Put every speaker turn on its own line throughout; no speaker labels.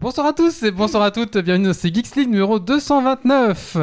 Bonsoir à tous et bonsoir à toutes, bienvenue dans ce Geeks League numéro 229.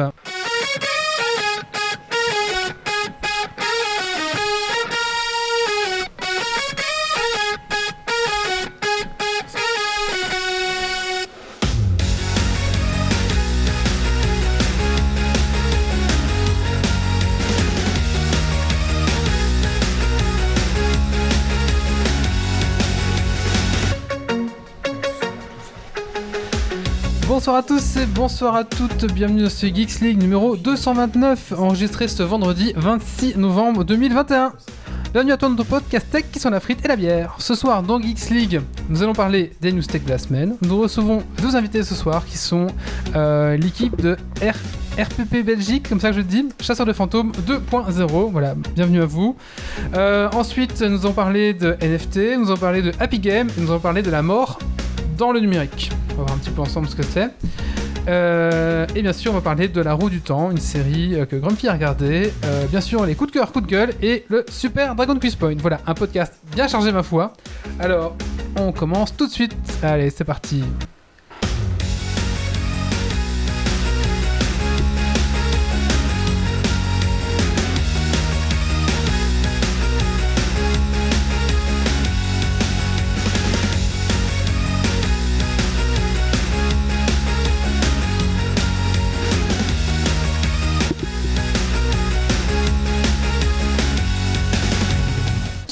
À tous et bonsoir à toutes, bienvenue dans ce Geeks League numéro 229, enregistré ce vendredi 26 novembre 2021. Bienvenue à toi dans notre podcast tech qui sont la frite et la bière. Ce soir dans Geeks League, nous allons parler des news tech de la semaine. Nous recevons deux invités ce soir qui sont euh, l'équipe de RPP Belgique, comme ça que je dis, Chasseur de fantômes 2.0. Voilà, bienvenue à vous. Euh, ensuite, nous allons parler de NFT, nous allons parler de Happy Game, et nous allons parler de la mort dans le numérique. On va voir un petit peu ensemble ce que c'est. Euh, et bien sûr, on va parler de La Roue du Temps, une série euh, que Grumpy a regardée. Euh, bien sûr, les coups de cœur, coups de gueule et le Super Dragon Quiz Point. Voilà, un podcast bien chargé, ma foi. Alors, on commence tout de suite. Allez, c'est parti.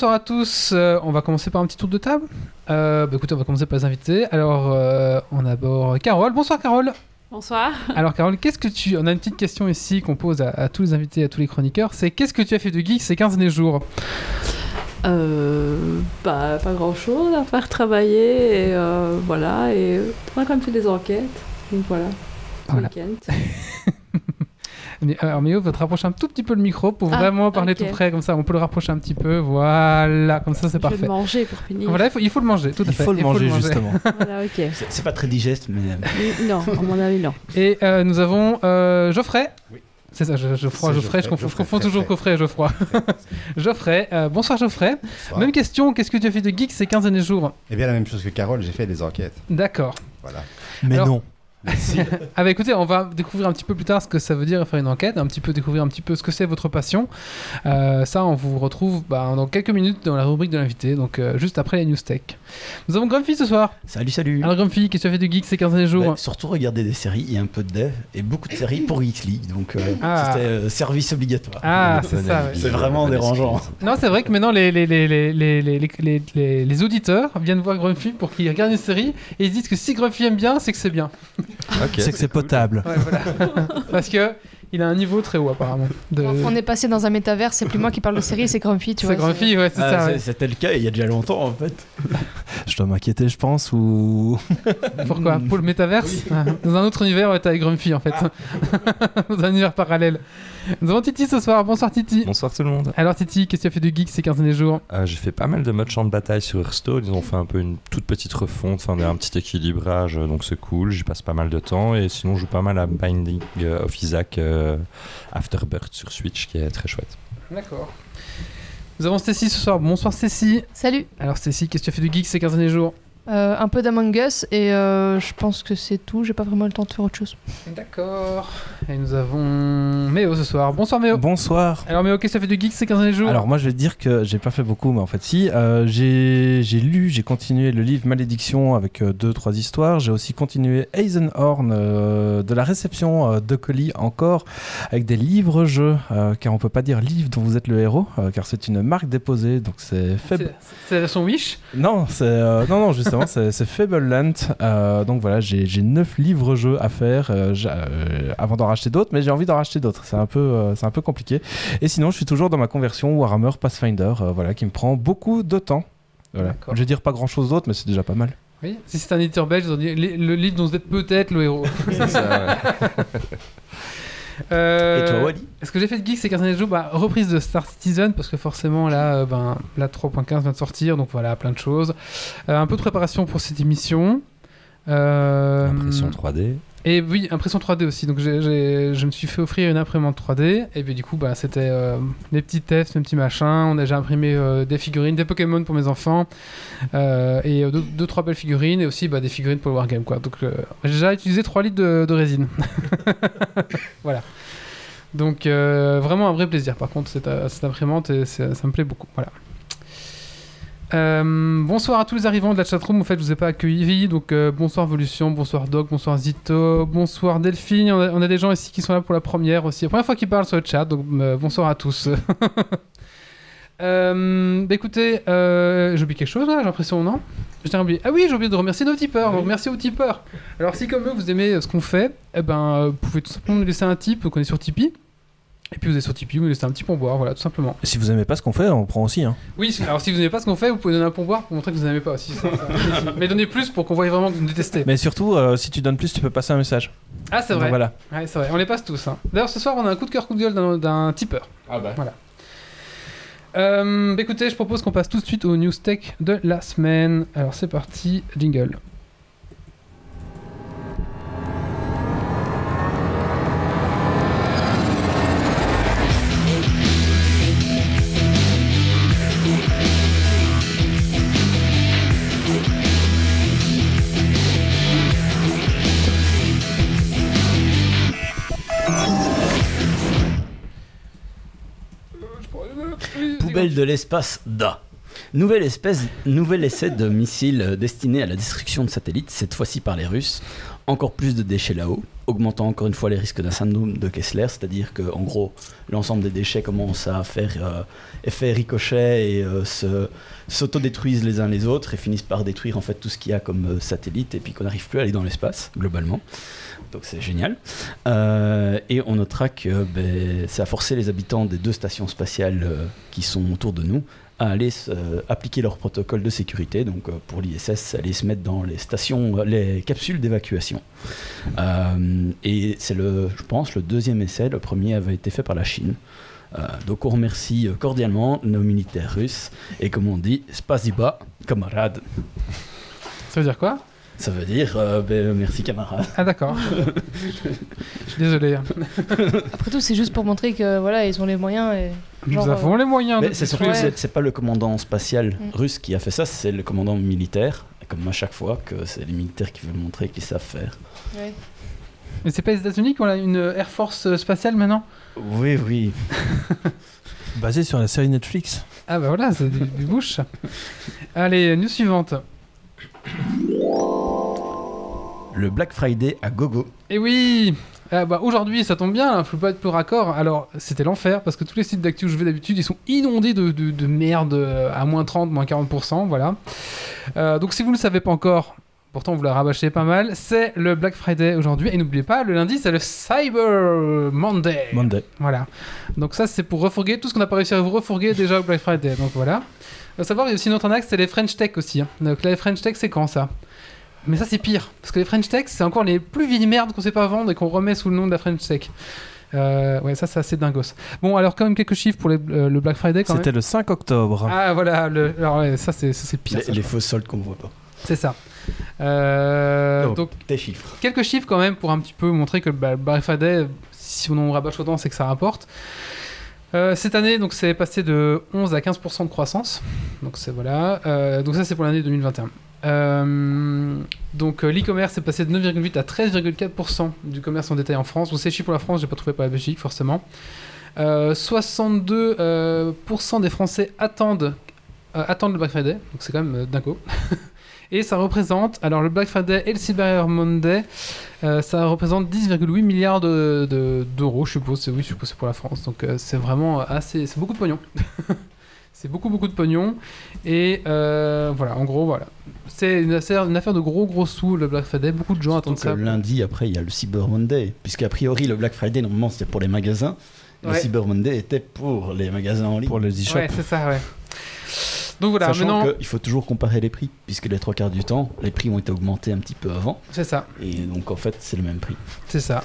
Bonsoir à tous, Euh, on va commencer par un petit tour de table. Euh, bah écoutez, on va commencer par les invités. Alors, euh, on a d'abord Carole. Bonsoir Carole.
Bonsoir.
Alors Carole, qu'est-ce que tu... On a une petite question ici qu'on pose à, à tous les invités, à tous les chroniqueurs. C'est qu'est-ce que tu as fait de geek ces 15 derniers jours?
Euh, bah, pas grand chose à faire travailler et euh, voilà et on a quand même fait des enquêtes donc voilà.
Voilà.
week-end.
Mais, Alors Méo va te rapprocher un tout petit peu le micro pour
Ah,
vraiment parler tout près, comme ça on peut le rapprocher un petit peu. Voilà, comme ça c'est
Je vais
parfait.
le manger pour finir.
Voilà, il faut, il faut le manger, tout à
Il
fait.
faut le manger, justement.
Voilà.
C'est pas très digeste, mais. euh,
Non, à mon avis non.
Et euh, nous avons euh, Geoffrey.
Oui.
C'est ça, je- Geoffroy, Geoffrey, je
Geoffrey,
confonds, je toujours Geoffrey et Geoffroy. Geoffrey, euh, bonsoir Geoffrey. Même question, qu'est-ce que tu as fait de geek ces 15 derniers jours
Eh bien, la même chose que Carole, j'ai fait des enquêtes.
D'accord.
Voilà.
Mais
Alors-
non.
Ah bah écoutez, on va découvrir un petit peu plus tard ce que ça veut dire faire une enquête, un petit peu découvrir un petit peu ce que c'est votre passion. Euh, ça, on vous retrouve bah, dans quelques minutes dans la rubrique de l'invité, donc euh, juste après les news tech. Nous avons Grumpy ce soir.
Salut, salut.
Alors Grumpy, qu'est-ce que tu as fait de geek ces 15 derniers jours
Bah, surtout regarder des séries et un peu de dev et beaucoup de séries pour Geeks League. Donc, euh,
Ah.
c'était euh, service obligatoire.
Ah, c'est ça. ouais.
C'est vraiment dérangeant.
Non, c'est vrai que maintenant les, les, les, les, les, les, les, les- les auditeurs viennent voir Grumpy pour qu'ils regardent une série et ils disent que si Grumpy aime bien, c'est que c'est bien.
C'est que c'est potable.
Ouais, voilà. Parce que il a un niveau très haut apparemment. De...
On est passé dans un métavers, c'est plus moi qui parle de série, c'est Grumpy, tu vois.
C'est Grumpy, ouais, c'est
Ah,
ça. ouais.
C'était le cas il y a déjà longtemps en fait.
Je dois m'inquiéter, je pense, ou.
Pourquoi? Pour le métaverse? Ah, Dans un autre univers, ouais, t'es avec Grumpy en fait. Dans un univers parallèle. Nous avons Titi ce soir. Bonsoir Titi.
Bonsoir tout le monde.
Alors Titi, qu'est-ce que tu as fait de geek ces 15 derniers jours?
Euh, j'ai fait pas mal de modes champ de bataille sur Hearthstone. Ils ont fait un peu une toute petite refonte, enfin un petit équilibrage, euh, donc c'est cool. J'y passe pas mal de temps. Et sinon, je joue pas mal à Binding euh, of Isaac euh, Afterbirth sur Switch, qui est très chouette.
D'accord. Nous avons Stacy ce soir. Bonsoir Stacy.
Salut,
Alors Stacy, qu'est-ce que tu as fait de geek ces 15 derniers jours?
Euh, un peu d'Among Us et euh, je pense que c'est tout, j'ai pas vraiment le temps de faire autre chose.
D'accord. Et nous avons Méo ce soir. Bonsoir Méo.
Bonsoir.
Alors Méo, qu'est-ce que tu as fait de geek ces 15 derniers jours?
Alors moi je vais te dire que j'ai pas fait beaucoup, mais en fait si. Euh, j'ai j'ai lu, j'ai continué le livre Malédiction avec euh, deux trois histoires. J'ai aussi continué Eisenhorn euh, de la réception euh, de colis encore avec des livres-jeux, euh, car on peut pas dire livre dont vous êtes le héros, euh, car c'est une marque déposée, donc c'est fait.
C'est la version Wish?
Non, c'est euh, non non justement c'est c'est Fableland. Euh, donc voilà, j'ai j'ai neuf livres-jeux à faire euh, euh, avant d'en racheter d'autres, mais j'ai envie d'en racheter d'autres. C'est un peu euh, c'est un peu compliqué. Et sinon, je suis toujours dans ma conversion Warhammer Pathfinder, euh, voilà, qui me prend beaucoup de temps. Voilà. Je vais dire pas grand chose d'autre, mais c'est déjà pas mal.
Oui. Si c'est un éditeur belge, dit le, le livre dont vous êtes peut-être le héros. Euh,
Et toi, Wally?
Ce que j'ai fait de geek ces 15 derniers jours, bah, reprise de Star Citizen, parce que forcément là, euh, ben, la 3.15 vient de sortir, donc voilà, plein de choses. Euh, un peu de préparation pour cette émission. Euh,
Impression 3D.
Et oui, impression 3D aussi. Donc je me suis fait offrir une imprimante 3D. Et puis du coup, bah, c'était des petits tests, des petits machins. On a déjà imprimé des figurines, des Pokémon pour mes enfants. et deux, deux, trois belles figurines. Et aussi bah, des figurines pour le Wargame. Quoi. Donc j'ai déjà utilisé 3 litres de, de résine. voilà. Donc euh, vraiment un vrai plaisir. Par contre, cette, euh, cette imprimante, et ça me plaît beaucoup. Voilà. Euh, bonsoir à tous les arrivants de la chatroom. En fait, je vous ai pas accueilli. Donc, bonsoir Volution, bonsoir Doc, bonsoir Zito, bonsoir Delphine. On a, des gens ici qui sont là pour la première aussi. La première fois qu'ils parlent sur le chat. Donc, bonsoir à tous. Euh, bah écoutez, euh, j'ai oublié quelque chose là, j'ai l'impression, non J'ai oublié. Ah oui, j'ai oublié de remercier nos tipeurs. Donc, merci aux tipeurs. Alors, si comme eux, vous aimez euh, ce qu'on fait, eh ben, euh, vous pouvez tout simplement nous laisser un tip. Donc, on est sur Tipeee. Et puis, vous êtes sur Tipeee, vous nous laissez un petit pourboire. Voilà, tout simplement.
Et si vous aimez pas ce qu'on fait, on prend aussi. Hein.
Oui, alors si vous n'aimez pas ce qu'on fait, vous pouvez donner un pourboire pour montrer que vous n'aimez pas aussi. ça, ça- Mais donnez plus pour qu'on voie vraiment que vous nous détestez.
Mais surtout, euh, si tu donnes plus, tu peux passer un message.
Ah, c'est
Donc
vrai.
Voilà.
Ouais, c'est vrai. On les passe tous. hein. D'ailleurs, ce soir, on a un coup de cœur, coup de gueule d'un- tipeur.
Ah bah.
Euh, bah, écoutez, je propose qu'on passe tout de suite au news tech de la semaine. Alors, c'est parti, jingle.
Poubelle de l'espace DA. Nouvelle espèce, nouvel essai de missile destiné à la destruction de satellites, cette fois-ci par les Russes. Encore plus de déchets là-haut, augmentant encore une fois les risques d'un syndrome de Kessler, c'est-à-dire que en gros l'ensemble des déchets commencent à faire euh, effet ricochet et euh, se s'autodétruisent les uns les autres et finissent par détruire en fait tout ce qu'il y a comme euh, satellite et puis qu'on n'arrive plus à aller dans l'espace globalement. Donc c'est génial. Euh, et on notera que ben, ça a forcé les habitants des deux stations spatiales euh, qui sont autour de nous à aller euh, appliquer leur protocole de sécurité. Donc pour l'ISS, aller se mettre dans les stations, les capsules d'évacuation. Et c'est le, je pense, le deuxième essai. Le premier avait été fait par la Chine. Donc on remercie cordialement nos militaires russes et comme on dit, spasiba, camarades.
Ça veut dire quoi?
Ça veut dire euh, ben, merci camarades.
Ah, d'accord. Je suis désolé. hein.
Après tout, c'est juste pour montrer que voilà, ils ont les moyens. Et...
Nous avons les moyens
Mais
de
c'est surtout,
détruire.
c'est pas le commandant spatial
Mm.
russe qui a fait ça, c'est le commandant militaire. Comme à chaque fois que c'est les militaires qui veulent montrer qu'ils savent faire.
Ouais.
Mais c'est pas les États-Unis qui ont la- une Air Force euh, spatiale maintenant?
Oui, oui.
Basé sur la série Netflix.
Ah, bah voilà, c'est du, du bouche. Allez, news suivante.
Le Black Friday à gogo.
Et oui Ah bah aujourd'hui, ça tombe bien, hein, faut pas être plus raccord. Alors, c'était l'enfer parce que tous les sites d'actu où je vais d'habitude, ils sont inondés de, de- de merde euh, à moins 30, moins 40%, voilà. Euh, donc, si vous ne le savez pas encore, pourtant vous la rabâchez pas mal, c'est le Black Friday aujourd'hui. Et n'oubliez pas, le lundi, c'est le Cyber Monday.
Monday.
Voilà. Donc, ça, c'est pour refourguer tout ce qu'on n'a pas réussi à vous refourguer déjà au Black Friday. Donc, voilà. Il faut savoir, il y a aussi une autre axe, c'est les French Tech aussi. hein. Donc, les French Tech, c'est quand ça? Mais ça c'est pire, parce que les French Tech c'est encore les plus vieilles merdes qu'on sait pas vendre et qu'on remet sous le nom de la French Tech. Euh, ouais, ça c'est assez dingos. Bon, alors quand même quelques chiffres pour les- euh, le Black Friday
C'était le 5 octobre.
Ah voilà, le... alors ouais, ça c'est ça, c'est pire.
Les,
ça,
les faux soldes qu'on voit pas.
C'est ça. Euh, donc
Tes chiffres.
quelques chiffres quand même pour un petit peu montrer que bah, le Black Friday, si on en rabâche autant, c'est que ça rapporte. Cette année, donc c'est passé de 11 à 15% de croissance. Donc c'est voilà. Euh, donc ça c'est pour l'année 2021. Euh, donc euh, l'e-commerce est passé de 9,8 à 13,4% du commerce en détail en France. Vous chiffres pour la France, j'ai pas trouvé pour la Belgique forcément. Euh, 62% euh, des Français attendent attendent le Black Friday, donc c'est quand même dingo. Et ça représente, alors le Black Friday et le Cyber Monday, ça représente 10,8 milliards de- de- d'euros, je suppose. Oui, je suppose c'est pour la France. Donc c'est vraiment assez, c'est beaucoup de pognon. c'est beaucoup beaucoup de pognon. Et euh, voilà, en gros voilà, c'est une affaire, une affaire de gros gros sous le Black Friday. Beaucoup de gens attendent ça.
lundi après il y a le Cyber Monday, puisqu'a priori le Black Friday normalement c'était pour les magasins. Le
Ouais.
Cyber Monday était pour les magasins en ligne.
Pour les e-shops.
Ouais, c'est ça, ouais. Donc voilà,
Sachant
maintenant,
qu'il faut toujours comparer les prix, puisque les trois quarts du temps, les prix ont été augmentés un petit peu avant,
c'est ça,
et donc en fait c'est le même prix.
c'est ça.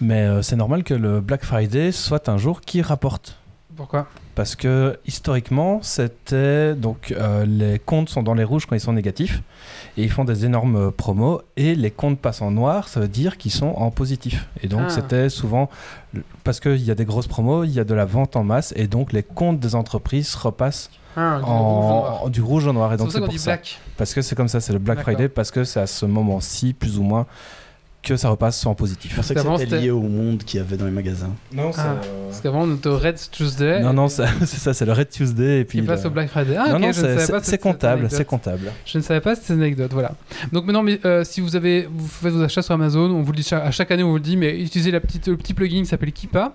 Mais euh, c'est normal que le Black Friday soit un jour qui rapporte.
Pourquoi?
Parce que historiquement, c'était donc euh, les comptes sont dans les rouges quand ils sont négatifs et ils font des énormes euh, promos et les comptes passent en noir, ça veut dire qu'ils sont en positif. Et donc
Ah.
c'était souvent parce qu'il y a des grosses promos, il y a de la vente en masse et donc les comptes des entreprises repassent
Ah, du rouge au
en,
noir.
du rouge au noir. Et donc c'est pour ça.
black.
Parce que c'est comme ça, c'est le Black. Friday, parce que c'est à ce moment-ci, plus ou moins, que ça repasse en positif.
Je pensais que c'était lié au monde qu'il y avait dans les magasins.
Non,
Ah, Parce qu'avant, on était au Red Tuesday.
non, non, ça- c'est ça, c'est le Red Tuesday et puis.
Qui passe
le-
au Black Friday. Ah,
non,
ok,
non,
je ne
c'est-
savais pas
c'est
cette-
c'est comptable, c'est
anecdote.
comptable.
Je ne savais pas cette anecdote, voilà. Donc maintenant, mais, euh, si vous avez, vous faites vos achats sur Amazon, on vous le dit à chaque année, on vous le dit, mais utilisez la petite, le petit plugin qui s'appelle Kipa,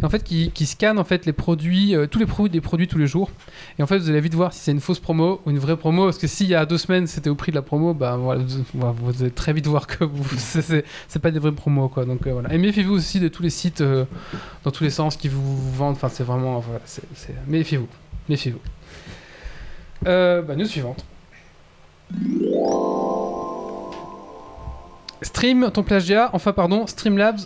et en fait qui, qui scanne en fait les produits, euh, tous les produits des produits tous les jours. Et en fait, vous allez vite voir si c'est une fausse promo ou une vraie promo, parce que s'il y a deux semaines c'était au prix de la promo, bah voilà, vous, voilà, vous allez très vite voir que vous, c'est- c'est pas des vraies promos quoi. Donc euh, voilà. Et méfiez-vous aussi de tous les sites euh, dans tous les sens qui vous vendent. Enfin, c'est vraiment, voilà, c'est, c'est- méfiez-vous, méfiez-vous. Euh, bah, news suivante. Stream ton plagiat, enfin pardon, Streamlabs,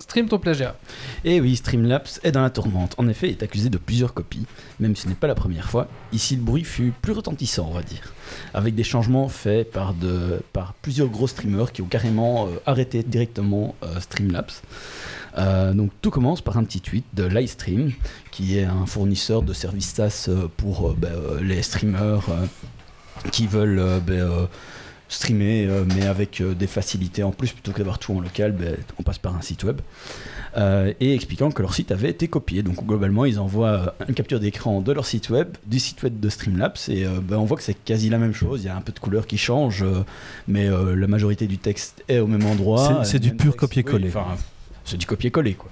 stream ton plagiat.
Et oui, Streamlabs est dans la tourmente. En effet, il est accusé de plusieurs copies, même si ce n'est pas la première fois. Ici, le bruit fut plus retentissant, on va dire, avec des changements faits par, de, par plusieurs gros streamers qui ont carrément euh, arrêté directement euh, Streamlabs. Euh, donc tout commence par un petit tweet de Livestream, qui est un fournisseur de services SaaS pour ben, les streamers qui veulent ben, streamer, euh, mais avec euh, des facilités en plus, plutôt que d'avoir tout en local, ben, on passe par un site web. Euh, et expliquant que leur site avait été copié. Donc globalement, ils envoient une capture d'écran de leur site web, du site web de Streamlabs, et ben, on voit que c'est quasi la même chose. Il y a un peu de couleur qui change, mais la majorité du texte est au même endroit.
C'est- du pur copier-coller.
Oui, c'est du copier-coller quoi.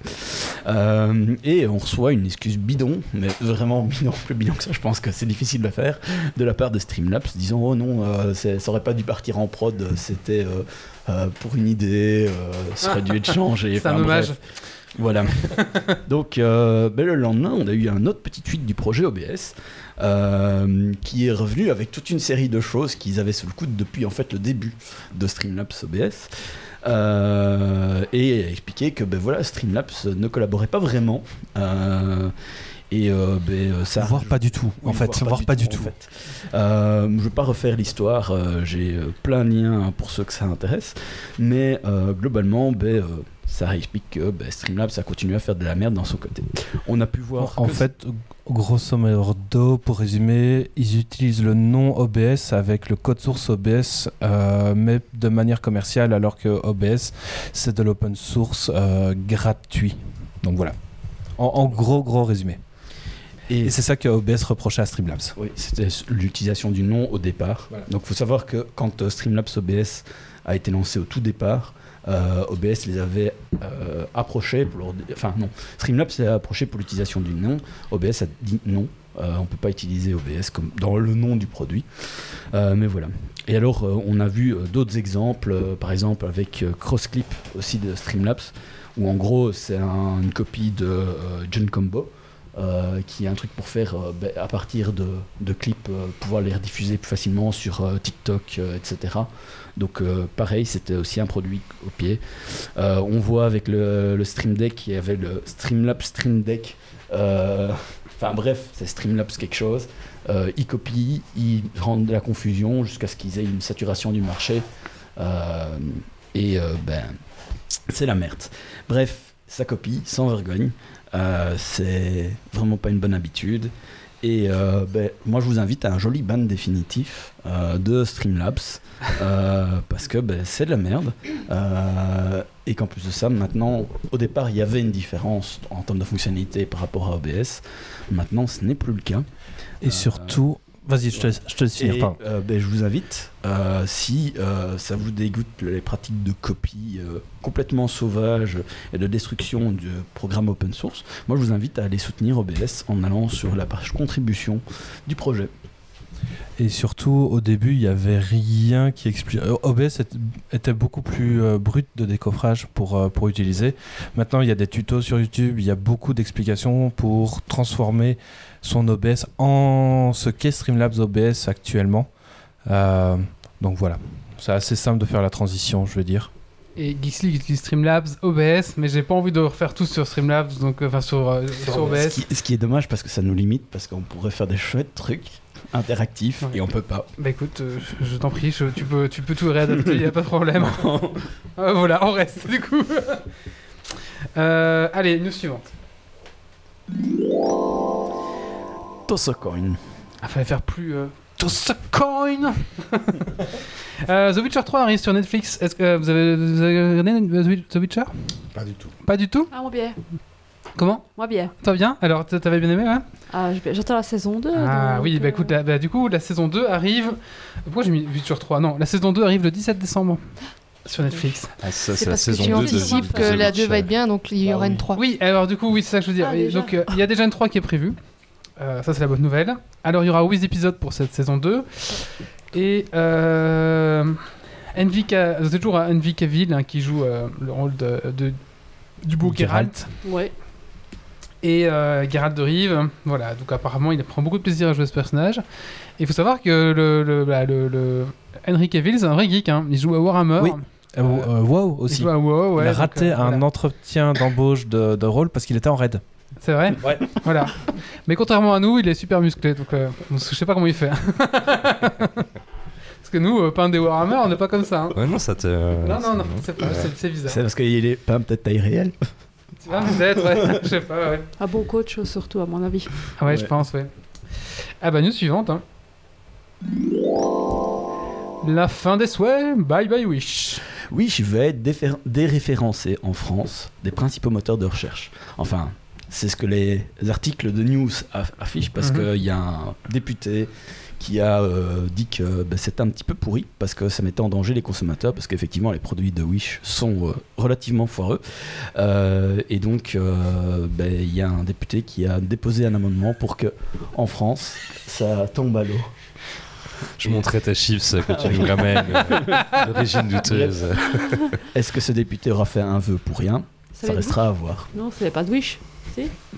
Euh, et on reçoit une excuse bidon, mais vraiment bidon, plus bidon que ça, je pense que c'est difficile de faire, de la part de Streamlabs, disant oh non, euh, ça aurait pas dû partir en prod, c'était euh, pour une idée, ça aurait dû être changé.
C'est un
Enfin,
hommage.
bref. Voilà. Donc euh, ben, le lendemain, on a eu un autre petit tweet du projet OBS euh, qui est revenu avec toute une série de choses qu'ils avaient sous le coude depuis en fait le début de Streamlabs OBS. Euh, et expliquer que ben voilà Streamlabs ne collaborait pas vraiment euh, et euh, ben, euh, ça
Voire pas du tout, en fait, voire pas du
en
tout.
fait. Euh, je ne vais pas refaire l'histoire, euh, j'ai plein de liens pour ceux que ça intéresse, mais globalement, ben, ça explique que ben, Streamlabs a continué à faire de la merde dans son côté. On a pu voir.
En fait, grosso modo, pour résumer, ils utilisent le nom OBS avec le code source OBS, mais de manière commerciale, alors que OBS, c'est de l'open source gratuit. Donc voilà. En, en gros, gros résumé.
Et
Et c'est ça que OBS reprochait à Streamlabs.
Oui, c'était l'utilisation du nom au départ.
Voilà.
Donc il faut savoir que quand euh, Streamlabs OBS a été lancé au tout départ, euh, OBS les avait euh, approchés pour leur... Enfin non, Streamlabs les a approchés pour l'utilisation du nom. OBS a dit non, euh, on ne peut pas utiliser OBS comme dans le nom du produit. Euh, mais voilà. Et alors on a vu d'autres exemples, par exemple avec Crossclip aussi de Streamlabs, où en gros c'est un- une copie de John Combo. Euh, qui est un truc pour faire euh, ben, à partir de, clips, euh, pouvoir les rediffuser plus facilement sur TikTok, etc. Donc pareil, c'était aussi un produit. Euh, on voit avec le, Stream Deck, il y avait le Streamlabs Stream Deck. Enfin bref, c'est Streamlabs quelque chose. Ils copient, ils rendent de la confusion jusqu'à ce qu'ils aient une saturation du marché. Et ben, c'est la merde. Bref, ça copie sans vergogne. Euh, c'est vraiment pas une bonne habitude. Et euh, ben, moi, je vous invite à un joli ban définitif euh, de Streamlabs parce que ben, c'est de la merde. Et qu'en plus de ça, maintenant, au départ, il y avait une différence en termes de fonctionnalité par rapport à OBS. Maintenant, ce n'est plus le cas.
Et surtout, vas-y, je te je te.
Et euh, ben, je vous invite, euh, si euh, ça vous dégoûte les pratiques de copie euh, complètement sauvages et de destruction du programme open source, moi je vous invite à aller soutenir OBS en allant sur la page contribution du projet.
Et surtout, au début, il n'y avait rien qui explique. OBS était beaucoup plus euh, brut de décoffrage pour, euh, pour utiliser. Maintenant, il y a des tutos sur YouTube, il y a beaucoup d'explications pour transformer son OBS en ce qu'est Streamlabs OBS actuellement. Euh, donc voilà, c'est assez simple de faire la transition, je veux dire.
Et Geeks League utilise Streamlabs, OBS, mais j'ai pas envie de refaire tout sur Streamlabs, donc euh, enfin sur, euh, sur
Ce
OBS.
qui, ce qui est dommage parce que ça nous limite, parce qu'on pourrait faire des chouettes trucs interactifs
Ouais.
et on peut pas.
Bah écoute, euh, je, je t'en prie, je- tu, peux, tu peux tout réadapter, y a pas de problème. Euh, voilà, on reste du coup. Euh, allez, news suivante.
Tossocoin.
Ah, fallait faire plus. Euh... Toss a coin Euh, The Witcher 3 arrive sur Netflix. Est-ce que euh, vous avez, vous avez regardé The Witcher?
Pas du tout.
Pas du tout?
Ah, moi bien.
Comment?
Moi bien.
Toi bien? Alors, t- t'avais bien aimé, ouais?
Ah, j'ai- j'attends la saison 2.
Ah
donc,
oui, bah
euh,
écoute, la- bah, du coup, la saison 2 arrive. Pourquoi j'ai mis Witcher 3 Non, la saison 2 arrive le 17 décembre sur Netflix.
Ah, ça,
C'est
la
parce que
saison
tu
2 de
anticipes
The
que la 2 va être bien, donc il y
Ah
aura
oui.
une 3.
Oui, alors du coup, oui, c'est ça que je veux dire.
Ah,
Et
déjà.
donc, euh, il y a déjà une 3 qui est prévue. Euh, ça, c'est la bonne nouvelle. Alors, il y aura 8 épisodes pour cette saison 2. Et euh, c'est toujours euh, Envy Cavill hein, qui joue euh, le rôle de, de- du beau Geralt.
Ouais.
Et euh, Geralt de Rive. Voilà, donc apparemment, il prend beaucoup de plaisir à jouer ce personnage. Et il faut savoir que le, le, bah, le- le- Henry Cavill, c'est un vrai geek. hein. Il joue à Warhammer.
Oui, Euh, euh, WoW
Il
aussi.
joue à WoW, ouais,
il a
donc,
raté
euh,
un
voilà.
entretien d'embauche de, de rôle parce qu'il était en raid.
C'est vrai
Ouais.
Voilà. Mais contrairement à nous, il est super musclé, donc euh, je sais pas comment il fait. Parce que nous, euh, pas un des Warhammer, on n'est pas comme ça. hein.
Ouais, non, ça te.
Non, non, non, c'est pas- c'est- c'est bizarre.
C'est parce qu'il est pas peut-être taille réelle.
Ah, peut-être, ouais. Je sais pas, ouais.
Un bon coach, surtout, à mon avis.
Ah ouais, je
Ouais.
pense, ouais. Ah bah, news suivante. Hein. La fin des souhaits, bye bye Wish.
Wish va être défé- déréférencé en France des principaux moteurs de recherche. Enfin, c'est ce que les articles de news aff- affichent parce
Mhm.
qu'il y a un député qui a euh, dit que bah, c'était un petit peu pourri parce que ça mettait en danger les consommateurs parce qu'effectivement les produits de Wish sont euh, relativement foireux. Euh, et donc euh, bah, il y a un député qui a déposé un amendement pour que en France ça tombe à l'eau.
Je montrais tes chips que tu nous ramènes euh, d'origine douteuse.
Est-ce que ce député aura fait un vœu pour rien?
Ça
Ça restera à voir.
Non, c'est pas de Wish.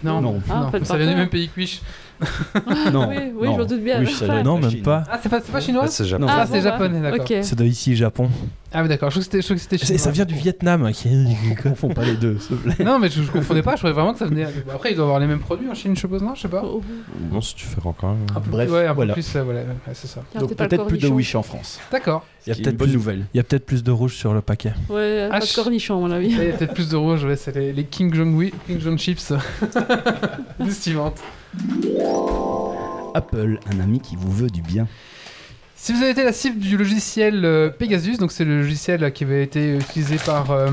Non,
Non.
Ah,
ça vient du même pays que Wish.
Non,
oui, oui,
non.
je doute bien.
Ça
Non, même pas.
Ah, c'est pas, c'est pas chinois
Ah, c'est japonais.
Ah,
Ah,
c'est
bah,
d'accord.
ok.
C'est de ici, Japon.
Ah oui, d'accord, je crois que c'était- chinois.
ça vient du Vietnam. qui-
Ne confond pas les deux, s'il te plaît.
Non, mais je, je confondais pas, je croyais vraiment que ça venait. Après, ils doivent avoir les mêmes produits en Chine, je suppose, non Je sais pas.
Oh,
Non, si tu fais encore.
Un peu
Bref,
ouais, un
voilà.
peu plus, là, voilà, ouais, c'est ça.
Donc peut-être plus de. Wish en France.
D'accord.
Il y a peut-être une bonne
plus-
nouvelle.
Il y a peut-être plus de rouge sur le paquet.
Ouais, pas
Ah,
de
je-
cornichon, à mon avis.
Il y a peut-être plus de rouge, ouais, c'est les, les King Jong Wi- King Jong Chips. News suivante.
Apple, un ami qui vous veut du bien.
Si vous avez été la cible du logiciel euh, Pegasus, donc c'est le logiciel qui avait été utilisé par, euh,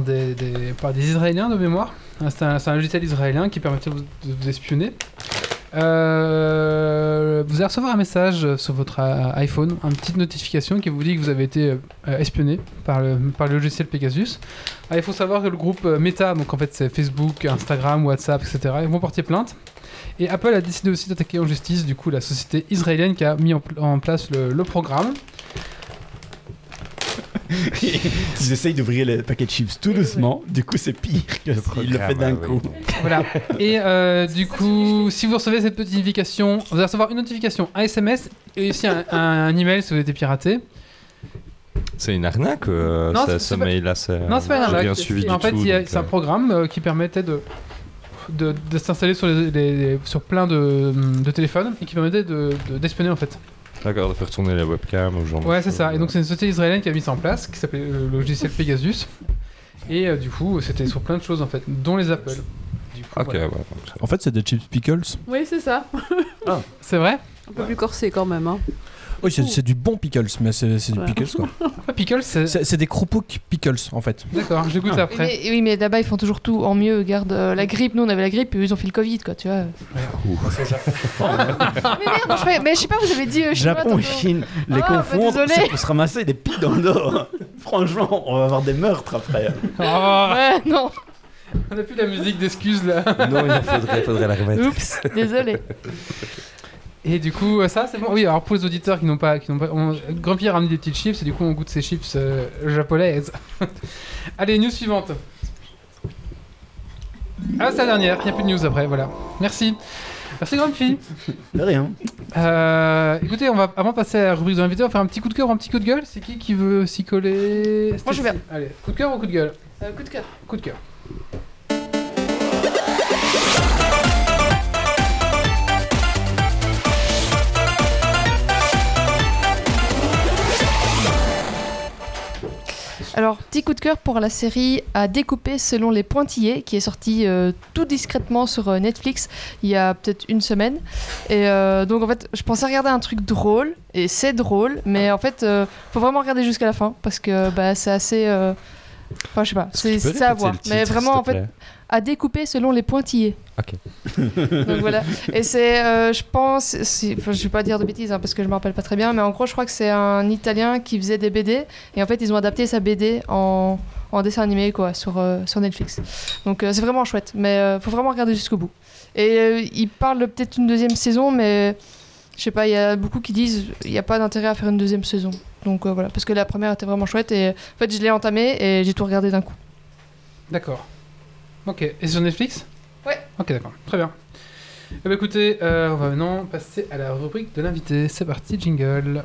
des, Israéliens de mémoire. Hein, C'est un, logiciel israélien qui permettait de vous espionner. Euh, vous allez recevoir un message sur votre euh, iPhone, une petite notification qui vous dit que vous avez été euh, espionné par le, par le logiciel Pegasus. Ah, il faut savoir que le groupe Meta, donc en fait c'est Facebook, Instagram, WhatsApp, etc., ils vont porter plainte. Et Apple a décidé aussi d'attaquer en justice, du coup, la société israélienne qui a mis en, pl- en place le programme.
Ils essayent d'ouvrir les paquets de chips tout doucement, du coup c'est pire que s'il le fait d'un coup.
Voilà. Et euh, du coup, si vous recevez cette petite notification, vous allez recevoir une notification, un SMS et aussi un, un email si vous avez été piraté.
C'est une arnaque, euh,
Non,
ça- ce
pas-
mail-là. c'est-
Non, c'est pas une arnaque.
suivi du
en fait,
tout.
il y a-
donc,
c'est un
euh,
programme euh, qui permettait de, de, de s'installer sur, les, les- les- sur plein de, de téléphones et qui permettait de- de- d'espionner en fait.
D'accord, de faire tourner la webcam ou genre. de
Ouais, c'est ça. Et donc, c'est une société israélienne qui a mis ça en place, qui s'appelait euh, le logiciel Pegasus. Et euh, du coup, c'était sur plein de choses en fait, dont les Apple. Du coup,
Ok,
voilà.
ouais. donc ça-
En fait, c'est des chips pickles.
Oui, c'est ça.
C'est vrai?
Un peu plus corsé quand même. Hein.
Oui, c'est c'est du bon pickles, mais c'est c'est du pickles quoi.
Ah, Pickle, c'est.
C'est c'est des croupouks pickles en fait.
D'accord, je goûte
Oui,
après.
mais, oui, mais là-bas, ils font toujours tout en mieux. Regarde, euh, la grippe, nous, on avait la grippe, et eux, ils ont fait le Covid, quoi, tu vois. Ah, mais merde, non, je, fais- mais je sais pas, vous avez dit euh,
Japon et. Chine, les
Ah, bah,
confondre,
désolé.
c'est pour se ramasser des pics dans le dos. Franchement, on va avoir des meurtres après.
Oh,
Ouais, non,
on a plus la musique d'excuses là.
Non, il faudrait, faudrait la remettre.
oups, désolé.
Et du coup, euh, ça c'est bon. Oui, alors pour les auditeurs qui n'ont pas. Qui n'ont pas on- Grand Pierre a ramené des petites chips et du coup, on goûte ces chips euh, japonaises. Allez, news suivante. Ah, c'est la dernière, il n'y a plus de news après, voilà. Merci. Merci Grumpy.
De rien.
Euh, écoutez, on va, avant de passer à la rubrique de l'invité, on va faire un petit coup de cœur ou un petit coup de gueule. C'est qui qui veut s'y coller?
Moi, je vais.
Allez, coup de cœur ou coup de gueule?
Euh, coup de cœur.
Coup de cœur.
Alors, petit coup de cœur pour la série à découper selon les pointillés, qui est sortie euh, tout discrètement sur euh, Netflix il y a peut-être une semaine. Et euh, donc, en fait, je pensais regarder un truc drôle, et c'est drôle, mais en fait, faut vraiment regarder jusqu'à la fin, parce que bah, c'est assez. Enfin, je sais pas, c'est à voir. Mais vraiment, en fait,
plaît?
À découper selon les pointillés.
Ok.
Donc voilà. Et c'est, euh, je pense, je vais pas dire de bêtises hein, parce que je me rappelle pas très bien, mais en gros, je crois que c'est un Italien qui faisait des BD et en fait, ils ont adapté sa BD en, en dessin animé quoi sur euh, sur Netflix. Donc euh, c'est vraiment chouette, mais euh, faut vraiment regarder jusqu'au bout. Et euh, il parle de peut-être une deuxième saison, mais je sais pas, il y a beaucoup qui disent il n'y a pas d'intérêt à faire une deuxième saison. Donc euh, voilà, parce que la première était vraiment chouette et en fait, je l'ai entamée et j'ai tout regardé d'un coup.
D'accord. Ok. Et sur Netflix
Ouais.
Ok, d'accord. Très bien. Eh ben, écoutez, euh, on va maintenant passer à la rubrique de l'invité. C'est parti, jingle.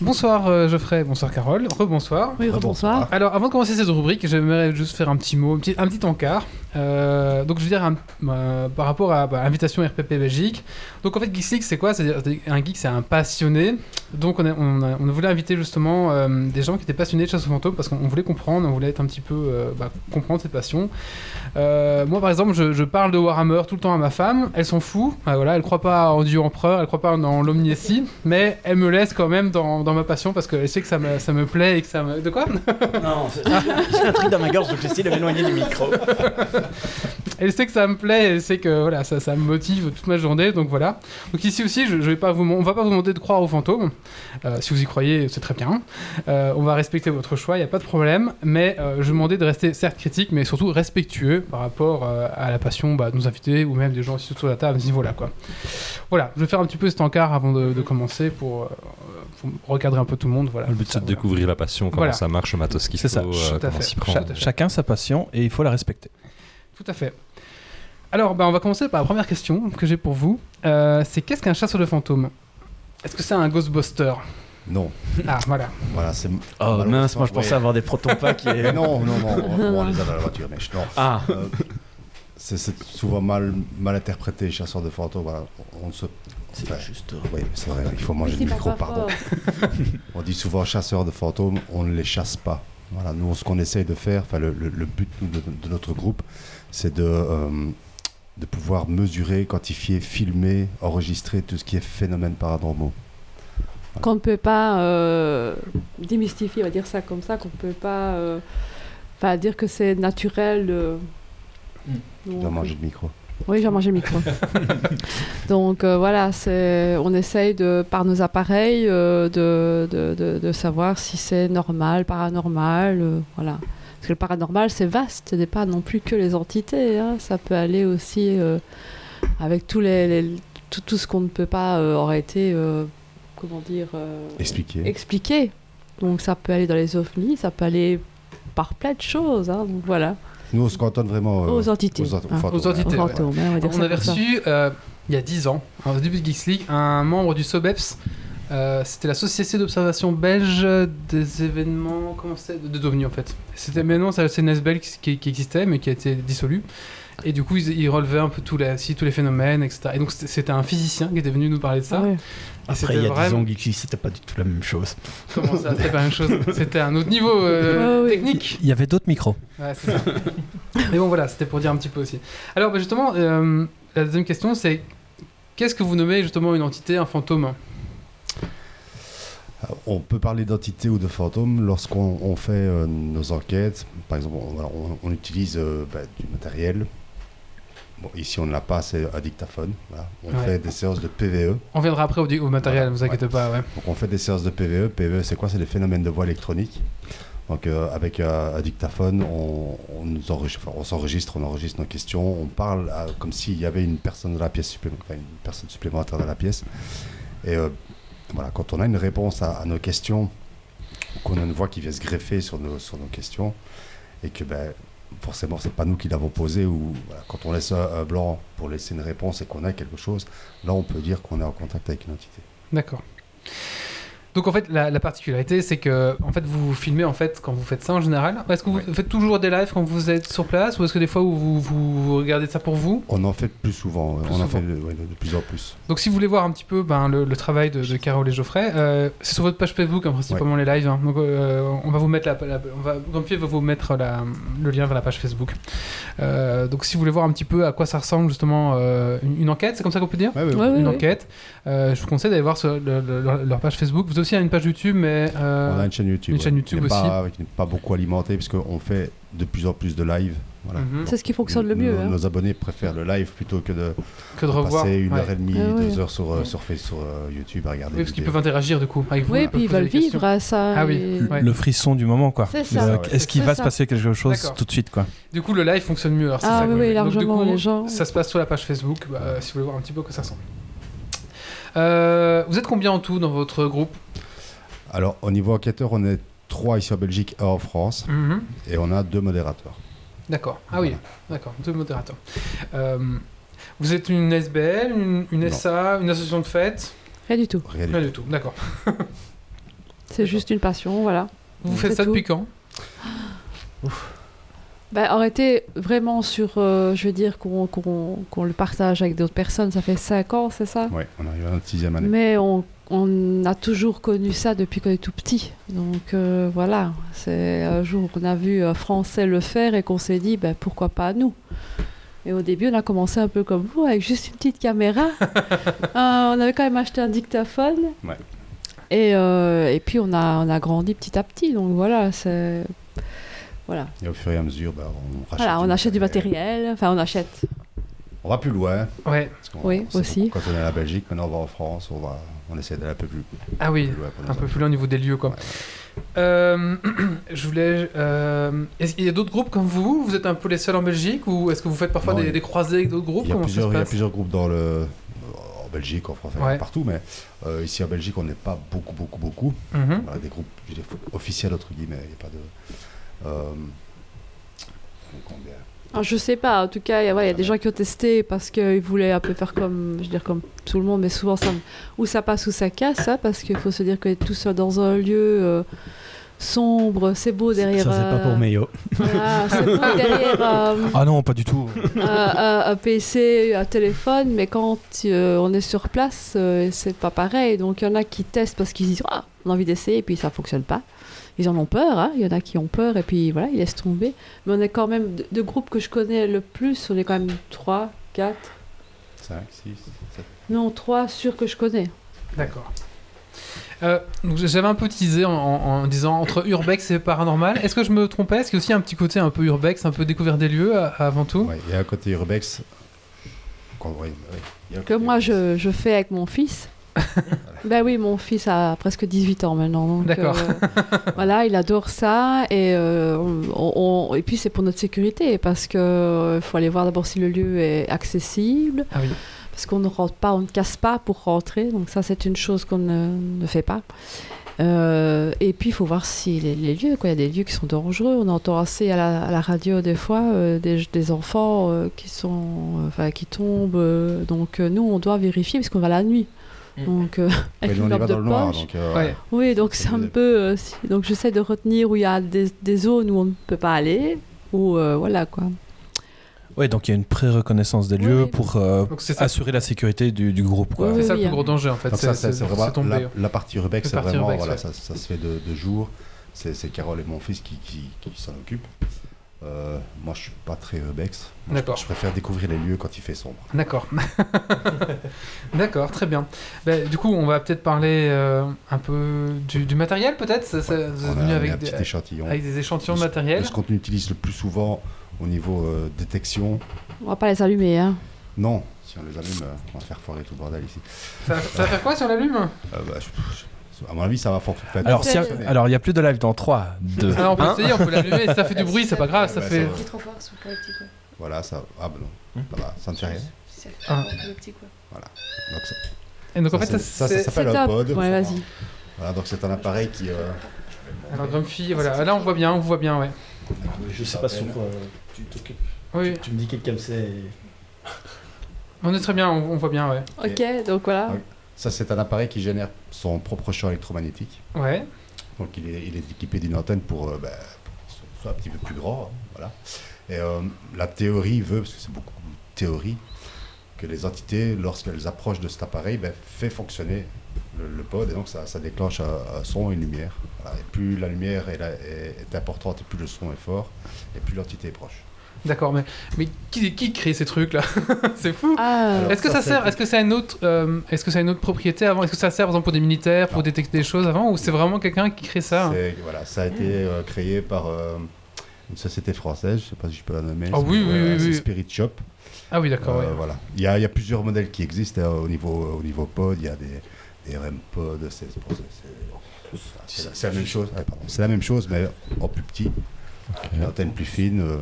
Bonsoir euh, Geoffrey, bonsoir Carole, rebonsoir.
Oui, bonsoir.
Alors, avant de commencer cette rubrique, j'aimerais juste faire un petit mot, un petit, un petit encart. Euh, donc, je veux dire, un- euh, par rapport à bah, l'invitation RPP Belgique. Donc, en fait, Geeks League, c'est quoi? C'est-à-dire, un geek, c'est un passionné. Donc, on, a- on, a- on voulait inviter justement euh, des gens qui étaient passionnés de chasse aux fantômes parce qu'on on voulait comprendre, on voulait être un petit peu euh, bah, comprendre cette passion. Euh, moi, par exemple, je, je parle de Warhammer tout le temps à ma femme. Elle s'en fout. Ah, voilà, elle croit pas en Dieu empereur, elle croit pas dans l'omniécie, mais elle me laisse quand même dans, dans ma passion parce qu'elle sait que ça me, ça me plaît et que ça me. De quoi?
Non, c'est- j'ai un truc dans ma gorge, donc j'essaie de m'éloigner du micro.
Elle sait que ça me plaît, elle sait que voilà, ça, ça me motive toute ma journée, donc voilà. Donc ici aussi, je, je vais pas vous, on va pas vous demander de croire aux fantômes. Euh, si vous y croyez, c'est très bien. Euh, on va respecter votre choix, il n'y a pas de problème. Mais euh, je vais demander de rester certes critique, mais surtout respectueux par rapport euh, à la passion bah, de nos invités ou même des gens ici autour de la table à ce niveau-là. Quoi. Voilà, je vais faire un petit peu cet encart avant de, de commencer pour, pour recadrer un peu tout le monde. Voilà.
Le but, c'est de
Voilà.
découvrir la passion, comment
Voilà.
ça marche, le matos faut,
C'est ça.
euh,
Tout à
comment
fait. Cha-
Chacun sa passion et il faut la respecter.
Tout à fait. Alors, bah, on va commencer par la première question que j'ai pour vous. Euh, c'est qu'est-ce qu'un chasseur de fantômes? Est-ce que c'est un Ghostbuster?
Non.
Ah, voilà.
Voilà, c'est.
Oh mince, moi je pensais
Ouais.
avoir des protopacks et...
Mais non, non, non, on, on les a dans la voiture, mais je- non.
Ah,
Euh, c'est souvent mal, mal interprété, chasseur de fantômes. Voilà. On, on se...
c'est
Ouais.
juste...
Oui, c'est vrai, il faut manger le micro, pardon. On dit souvent chasseur de fantômes, on ne les chasse pas. Voilà, nous, ce qu'on essaye de faire, enfin, le, le- le but de, de notre groupe, c'est de, euh, de pouvoir mesurer, quantifier, filmer, enregistrer tout ce qui est phénomènes paranormaux.
Qu'on ne peut pas euh, démystifier, on va dire ça comme ça, qu'on ne peut pas euh, enfin, dire que c'est naturel. euh,
Tu dois manger le micro.
Oui, j'ai mangé le micro. Donc euh, voilà, on essaye de, par nos appareils euh, de, de, de- de savoir si c'est normal, paranormal, euh, voilà. Parce que le paranormal, c'est vaste, ce n'est pas non plus que les entités, hein. ça peut aller aussi euh, avec tous les, les- tout, tout ce qu'on ne peut pas aurait été, comment dire,
Expliquer.
expliqué. Donc ça peut aller dans les ovnis, ça peut aller par plein de choses, hein. donc voilà,
Nous, on se cantonne vraiment euh,
aux entités.
aux, ent- fantômes,
Aux entités.
Aux
ouais.
fantômes, hein, on
avait reçu, euh, il y a 10 ans, hein, au début de Geeks League, un membre du SOBEPS. Euh, c'était la Société d'observation belge des événements comment c'est de, de d'OVNI en fait. C'était maintenant c'est la CNSBL qui, qui- qui existait mais qui a été dissolue. Et du coup ils, ils relevaient un peu tous les, si, tous les phénomènes etc. Et donc c'était, un physicien qui était venu nous parler de ça.
Ah ouais.
Après, il y a 10
vraiment-
ans, Geeky, c'était pas du tout la même chose.
Comment ça C'était pas la même chose? C'était un autre niveau euh,
Ouais, ouais.
technique.
Il y avait d'autres micros.
Ouais, c'est ça. Mais bon, voilà, c'était pour dire un petit peu aussi. Alors, bah, justement, euh, la deuxième question, c'est qu'est-ce que vous nommez justement une entité, un fantôme?
Euh, On peut parler d'entité ou de fantôme lorsqu'on on fait euh, nos enquêtes. Par exemple, on, voilà, on- on utilise euh, bah, du matériel. Bon, ici, on ne l'a pas, c'est un dictaphone. voilà. On
Ouais.
fait des séances de PVE.
On viendra après au, au matériel,
Voilà,
vous inquiétez pas, ouais.
Donc, on fait des séances de PVE. PVE, c'est quoi? C'est des phénomènes de voix électronique. Donc euh, avec euh, un dictaphone, on, on nous enregistre, enfin, on s'enregistre, on enregistre nos questions, on parle euh, comme s'il y avait une personne dans la pièce supplémentaire, enfin, une personne supplémentaire dans la pièce. Et euh, voilà, quand on a une réponse à, à nos questions, qu'on a une voix qui vient se greffer sur nos, sur nos questions, et que ben, forcément c'est pas nous qui l'avons posé, ou quand on laisse un blanc pour laisser une réponse et qu'on a quelque chose, là on peut dire qu'on est en contact avec une entité.
D'accord. Donc en fait, la, la particularité, c'est que en fait, vous filmez en fait quand vous faites ça en général. Est-ce que vous
Ouais.
faites toujours des lives quand vous êtes sur place, ou est-ce que des fois vous, vous, vous regardez ça pour vous?
On en fait plus souvent,
Plus
on en fait de, ouais, plus en plus.
Donc si vous voulez voir un petit peu ben, le, le travail de, de Carole et Geoffrey, euh, c'est sur votre page Facebook hein, principalement les lives. hein. Donc euh, on va vous mettre la, la- on va, Grumpy va vous mettre la- le lien vers la page Facebook. Euh, donc si vous voulez voir un petit peu à quoi ça ressemble justement euh, une, une enquête, c'est comme ça qu'on peut dire?
Ouais, ouais,
Ouais,
ouais.
oui,
Une enquête. Euh, je vous conseille d'aller voir sur le- le- leur, leur page Facebook. Vous aussi une page YouTube, mais euh,
On a une chaîne YouTube.
une chaîne YouTube
qui n'est
aussi.
Pas, qui n'est pas beaucoup alimentée, parce qu'on fait de plus en plus de live. Voilà.
mhm,
C'est ce qui fonctionne le
Nos-
mieux. hein.
Nos abonnés préfèrent le live plutôt que de
que de revoir.
passer une
Ouais.
heure et demie,
Ah ouais.
deux heures sur, euh,
Ouais.
sur, Face- sur euh, YouTube à regarder.
Oui, parce qu'ils peuvent interagir du coup avec vous.
Oui,
ils peuvent
puis ils veulent vivre à ça.
Ah oui.
et-.
Le frisson du moment, quoi.
C'est
ça.
Est-ce qu'il
C'est
va
ça.
se passer quelque chose
D'accord.
tout de suite, quoi?
Du coup, le live fonctionne mieux. alors c'est
Ah
ça,
oui,
Donc, du
largement,
coup,
les gens-
Ça se passe sur la page Facebook, bah, si vous voulez voir un petit peu que ça ressemble. Euh, vous êtes combien en tout dans votre groupe
Alors, au niveau enquêteur, on est trois ici en Belgique, un en France,
Mhm.
et on a deux modérateurs.
D'accord. Ah oui, d'accord. Deux modérateurs. Euh, vous êtes une SBL, une, une
Non.
SA, une association de fête
Rien du tout.
Rien du
Rien
tout.
du tout. D'accord.
C'est juste une passion, voilà.
Vous faites ça
tout.
depuis quand
Ben, arrêter vraiment sur, euh, je veux dire, qu'on qu'on- qu'on le partage avec d'autres personnes, ça fait 5 ans, c'est ça?
Ouais, on arrive à notre sixième année.
Mais on, on a toujours connu ça depuis qu'on est tout petit. Donc euh, voilà, c'est un jour on a vu un Français le faire et qu'on s'est dit, ben, pourquoi pas nous? Et au début, on a commencé un peu comme vous, avec juste une petite caméra. Euh, on avait quand même acheté un dictaphone.
Ouais.
Et, euh, et puis on a, on a grandi petit à petit. Donc voilà, c'est... Voilà.
Et au fur et à mesure, bah, on rachète
Voilà, on achète du matériel, enfin on achète.
On va plus loin.
Ouais.
Oui, aussi.
Quand on est à la Belgique, maintenant on va en France, on, va, on essaie d'aller un peu plus,
Ah oui.
plus loin.
Un peu plus loin au niveau des lieux, quoi.
Ouais,
Euh, je voulais. euh, est-ce qu'il y a d'autres groupes comme vous? Vous êtes un peu les seuls en Belgique ou est-ce que vous faites parfois
Non,
des,
il-
des croisées avec d'autres groupes?
Il y, a plusieurs, il y a plusieurs groupes dans le, en Belgique, en France,
Ouais.
partout, mais euh, ici en Belgique, on n'est pas beaucoup, beaucoup, beaucoup.
Mhm.
Voilà, des groupes je veux dire, officiels, entre guillemets, il n'y a pas de... Euh, combien
Alors, je sais pas, en tout cas, il y, a- ouais, il y a des gens qui ont testé parce qu'ils voulaient un peu faire comme, je veux dire, comme tout le monde, mais souvent, ça, ou ça passe ou ça casse, hein, parce qu'il faut se dire que tout seul dans un lieu euh, sombre, c'est beau derrière.
Ça, c'est pas
euh,
pour Meyo.
voilà, c'est beau derrière euh,
Ah non, pas du tout.
un, un- un PC, un téléphone, mais quand euh, on est sur place, euh, c'est pas pareil. Donc il y en a qui testent parce qu'ils disent ah, on a envie d'essayer et puis ça fonctionne pas. Ils en ont peur, hein. il y en a qui ont peur et puis voilà, ils laissent tomber. Mais on est quand même, de, de groupes que je connais le plus, on est quand même 3, 4,
5, 6, 7.
non 3 sûrs que je connais.
D'accord. Euh, donc j'avais un peu teasé en, en- en disant entre urbex et paranormal. Est-ce que je me trompais? Est-ce qu'il y a aussi un petit côté un peu urbex, un peu découvert des lieux euh, avant tout?
Ouais, il y a un côté urbex. qu'on- ouais, ouais, il y a un
Que
côté
moi
urbex.
je, je fais avec mon fils. ben oui, mon fils a presque 18 ans maintenant.
D'accord.
euh, voilà, il adore ça. Et, euh, on- on- et puis c'est pour notre sécurité parce qu'il faut aller voir d'abord si le lieu est accessible.
Ah oui.
Parce qu'on ne rentre pas, on ne casse pas pour rentrer. Donc ça, c'est une chose qu'on ne, ne fait pas. Euh, et puis, il faut voir si les, les lieux, quoi. Il y a des lieux qui sont dangereux. On entend assez à la, à la radio des fois euh, des, des enfants euh, qui sont, euh, qui tombent. euh, donc euh, nous, on doit vérifier parce qu'on va la nuit.
Mm.
Donc euh, avec une de
noir,
poche.
donc euh,
Ouais.
Oui, donc
C'est
un peu. euh, si- donc j'essaie de retenir où il y a des, des zones où on ne peut pas aller. Ou euh, voilà quoi.
Ouais, donc il y a une pré-reconnaissance des
Oui,
lieux
oui.
pour euh,
Donc c'est ça,
assurer la sécurité du, du groupe, quoi.
Oui,
c'est ça
oui,
le plus gros danger en fait.
Donc ça, c'est vraiment
tombé.
la, la partie urbex, c'est vraiment
urbex,
voilà,
ouais.
ça, ça se fait de, de jour. C'est c'est Carole et mon fils qui, qui, qui s'en occupent. Euh, moi, je suis pas très urbex. Moi, je-
D'accord.
Je, préfère découvrir les lieux quand il fait sombre.
D'accord. D'accord, très bien. Ben, du coup, on va peut-être parler euh, un peu du, du matériel, peut-être. Ça- ça-
On a
avec
un
des,
petit échantillon.
avec des échantillons de matériel.
de ce qu'on utilise le plus souvent au niveau euh, détection.
On va pas les allumer. Hein.
Non, si on les allume, on va faire foirer tout le bordel ici.
Ça, ça va faire quoi si on l'allume?
Euh, bah, je- je- À mon avis, ça va fonctionner.
Alors, y a- alors, il n'y a plus de live dans 3, 2,
Ah, on peut
1.
essayer, on peut l'allumer. Si ça fait du bruit, c'est pas grave. Ça
Ouais,
fait.
ça.
Il est trop fort, plaît, le petit quoi.
Voilà, ça. Ah, ben non. Ça va, ça ne fait rien.
C'est
Ah.
le petit quoi.
Donc, ça,
Et donc en
ça,
fait, ça,
ça, ça s'appelle un pod.
Ouais, vas-y.
Voilà, donc c'est un appareil qui. euh,
Alors Grumpy, voilà. Là, on voit bien, on voit bien, ouais.
Je sais pas sur quoi tu t'occupes.
Oui,
Tu me dis quelqu'un c'est.
on est très bien, on, on voit bien, ouais.
Ok, donc voilà.
Ça, c'est un appareil qui génère son propre champ électromagnétique.
Ouais.
Donc, il est, il est équipé d'une antenne pour, euh, bah, pour que ce soit un petit peu plus grand. hein, voilà. Et euh, la théorie veut, parce que c'est beaucoup de théorie, que les entités, lorsqu'elles approchent de cet appareil, ben, fait fonctionner le, le pod et donc ça, ça déclenche un, un son et une lumière. Voilà. Et plus la lumière est, la- est- est importante et plus le son est fort et plus l'entité est proche.
D'accord, mais, mais qui, qui crée ces trucs-là C'est fou.
Ah,
Est-ce que ça,
ça,
sert
c'est-
Est-ce que ça a une autre euh, Est-ce que a une autre propriété avant? Est-ce que ça sert par exemple pour des militaires pour
Non.
détecter des choses avant ou c'est vraiment quelqu'un qui crée ça hein?
C'est- voilà, ça a été euh, créé par euh, une société française, je ne sais pas si je peux la nommer.
Ah
c'est-
oui, oui, oui,
c'est
oui.
Spirit Shop.
Ah oui, d'accord.
Euh,
ouais.
voilà. il, y a, il y a plusieurs modèles qui existent hein, au, niveau, au niveau pod. Il y a des, des REM pod. C'est c'est- c'est- c'est- c'est la même chose. pardon. C'est la même chose, mais en plus petit. Une antenne plus fine. euh,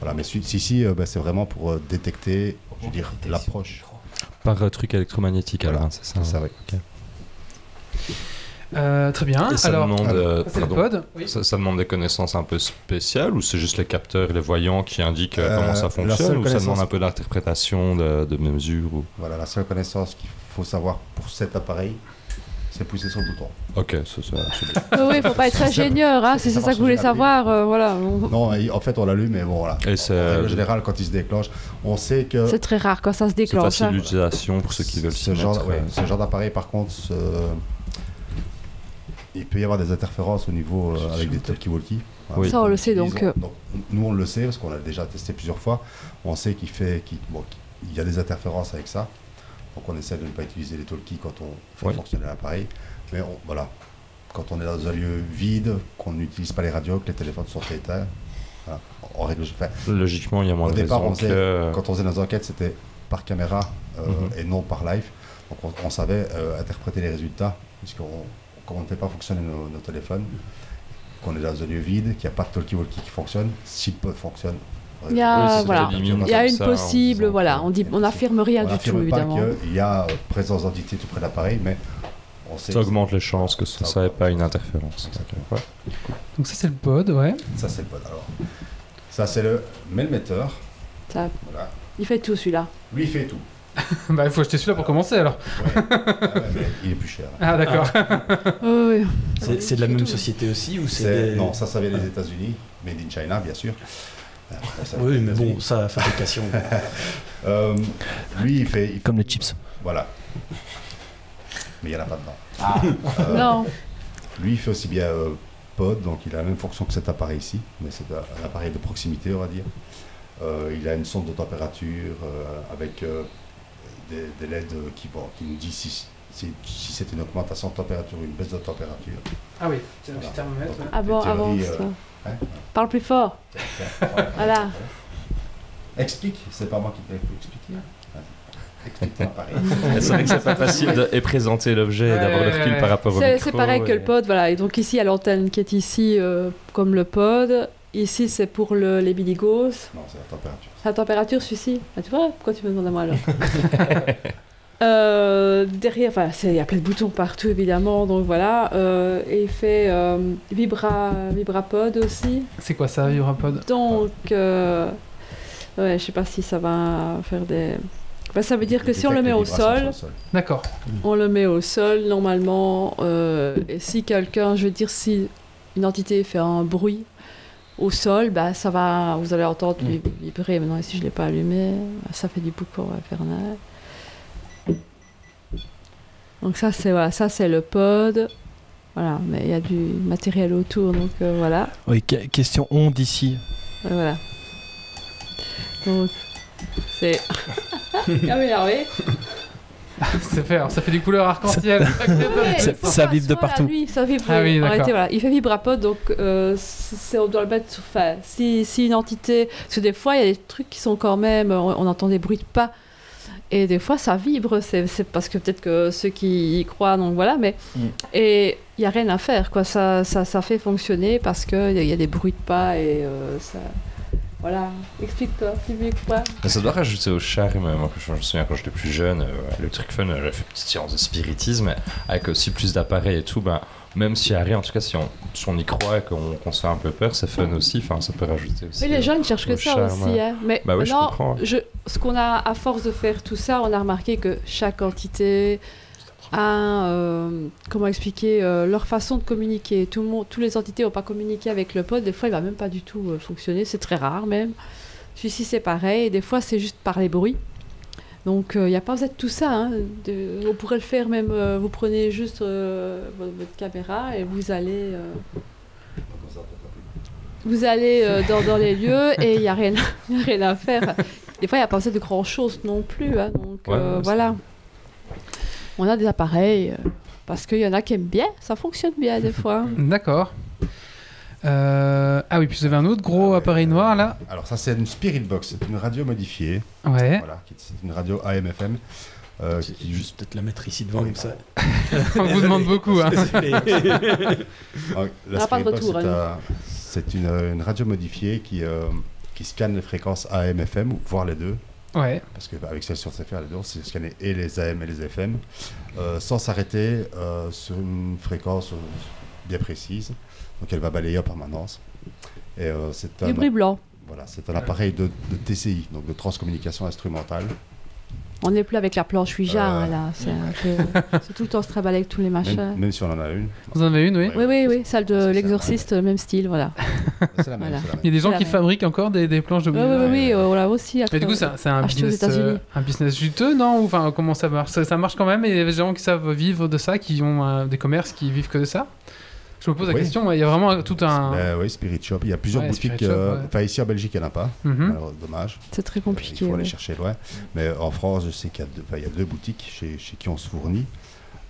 voilà, mais celui- ici, euh, bah, c'est vraiment pour euh, détecter, je veux dire, l'approche.
Par euh, truc électromagnétique,
Voilà.
alors, hein, c'est ça.
Ça, oui.
Euh, très bien.
Ça
Alors,
demande,
alors,
euh,
ça, c'est le
pardon.
pod. Oui.
Ça, ça demande des connaissances un peu spéciales ou c'est juste les capteurs et les voyants qui indiquent euh, comment ça fonctionne ou ça demande un peu d'interprétation de, de mesures ou...
Voilà, la seule connaissance qu'il faut savoir pour cet appareil, c'est pousser sur le bouton.
Ok, ça, ça, c'est
oui, faut pas être ingénieur, hein, si c'est ça que vous voulez savoir, euh, voilà. on-
Non, en fait, on l'allume, mais bon, voilà.
Et c'est
En règle générale, quand il se déclenche, on sait que
C'est très rare quand ça se
c'est
déclenche.
facile
hein.
d'utilisation pour ceux qui veulent
ce genre,
mettre,
ouais,
euh,
ce genre d'appareil, par contre, ce- il peut y avoir des interférences au niveau euh, avec des talkie-walkie.
Oui.
Ça, on le sait, donc, euh.
Nous, on le sait parce qu'on l'a déjà testé plusieurs fois. On sait qu'il fait, qu'il bon, qu'il y a des interférences avec ça. Donc, on essaie de ne pas utiliser les talkies quand on fait fonctionner l'appareil. Mais on- voilà, quand on est dans un lieu vide, qu'on n'utilise pas les radios, que les téléphones sont éteints, voilà, en règle générale.
Logiquement, il y a moins
Au
de
départ, on faisait-
que...
Quand on faisait nos enquêtes, c'était par caméra euh,
Mhm.
et non par live. Donc on, on savait euh, interpréter les résultats, puisqu'on ne fait pas fonctionner nos, nos téléphones, qu'on est dans un lieu vide, qu'il n'y a pas de talkie-walkie qui fonctionne, si pod fonctionne.
Il y a-
Oui,
voilà. Il y a une
ça,
possible,
disant
voilà, on dit, on n'affirme rien
on
du tout, évidemment.
qu'il y a euh, présence d'entité tout près de l'appareil, mais on sait
Ça augmente les chances que ce
Ça
soit
augmente.
pas une interférence. Ouais.
Donc ça c'est le pod, ouais.
ça c'est le pod. Alors, ça c'est le melmetteur.
Ça-
Voilà.
Il fait tout celui-là.
Lui il fait tout.
bah il faut acheter celui-là pour commencer alors.
Ouais. Ah mais il est plus cher.
Ah d'accord.
Oh, oui.
C'est de la même société aussi ou c'est.
C'est-
des-
Non, ça ça vient des États-Unis, made in China bien sûr. Ça vient
Oui, mais bon, ça, fabrication.
Euh, lui, il fait. il fait-
Comme les chips.
Voilà. Mais il n'y en a pas dedans. Euh,
Non,
Lui, il fait aussi bien euh, pod, donc il a la même fonction que cet appareil ici, mais c'est un, appareil de proximité, on va dire. Euh, il a une sonde de température euh, avec euh, des, des LED qui, bon, qui nous dit si, si, si c'est une augmentation de température ou une baisse de température.
Ah oui, c'est un
Voilà.
petit thermomètre.
ah bon,
Des hein?
Parle plus fort. Voilà.
Explique, c'est pas moi qui peux expliquer. Explique ton appareil.
C'est vrai que c'est pas facile de et présenter l'objet et
Ouais,
d'avoir le recul
ouais.
par rapport au
C'est
micro.
c'est pareil que le pod, voilà. Et donc ici, il y a l'antenne qui est ici, euh, comme le pod. Ici, c'est pour le, les biligos.
Non, c'est la température.
La température, celui-ci. Ah, tu vois, pourquoi tu me demandes à moi alors? Euh, derrière, enfin, il y a plein de boutons partout évidemment, donc voilà. Euh, et il fait euh, vibra, vibrapod aussi.
C'est quoi ça, VibraPod?
Donc, euh, ouais, je sais pas si ça va faire des. Enfin, ça veut dire que si on le met au sol.
D'accord.
on le met au sol normalement. euh, et si quelqu'un, je veux dire, si une entité fait un bruit au sol, bah, ça va, vous allez entendre vib- vibrer. Maintenant, ici, je ne l'ai pas allumé, bah, ça fait du boucan infernal. Donc ça, c'est voilà, ça c'est le pod. Voilà, mais il y a du matériel autour, donc euh, voilà.
Oui, que- question onde ici.
Voilà. Donc, c'est. Ah oui, ah oui.
c'est fait, alors ça fait des couleurs arc-en-ciel.
Ouais,
Ça- vibre de partout.
lui, ça vibre.
Ah oui,
réalité, voilà. Il fait vibrapod, donc euh, c'est- on doit le mettre. sur- Enfin, si, si une entité. Parce que des fois, il y a des trucs qui sont quand même. On, on entend des bruits de pas. Et des fois, ça vibre. C'est c'est parce que peut-être que ceux qui y croient, donc voilà. Mais
Mm.
et il y a rien à faire, quoi. Ça, ça, ça fait fonctionner parce que il y a des bruits de pas et euh, ça. Voilà. Explique-toi, tu veux quoi?
Mais ça doit rajouter au charme. Moi, je me souviens quand j'étais plus jeune, euh, le truc fun, j'avais fait une petite séance de spiritisme avec aussi plus d'appareils et tout. Ben, même s'il n'y a rien, en tout cas, si on, si on y croit et qu'on se fait un peu peur, c'est fun aussi. Enfin, ça peut rajouter aussi.
Oui, les
euh,
jeunes cherchent que ça
charme,
aussi. hein. Mais
Bah oui, je
je- ce qu'on a, à force de faire tout ça, on a remarqué que chaque entité a, euh, comment expliquer, euh, leur façon de communiquer. Tout le monde, toutes les entités n'ont pas communiqué avec le pod. Des fois, il va même pas du tout euh, fonctionner. C'est très rare même. Celui-ci, c'est pareil. Et des fois, c'est juste par les bruits. Donc, il n'y a pas besoin de tout ça. hein. De- on pourrait le faire même. euh, vous prenez juste euh, votre, votre caméra et vous allez. euh, vous allez euh, dans, dans les lieux et il n'y a, rien- y a rien à faire. Des fois, il n'y a pas besoin de grand chose non plus. hein, donc
Ouais,
euh, voilà. On a des appareils euh, parce qu'il y en a qui aiment bien. Ça fonctionne bien des fois.
D'accord. Euh, Ah oui, puis vous avez un autre gros appareil noir là.
Alors ça c'est une Spirit Box, c'est une radio modifiée,
Ouais.
voilà, qui- c'est une radio AM/FM. euh, qui-
juste peut-être la mettre ici devant
Oui,
comme ça.
On vous demande beaucoup. hein.
Ah, La
n'a pas de
Spirit Box,
retour,
c'est un- c'est une, euh, une radio modifiée qui, euh, qui scanne les fréquences AM/FM, ou voire les deux,
Ouais.
parce qu'avec celle sur CFR, les deux, c'est scanner et les AM et les FM, euh, sans s'arrêter euh, sur une fréquence euh, bien précise. Donc elle va balayer en permanence. Et euh, c'est
Du
un,
bruit blanc.
voilà, c'est un appareil de, de TCI, donc de transcommunication instrumentale.
On n'est plus avec la planche Ouija
Euh,
là. C'est un peu- c'est tout le temps se travailler avec tous les machins.
Même, même si on en a une.
Vous en avez une, oui.
Oui, oui, oui. Celle
C'est
de l'exorciste, le même style, voilà.
C'est la même.
Voilà.
c'est la même.
Il y a des gens qui
même.
fabriquent encore des, des planches de
Oui, oui, oui, oui, euh, on l'a aussi. à
Mais du coup, c'est un- business, euh, un business juteux, non Ou enfin, comment ça marche? Ça, ça marche quand même et il y a des gens qui savent vivre de ça, qui ont euh, des commerces qui vivent que de ça? Je me pose la
Oui.
question, il y a vraiment tout un.
Ben oui, Spirit Shop. Il y a plusieurs
Ouais,
boutiques. Euh,
ouais.
Enfin, ici en Belgique, il n'y en a pas.
Mhm.
dommage.
C'est très
Il
compliqué.
faut aller chercher loin. Mais en France, je sais qu'il y, a deux- enfin, il y a deux boutiques chez, chez qui on se fournit.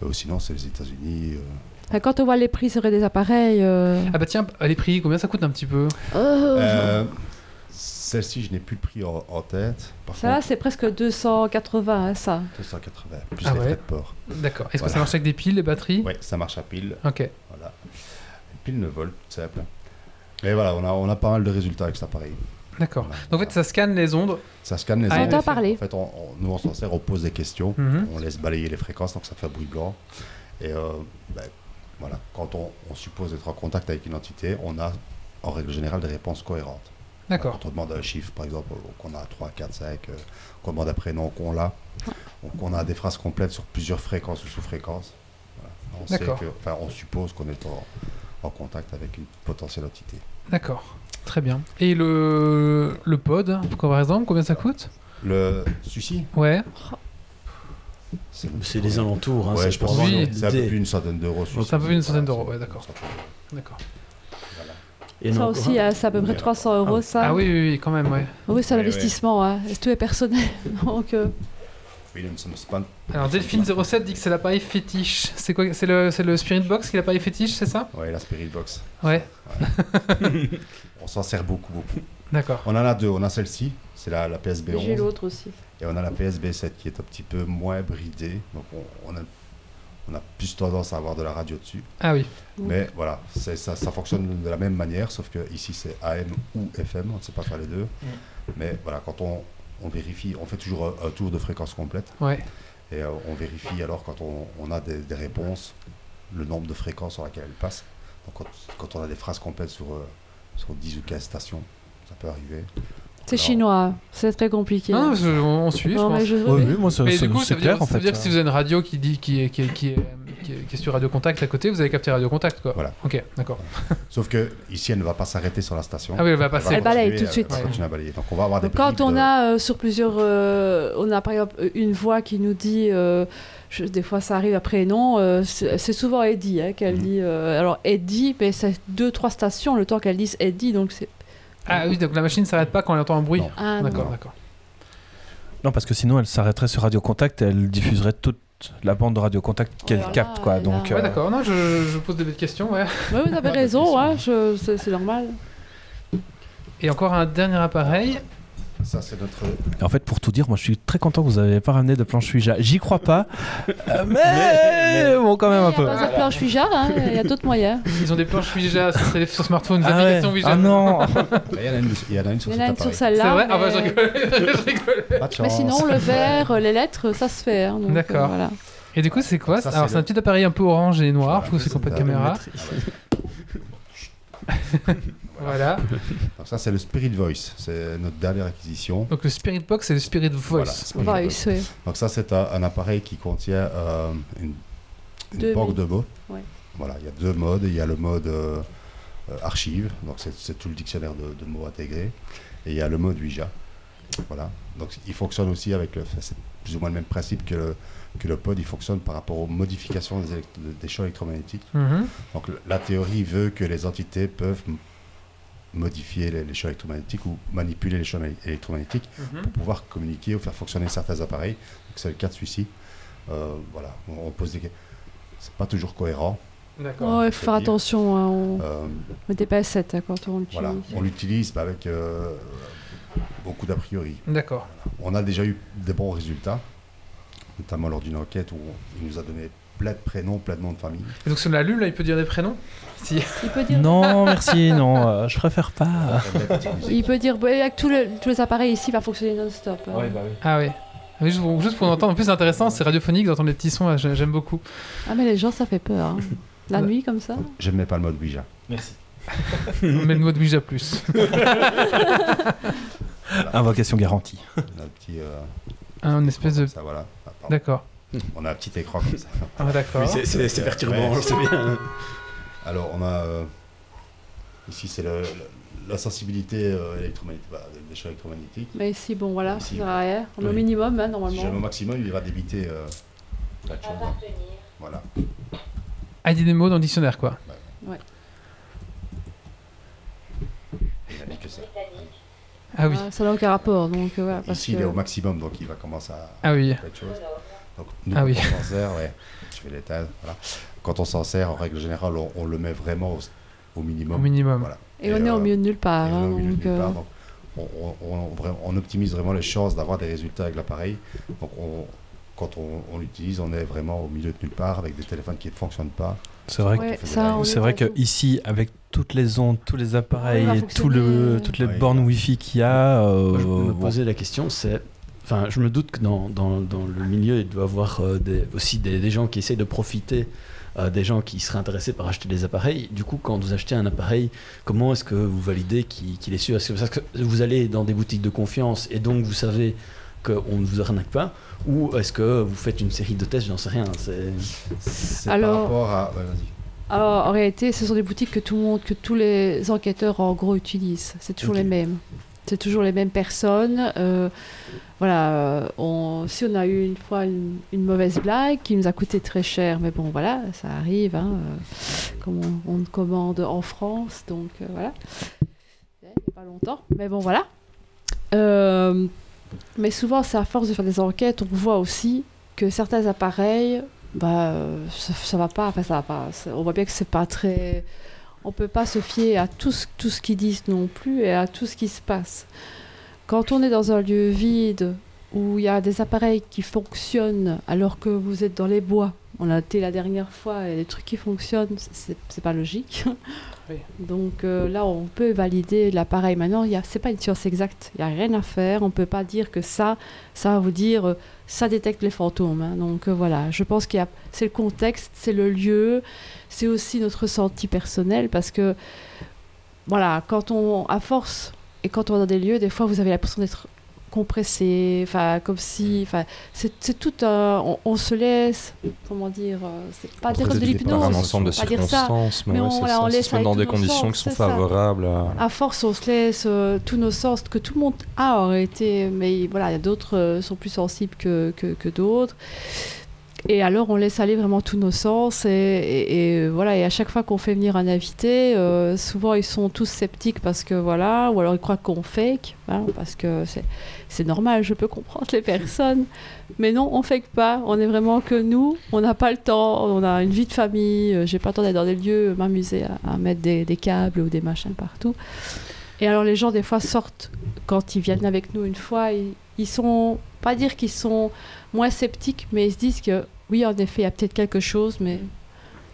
Euh, sinon, c'est les États-Unis. euh.
Enfin, Quand on voit les prix sur des appareils. euh,
Ah bah tiens, les prix, combien ça coûte un petit peu?
Oh,
Euh, Celle-ci, je n'ai plus le prix en, en tête. Par
Ça,
contre,
c'est presque 280, hein, ça.
280, plus
Ah
les
ouais.
frais de port.
D'accord. Est-ce que ça marche avec des piles, les batteries?
Oui, ça marche à pile.
Ok.
Voilà. Pile 9 volts, simple. Et voilà, on a, on a pas mal de résultats avec cet appareil.
D'accord.
Voilà.
Donc en fait, ça scanne les ondes.
Ça scanne les
Ah,
ondes.
on t'a
parlé.
En fait, on, on- nous, on s'en sert, on pose des questions.
Mhm.
on laisse balayer les fréquences, donc ça fait un bruit blanc. Et euh, ben, voilà, quand on, on suppose être en contact avec une entité, on a en règle générale des réponses cohérentes.
D'accord.
Quand on demande un chiffre, par exemple, qu'on a 3, 4, 5, euh, qu'on demande un prénom, qu'on l'a, donc on a des phrases complètes sur plusieurs fréquences ou sous-fréquences. Voilà. On, sait
D'accord.
que- enfin, on suppose qu'on est en, en contact avec une potentielle entité.
D'accord. Très bien. Et le, le pod, par exemple, combien ça coûte?
Le suicide,
Ouais.
c'est
les alentours. Hein,
Ouais,
c'est
je pense
Oui.
une
c'est un peu plus d'une centaine d'euros.
C'est un peu plus d'une centaine d'euros, ouais, d'accord. D'accord.
Et
Ça
non,
aussi, hein, c'est à peu près 300 euros, ça.
Ah oui, oui, oui, quand même, ouais.
Oui, c'est un
Ouais,
hein. Tout est personnel? Donc, euh,
Alors Delphine07 dit que c'est l'appareil fétiche. C'est quoi C'est le, c'est le Spirit Box qui est l'appareil fétiche, c'est ça?
Ouais, la Spirit Box.
Ouais.
On s'en sert beaucoup, beaucoup.
D'accord.
On en a deux. On a celle-ci, c'est la, la
j'ai
PSB11.
l'autre aussi.
Et on a la PSB7 qui est un petit peu moins bridée. Donc on, on a, on a plus tendance à avoir de la radio dessus.
Ah oui.
Mm.
Mais voilà, c'est- ça, ça fonctionne de la même manière, sauf que ici c'est AM ou FM, on ne sait pas faire les deux. Mais voilà, quand on, on vérifie, on fait toujours un, un tour de fréquence complète.
Ouais.
Et euh, on vérifie alors quand on, on a des, des réponses, le nombre de fréquences sur laquelle elles passent. Donc quand, quand on a des phrases complètes sur, euh, sur 10 ou 15 stations, ça peut arriver.
C'est
Alors,
chinois. C'est très compliqué.
Non, non, je- on, on suit, je
Non,
pense.
mais je-
Oui, oui, moi, ça-
Mais
ça-
du coup, ça
c'est
veut,
clair
dire,
en
ça veut
fait.
dire que si vous avez une radio qui dit qui est, qui est, qui est, qui est- qui est sur Radio Contact à côté, vous avez capté Radio Contact, quoi.
Voilà.
Ok, d'accord.
Sauf que ici, elle ne va pas s'arrêter sur la station.
Ah oui, elle va passer.
Elle balaye tout de suite.
Elle va
Ouais.
continuer à balayer. Donc on va avoir des
quand on
de-
a euh, sur plusieurs, euh, on a par exemple une voix qui nous dit, euh, je- des fois ça arrive après non, euh, c'est souvent Eddie hein, qu'elle
Mhm.
dit. euh, alors Eddie, mais c'est deux trois stations le temps qu'elle dise Eddie, donc c'est.
Ah oui, donc la machine s'arrête pas quand elle entend un bruit.
Non.
Ah, non.
D'accord,
non.
d'accord.
Non, parce que sinon, elle s'arrêterait sur Radio Contact et elle diffuserait toute la bande de Radio Contact qu'elle
Alors là,
capte, quoi. Donc.
Ouais,
euh,
d'accord. Non, je, je pose des belles questions, ouais.
Ouais, vous avez raison, hein, je- c'est c'est normal.
Et encore un dernier appareil.
Ça, c'est notre.
Et en fait, pour tout dire, moi je suis très content que vous n'avez pas ramené de planche Ouija. J'y crois pas, euh, mais, bon, quand même un
Il
peu.
n'y a pas de planche Ouija, hein, il y a d'autres moyens.
Ils ont des planches Ouija sur, sur smartphone, des
Ah, ouais.
applications Ouija.
Ah non
Il y en a une, il y en a une sur
Il y
cet
en a une sur
appareil.
C'est
celle-là.
vrai Ah bah je rigole. je rigole.
Pas de
Mais sinon, le verre, les lettres, ça se fait. hein,
D'accord.
euh, voilà.
Et du coup, c'est quoi
Ça,
Alors,
c'est
un petit appareil un peu orange et noir, parce que c'est qu'on pas de caméra. Voilà.
Donc ça, c'est le Spirit Voice. C'est notre dernière acquisition.
Donc le Spirit Box, c'est le Spirit Voice.
Voilà, Spirit Voice.
Voice, oui.
Donc ça, c'est un, un appareil qui contient euh, une, une banque de mots.
Ouais.
Voilà, il y a deux modes. Il y a le mode euh, euh, archive, donc c'est tout le dictionnaire de, de mots intégré. Et il y a le mode Ouija. Voilà. Donc il fonctionne aussi avec le, c'est plus ou moins le même principe que le, que le pod. Il fonctionne par rapport aux modifications des, champs électromagnétiques.
Mhm.
Donc la théorie veut que les entités peuvent modifier les, les champs électromagnétiques ou manipuler les champs éle- électromagnétiques
Mhm.
pour pouvoir communiquer ou faire fonctionner certains appareils. Donc, C'est le cas de celui-ci. Euh, voilà, on, on pose des questions. C'est pas toujours cohérent.
D'accord.
il faut faire
dire.
attention, hein, on
Euh,
mettait pas 7 hein, quand on l'utilise.
voilà, on l'utilise bah, avec euh, beaucoup d'a priori.
D'accord.
On a déjà eu des bons résultats, notamment lors d'une enquête où il nous a donné plein de prénoms, plein de noms de famille.
Et donc sur la lune, là, il peut dire des prénoms Si.
Il peut dire,
Non, merci, non, euh, je préfère pas.
Il peut dire bah, avec tous les, tous les appareils ici, il va fonctionner non-stop. hein.
Ah oui. Oui, juste, pour, juste pour entendre. En plus, c'est intéressant, c'est radiophonique d'entendre les petits sons, j'ai- j'aime beaucoup.
Ah, mais les gens, ça fait peur. hein. La nuit, comme ça.
Donc, Je ne mets pas le mode Ouija.
Merci.
Mais le mot de Ouija plus.
Invocation garantie.
Un petit. euh,
Un espèce de.
ça, voilà. Ah.
D'accord.
On a un petit écran comme ça.
Ah, d'accord.
Oui, c'est- c'est c'est perturbant,
Ouais.
je sais bien.
Alors, on a. euh, ici, c'est la sensibilité euh, électromagnétique, bah, des champs électromagnétiques.
Mais ici, bon, voilà,
Ici.
c'est arrière. On est au minimum, hein,
Si
normalement.
jamais au maximum, il va débiter euh, de choses. hein. Voilà.
Ah, des mots dans le dictionnaire, quoi.
Il n'a dit que ça.
Ah oui.
Ah, ça n'a aucun rapport, donc euh, voilà. Parce
Ici, il est au maximum, donc il va commencer à
Ah oui.
Donc, nous,
Ah
quand
oui.
on s'en sert, ouais, je vais l'éteindre. Voilà. Quand on s'en sert, en règle générale, on, on le met vraiment au, au minimum.
Au minimum.
Voilà.
Et on est au
euh,
milieu de nulle part. hein,
au milieu de
donc,
nulle
euh,
part, donc on, on- on- vra- on optimise vraiment les chances d'avoir des résultats avec l'appareil. Donc on- quand on, on l'utilise, on est vraiment au milieu de nulle part avec des téléphones qui ne fonctionnent pas.
C'est vrai,
ouais,
c'est vrai que ici, avec toutes les ondes, tous les appareils, tout le, toutes les
Ouais.
bornes Wi-Fi qu'il y a, euh,
Moi, je me
bon.
posais la question, c'est. Enfin, je me doute que dans, dans, dans le milieu, il doit y avoir euh, des- aussi des, des gens qui essayent de profiter euh, des gens qui seraient intéressés par acheter des appareils. Du coup, quand vous achetez un appareil, comment est-ce que vous validez qu'il est sûr? Est-ce que, vous allez dans des boutiques de confiance et donc vous savez qu'on ne vous arnaque pas? Ou est-ce que vous faites une série de tests? J'en sais rien. c'est-
Alors-
par rapport à. ouais.
Alors, en réalité, ce sont des boutiques que tout le monde, que tous les enquêteurs en gros utilisent. C'est toujours les mêmes. C'est toujours les mêmes personnes. Euh, voilà, euh, si on a eu une fois une, mauvaise blague qui nous a coûté très cher, mais bon, voilà, ça arrive. Hein, euh, comme on, commande en France, donc voilà. Pas longtemps, mais bon, voilà. Mais souvent, c'est à force de faire des enquêtes, on voit aussi que certains appareils bah, ça, ça va pas, enfin ça va pas. On voit bien que c'est pas très. On peut pas se fier à tout ce, tout ce qu'ils disent non plus et à tout ce qui se passe. Quand on est dans un lieu vide où il y a des appareils qui fonctionnent alors que vous êtes dans les bois, on a été la dernière fois et les trucs qui fonctionnent, c'est pas logique.
Oui.
Donc euh, là, on peut valider l'appareil. Maintenant, a- c'est pas une science exacte. Il n'y a rien à faire. On peut pas dire que ça, ça va vous dire, euh, ça détecte les fantômes. hein. Donc euh, voilà, je pense qu'il y a, c'est le contexte, c'est le lieu, c'est aussi notre ressenti personnel parce que voilà, quand on, à force et quand on est dans des lieux, des fois, vous avez l'impression d'être compressé, enfin comme si, enfin c'est tout un, on, on se laisse, comment dire, euh, c'est pas dire comme de l'hypnose,
un ensemble de
dire
circonstances, mais,
Mais
ouais,
on- voilà,
ça,
on laisse
se met dans des conditions
sens,
qui sont favorables à...
à force, on se laisse euh, tous nos sens que tout le monde a en réalité, mais voilà, d'autres euh, sont plus sensibles que, que, que d'autres. Et alors, on laisse aller vraiment tous nos sens. Et, et, voilà, et à chaque fois qu'on fait venir un invité, euh, souvent ils sont tous sceptiques parce que voilà, ou alors ils croient qu'on fake, hein, parce que c'est, normal, je peux comprendre les personnes. Mais non, on fake pas. On est vraiment que nous. On n'a pas le temps. On a une vie de famille. euh, J'ai pas le temps d'être dans des lieux, m'amuser à, mettre des, câbles ou des machins partout. Et alors les gens des fois sortent quand ils viennent avec nous une fois, ils sont, pas dire qu'ils sont moins sceptiques, mais ils se disent que oui, en effet, il y a peut-être quelque chose, mais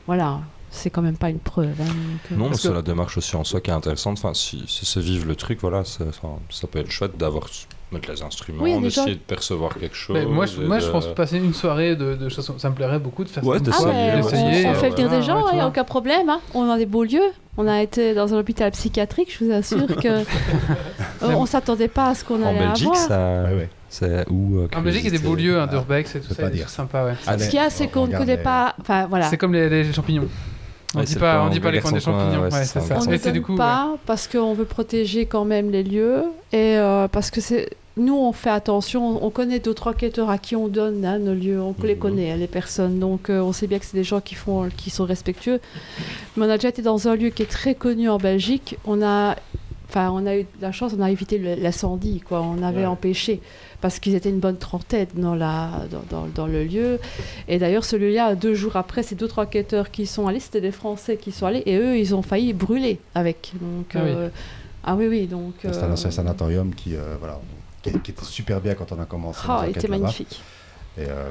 voilà, c'est quand même pas une preuve. hein, donc, euh,
Non, c'est
que-
la démarche aussi en soi qui est intéressante. Enfin, si, si c'est vivre le truc, voilà, ça peut être chouette d'avoir mettre les instruments,
Oui,
d'essayer de percevoir quelque chose.
Mais moi, je,
et
moi,
de-
je pense passer une soirée de, de chansons, ça me plairait beaucoup de faire
Ouais,
ça.
Ah,
fois,
mais
ouais,
on,
d'essayer,
on
euh,
fait venir
ouais,
des gens,
ouais,
il n'y a aucun problème. hein. On a des beaux lieux. On a été dans un hôpital psychiatrique, je vous assure que euh, on s'attendait pas à ce qu'on
En
allait
Belgique,
avoir.
ça.
Ouais, ouais.
C'est où euh,
En Belgique, il y a des beaux
curiosité
lieux, hein, d'urbex et tout ça,
pas
c'est
dire.
sympa, ouais.
Ah,
Ce qu'il y a, c'est qu'on ne connaît pas. Enfin voilà.
C'est comme les, les champignons. On
Ouais,
dit pas, on dit pas les coins des champignons.
ouais,
Ouais,
ça.
ça.
On ne
du
donne
coup.
pas parce qu'on veut protéger quand même les lieux et euh, parce que c'est nous on fait attention, on connaît d'autres enquêteurs à qui on donne hein, nos lieux, on les
Mhm.
connaît hein, les personnes, donc euh, on sait bien que c'est des gens qui font, qui sont respectueux. Mais on a déjà été dans un lieu qui est très connu en Belgique. On a, enfin on a eu de la chance, on a évité l'incendie quoi, on avait
Ouais.
empêché parce qu'ils étaient une bonne trentaine dans la dans, dans- dans le lieu. Et d'ailleurs, celui-là, deux jours après, c'est d'autres enquêteurs qui sont allés, c'était des Français qui sont allés, et eux, ils ont failli brûler avec. Donc,
Ah oui.
euh, ah oui, oui, donc.
C'est un
euh,
ancien sanatorium qui, euh, voilà, qui, qui était super bien quand on a commencé.
Ah, était
là-bas.
magnifique.
Et euh,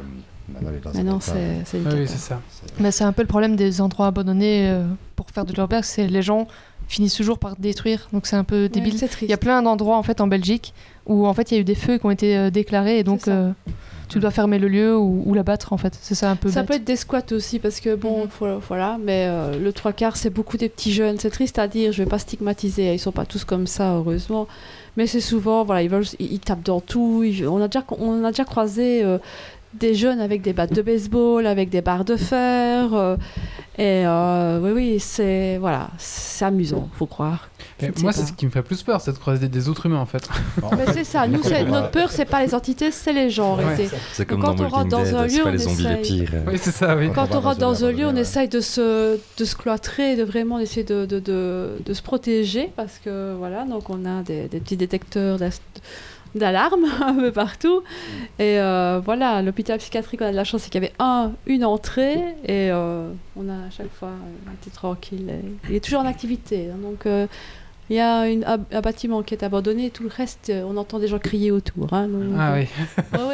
maintenant, il
c'est c'est une
Ouais, Oui, c'est ça.
Mais c'est un peu le problème des endroits abandonnés euh, pour faire de l'urbex, c'est les gens finissent toujours par détruire, donc c'est un peu débile.
Ouais, c'est
Il
triste.
y a plein d'endroits en fait en Belgique où en fait il y a eu des feux qui ont été euh, déclarés et donc
ça.
euh, tu dois fermer le lieu ou, ou l'abattre en fait. C'est ça un peu.
Ça
bête.
peut être des squats aussi, parce que bon,
Mhm.
faut- voilà, mais euh, le trois quarts, c'est beaucoup des petits jeunes. C'est triste à dire, je vais pas stigmatiser, ils sont pas tous comme ça, heureusement. Mais c'est souvent, voilà, ils, tapent dans tout. on, a déjà, on a déjà croisé euh, des jeunes avec des battes de baseball, avec des barres de fer. euh, et euh, oui, oui, c'est voilà, c'est amusant, faut croire.
Moi, c'est ce qui me fait plus peur, c'est de croiser des, autres humains en fait.
Mais c'est ça, nous, notre peur, c'est pas les entités, c'est les gens.
Ouais.
C'est comme
Quand
dans
on rentre dans un lieu,
pas
on
les zombies les
essaye.
pires. euh.
Oui, c'est ça, oui.
Quand
on
rentre
dans
dans
un
lieu, on essaye de se, de se cloîtrer, de vraiment essayer de, de, de, de se protéger parce que voilà, donc on a des, des petits détecteurs d'alarme un peu partout. Et euh, voilà, l'hôpital psychiatrique, on a de la chance, c'est qu'il y avait un, une entrée et euh, on a à chaque fois euh, petit tranquille. Et il est toujours en activité. hein, donc euh, il y a une- un, un bâtiment qui est abandonné et tout le reste, on entend des gens crier autour. hein, donc,
Ah oui.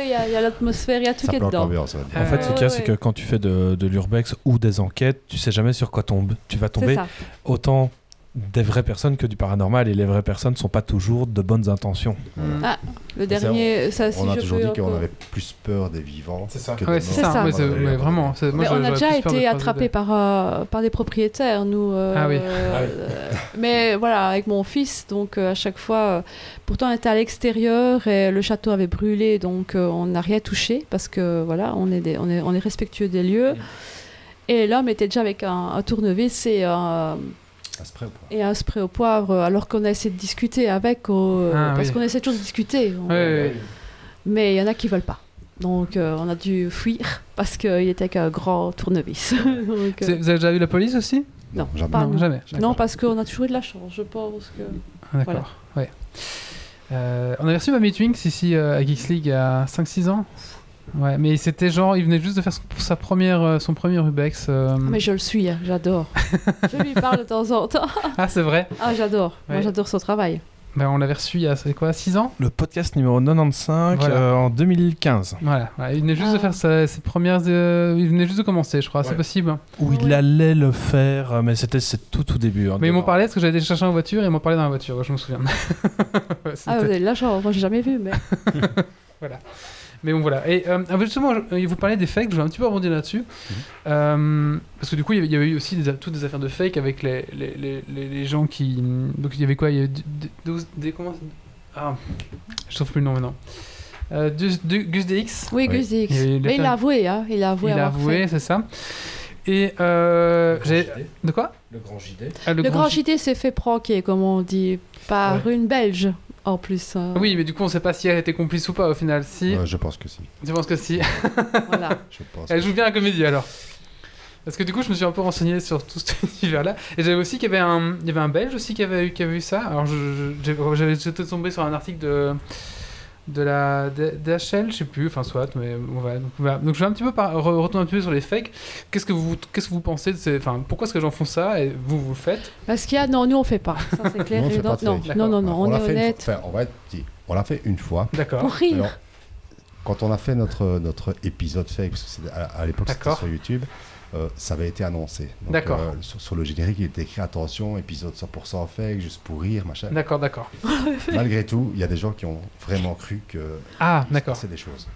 il y a- il y a l'atmosphère, il y a tout
Ça
qui est dedans.
En fait, ce qu'il y a, c'est que quand tu fais de, de l'urbex ou des enquêtes, tu sais jamais sur quoi tombe. Tu vas tomber autant des vraies personnes que du paranormal, et les vraies personnes sont pas toujours de bonnes intentions.
Mm.
Ah, Le
Mais ça,
dernier, ça, si
On a
je
toujours dit qu'on avait plus peur des vivants
C'est ça.
que
Ouais, c'est
ça.
Mais
les
vraiment. moi,
Mais on a déjà été
des-
par, euh, par des propriétaires, nous. euh,
Ah oui.
euh, mais voilà, avec mon fils, donc euh, à chaque fois, euh, pourtant on était à l'extérieur et le château avait brûlé, donc euh, on n'a rien touché parce que voilà, on est, des- on est, on est respectueux des lieux. Et l'homme était déjà avec un, un tournevis et un,
Spray ou pas
et un spray au poivre, alors qu'on a essayé de discuter avec, au-
Ah,
parce
oui.
qu'on essaie toujours de discuter. On-. Mais il y en a qui veulent pas. Donc euh, on a dû fuir parce qu'il était avec un grand tournevis. Donc, euh,
Vous avez déjà vu la police aussi?
Non,
Jamais.
pas
Non, jamais.
Non, parce qu'on a toujours eu de la chance, je pense que.
Ah, D'accord. Ouais. Euh, on avait reçu Mamie Twinks ici euh, à Geeks League il y a 5-6 ans. Ouais, mais c'était genre, il venait juste de faire son, sa première, euh, son premier Rubex. euh.
Mais je le suis, hein, j'adore. je lui parle de temps en temps.
Ah, c'est vrai.
Ah, j'adore. Moi, j'adore son travail.
Ben, on l'avait reçu il y a, c'est quoi, 6 ans?
Le podcast numéro 95
Voilà.
euh, en 2015,
voilà, voilà, il venait juste de
Ah.
faire sa- ses premières. euh, il venait juste de commencer, je crois, c'est possible.
où il
Ouais.
allait le faire, mais c'était c'est tout tout début. hein,
Mais ils m'ont parlé parce que j'avais été chercher en voiture et ils m'ont parlé dans la voiture, je me souviens.
Ah, vous avez de la chance, moi, j'ai jamais vu, mais.
Mais bon, voilà. Et euh, justement, je- vous parlez des fakes, je vais un petit peu rebondir là-dessus. Euh, parce que du coup, il y avait- il y avait eu aussi des, toutes des affaires de fake avec les, les, les, les- les gens qui. Donc il y avait quoi? Il y avait d- d- douze- des. Comment Ah, je trouve plus le nom maintenant. Euh, Gus, du- Gus DX.
Oui. Gus Dix.
Il
Mais il a avoué, hein. Il a avoué
Il a avoué,
fait.
c'est ça. Et. Euh, j'ai-
JD.
de quoi?
Le grand JD.
Ah,
Le grand
J-
JT s'est fait pranker, comme on dit, par une Belge, en plus. hein.
Oui, mais du coup, on sait pas si elle était complice ou pas au final. Si.
Ouais, je pense que si.
Je pense que si.
Voilà.
Je pense
Elle joue bien la comédie alors. Parce que du coup, je me suis un peu renseigné sur tout cet univers-là. Et j'avais aussi qu'il y avait un, il y avait un Belge aussi qui avait eu, qui avait eu ça. Alors, j'étais tombé sur un article de, de la DHL, je sais plus, enfin soit, mais on va. Donc, je vais un petit peu par- re- retourner un petit peu sur les fakes. Qu'est-ce que vous, qu'est-ce que vous pensez de ces, enfin, pourquoi est-ce que les gens font ça et vous vous le faites?
Parce qu'il y a, non, nous on fait pas. Ça c'est clair.
Nous, on fait
évident.
pas de
non,
fake.
non, non, non, on, est honnête.
fois- enfin, on va être dit, on l'a fait une fois.
D'accord.
Pour rire.
Alors, quand on a fait notre, notre épisode fake, parce que à, à l'époque c'était sur YouTube, euh, ça avait été annoncé. Donc,
D'accord.
euh, sur, sur le générique, il était écrit attention, épisode 100% fake, juste pour rire, machin.
D'accord, d'accord.
Malgré tout, il y a des gens qui ont vraiment cru que
Ah, d'accord.
passait des choses.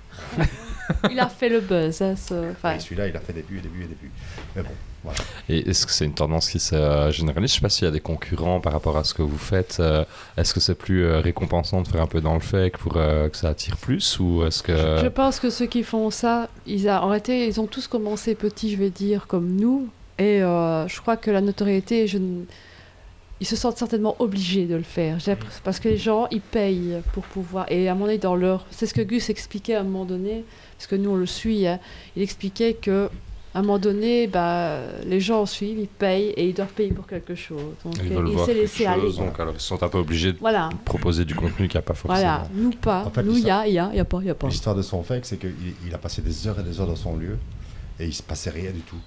Il a fait le buzz. hein, ce- enfin,
Et celui-là, il a fait des vues et des et des vues. Mais bon,
Et est-ce que c'est une tendance qui se généralise? Je sais pas s'il y a des concurrents par rapport à ce que vous faites. euh, est-ce que c'est plus euh, récompensant de faire un peu dans le fake pour euh, que ça attire plus Ou est-ce que.
Je pense que ceux qui font ça, ils, ont tous commencé petits, je vais dire, comme nous. Et je crois que la notoriété, ne- ils se sentent certainement obligés de le faire. Parce que les gens, ils payent pour pouvoir. Et à mon avis, dans leur. C'est ce que Gus expliquait à un moment donné, parce que nous, on le suit. hein. Il expliquait que. À un moment donné, bah, les gens suivent, ils payent et ils doivent payer pour quelque chose. Donc,
Ils veulent voir quelque chose,
aller.
donc alors ils sont un peu obligés de
Voilà,
proposer du contenu qu'il n'y a pas forcément.
voilà. Nous pas.
En fait,
nous, il y
l'histoire-
a, il y a, il y a pas, il y a pas.
L'histoire de son fake, c'est qu'il il a passé des heures et des heures dans son lieu et il se passait rien du tout.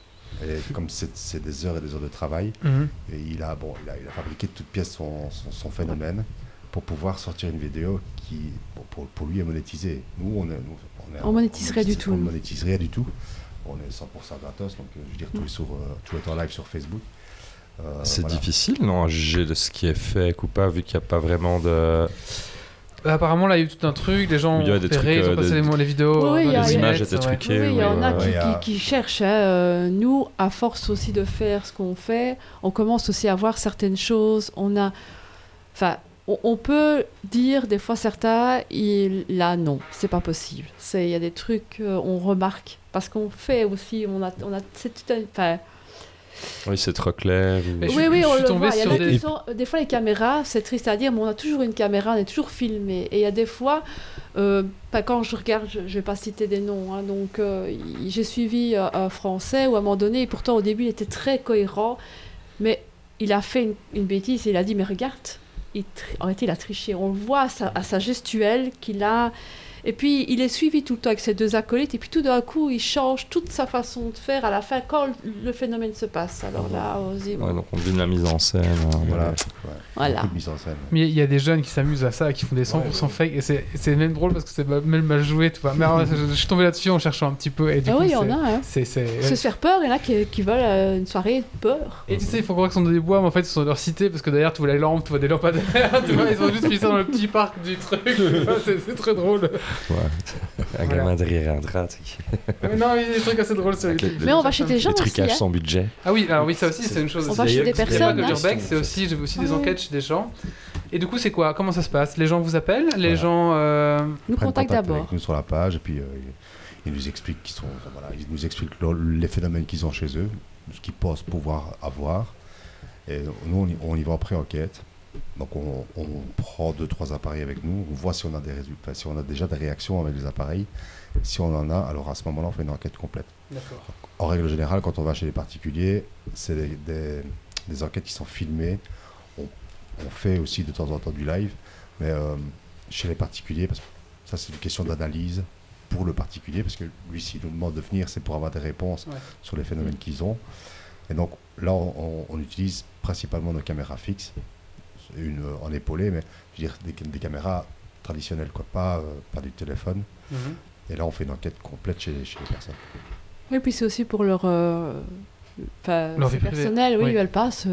Et comme c'est des heures et des heures de travail,
Mhm.
et il a, bon, il a, il a fabriqué de toutes pièces son, son, son phénomène pour pouvoir sortir une vidéo qui, bon, pour, pour lui, est monétisée. Nous, on est, nous, on, est-
On monétiserait du tout,
On
nous.
monétise rien du tout. On est 100% gratos, donc euh, je veux dire, tout, est sur, euh, tout est en live sur Facebook. Euh,
C'est
voilà.
difficile, non, à juger de ce qui est fait ou pas, vu qu'il n'y a pas vraiment de.
Bah, apparemment, là, il y a eu tout un truc. Les gens ont
des
repéré,
trucs,
ils ont
euh,
passé
des-
les, les vidéos.
Oui, a-
les
a-
images étaient truquées.
Oui, il y en a qui,
il y a-
qui- qui cherchent. hein. Euh, Nous, à force aussi de faire ce qu'on fait, on commence aussi à voir certaines choses. On a, enfin, on, peut dire des fois certains, il, là non, c'est pas possible. C'est il y a des trucs, euh, on remarque parce qu'on fait aussi, on a, on a, c'est tout un, enfin,
Oui, c'est trop clair.
Mais
oui, oui,
je
on
suis
le voit. Il y a
sur
des,
des-
qui sont- des fois, les caméras, c'est triste à dire, mais on a toujours une caméra, on est toujours filmé. Et il y a des fois, euh, pas quand je regarde, je ne vais pas citer des noms, hein, donc euh, j'ai suivi euh, un Français où à un moment donné, et pourtant au début, il était très cohérent, mais il a fait une, une bêtise et il a dit, mais regarde, il tri- en réalité, il a triché. On le voit à sa, à sa gestuelle qu'il a... Et puis, il est suivi tout le temps avec ses deux acolytes, et puis tout d'un coup, il change toute sa façon de faire à la fin quand le, phénomène se passe. Alors là, on se dit,
Ouais, donc on devine la mise en scène. hein,
Voilà,
ouais.
Voilà.
Beaucoup de mise en scène.
Mais il y a des jeunes qui s'amusent à ça, qui font des 100% fake, et c'est c'est même drôle parce que c'est même mal joué, tu vois. Mais alors, je, je suis tombé là-dessus en cherchant un petit peu, et du
Ah
coup,
oui, il y en a. Hein. Se faire peur, il y en a qui, qui veulent euh, une soirée de peur.
Et tu sais, il faut croire qu'ils sont dans des bois, mais en fait, ils sont dans leur cité parce que derrière, tu vois les lampes, tu vois des lampadaires, tu vois, ils ont juste mis ça dans le petit parc du truc, c'est très drôle.
Un gamin derrière un drap. tu sais,
Mais non, il y a des trucs assez drôles sur YouTube.
Mais on va chez des gens
Les
aussi.
trucages
hein.
sans budget.
Ah oui, alors oui, ça aussi, c'est une chose.
On va chez des personnes.
c'est aussi, j'ai aussi des enquêtes chez des gens. Et du coup, c'est quoi? Comment ça se passe? Les gens vous appellent? Les
Voilà.
gens. euh,
Nous contactent
contact
d'abord.
nous sur la page et puis euh, ils nous expliquent qu'ils sont, voilà, ils nous expliquent les phénomènes qu'ils ont chez eux, ce qu'ils pensent pouvoir avoir. Et nous, on y, on y va en pré-enquête. Donc on, on prend deux trois appareils avec nous, on voit si on a des résultats, si on a déjà des réactions avec les appareils. Si on en a, alors à ce moment-là, on fait une enquête complète. En règle générale, quand on va chez les particuliers, c'est des, des- des enquêtes qui sont filmées. On, on fait aussi de temps en temps du live, mais euh, chez les particuliers, parce que ça c'est une question d'analyse pour le particulier, parce que lui, s'il nous demande de venir, c'est pour avoir des réponses
Ouais.
sur les phénomènes qu'ils ont. Et donc là, on utilise principalement nos caméras fixes, une euh, en épaulé, mais je veux dire des, des caméras traditionnelles, quoi, pas, euh, pas du téléphone.
Mhm.
Et là, on fait une enquête complète chez, chez les personnes.
Oui, puis c'est aussi pour leur. euh, Enfin,
Leur
c'est
vie privée.
personnel, oui,
Oui.
ils veulent pas se-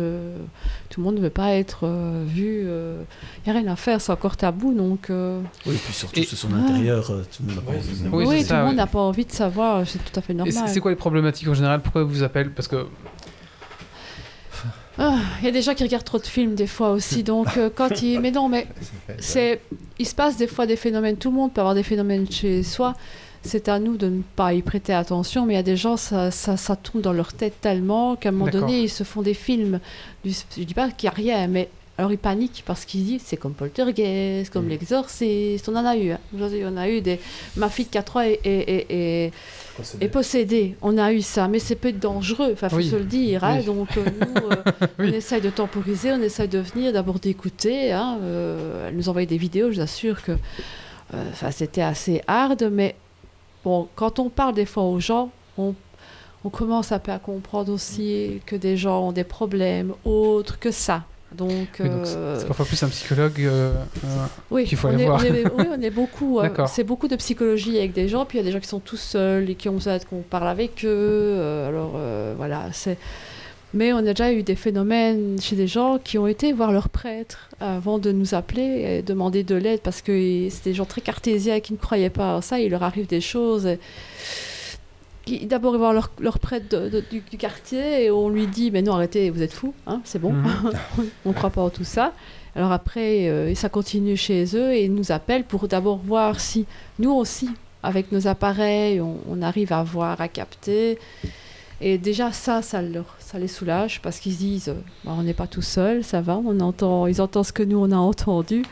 Tout le monde ne veut pas être euh, vu. Il n'y a rien à faire, c'est encore tabou, donc. euh,
Oui, puis surtout,
Et-
c'est son intérieur. euh, Tout le monde n'a pas
Oui,
envie de
c'est ça.
savoir.
Oui,
n'a pas envie de savoir, c'est tout à fait
Et
normal.
c'est c'est quoi les problématiques en général? Pourquoi ils vous appellent Parce que.
Ah, Il y a des gens qui regardent trop de films des fois aussi, donc euh, quand ils... Mais non, mais c'est... Il se passe des fois des phénomènes, tout le monde peut avoir des phénomènes chez soi, c'est à nous de ne pas y prêter attention, mais il y a des gens, ça, ça, ça tourne dans leur tête tellement qu'à un moment donné, ils se font des films, du- je dis pas qu'il n'y a rien, mais alors ils paniquent parce qu'ils disent c'est comme Poltergeist, comme
Mhm.
l'exorciste, on en a eu, hein. On a eu des... Ma fille de 4 ans est, est- est- possédée, on a eu ça, mais c'est peut être dangereux, enfin faut
Oui.
se le dire, hein.
Oui.
donc nous... euh,
Oui.
on essaye de temporiser, on essaye de venir, d'abord d'écouter. Hein, euh, elle nous envoie des vidéos, je vous assure que euh, c'était assez hard, mais bon, quand on parle des fois aux gens, on, on commence un peu à comprendre aussi que des gens ont des problèmes autres que ça. Donc,
Oui,
euh,
C'est parfois plus un psychologue. euh, euh,
oui,
qu'il faut aller
est,
voir.
on est- oui, on est beaucoup. c'est beaucoup de psychologie avec des gens, puis il y a des gens qui sont tout seuls et qui ont besoin qu'on parle avec eux. alors voilà, c'est. Mais on a déjà eu des phénomènes chez des gens qui ont été voir leur prêtre avant de nous appeler et demander de l'aide parce que c'est des gens très cartésiens qui ne croyaient pas à ça. Il leur arrive des choses. et- D'abord, ils vont voir leur, leur prêtre de- de- du, du quartier et on lui dit Mais non, arrêtez, vous êtes fous, hein, c'est bon
Mhm.
on ne croit pas en tout ça. Alors après, euh, ça continue chez eux et ils nous appellent pour d'abord voir si nous aussi, avec nos appareils, on, on arrive à voir, à capter. Et déjà ça, ça, leur, ça les soulage parce qu'ils se disent, Bah, on n'est pas tout seul, ça va, on entend, ils entendent ce que nous on a entendu.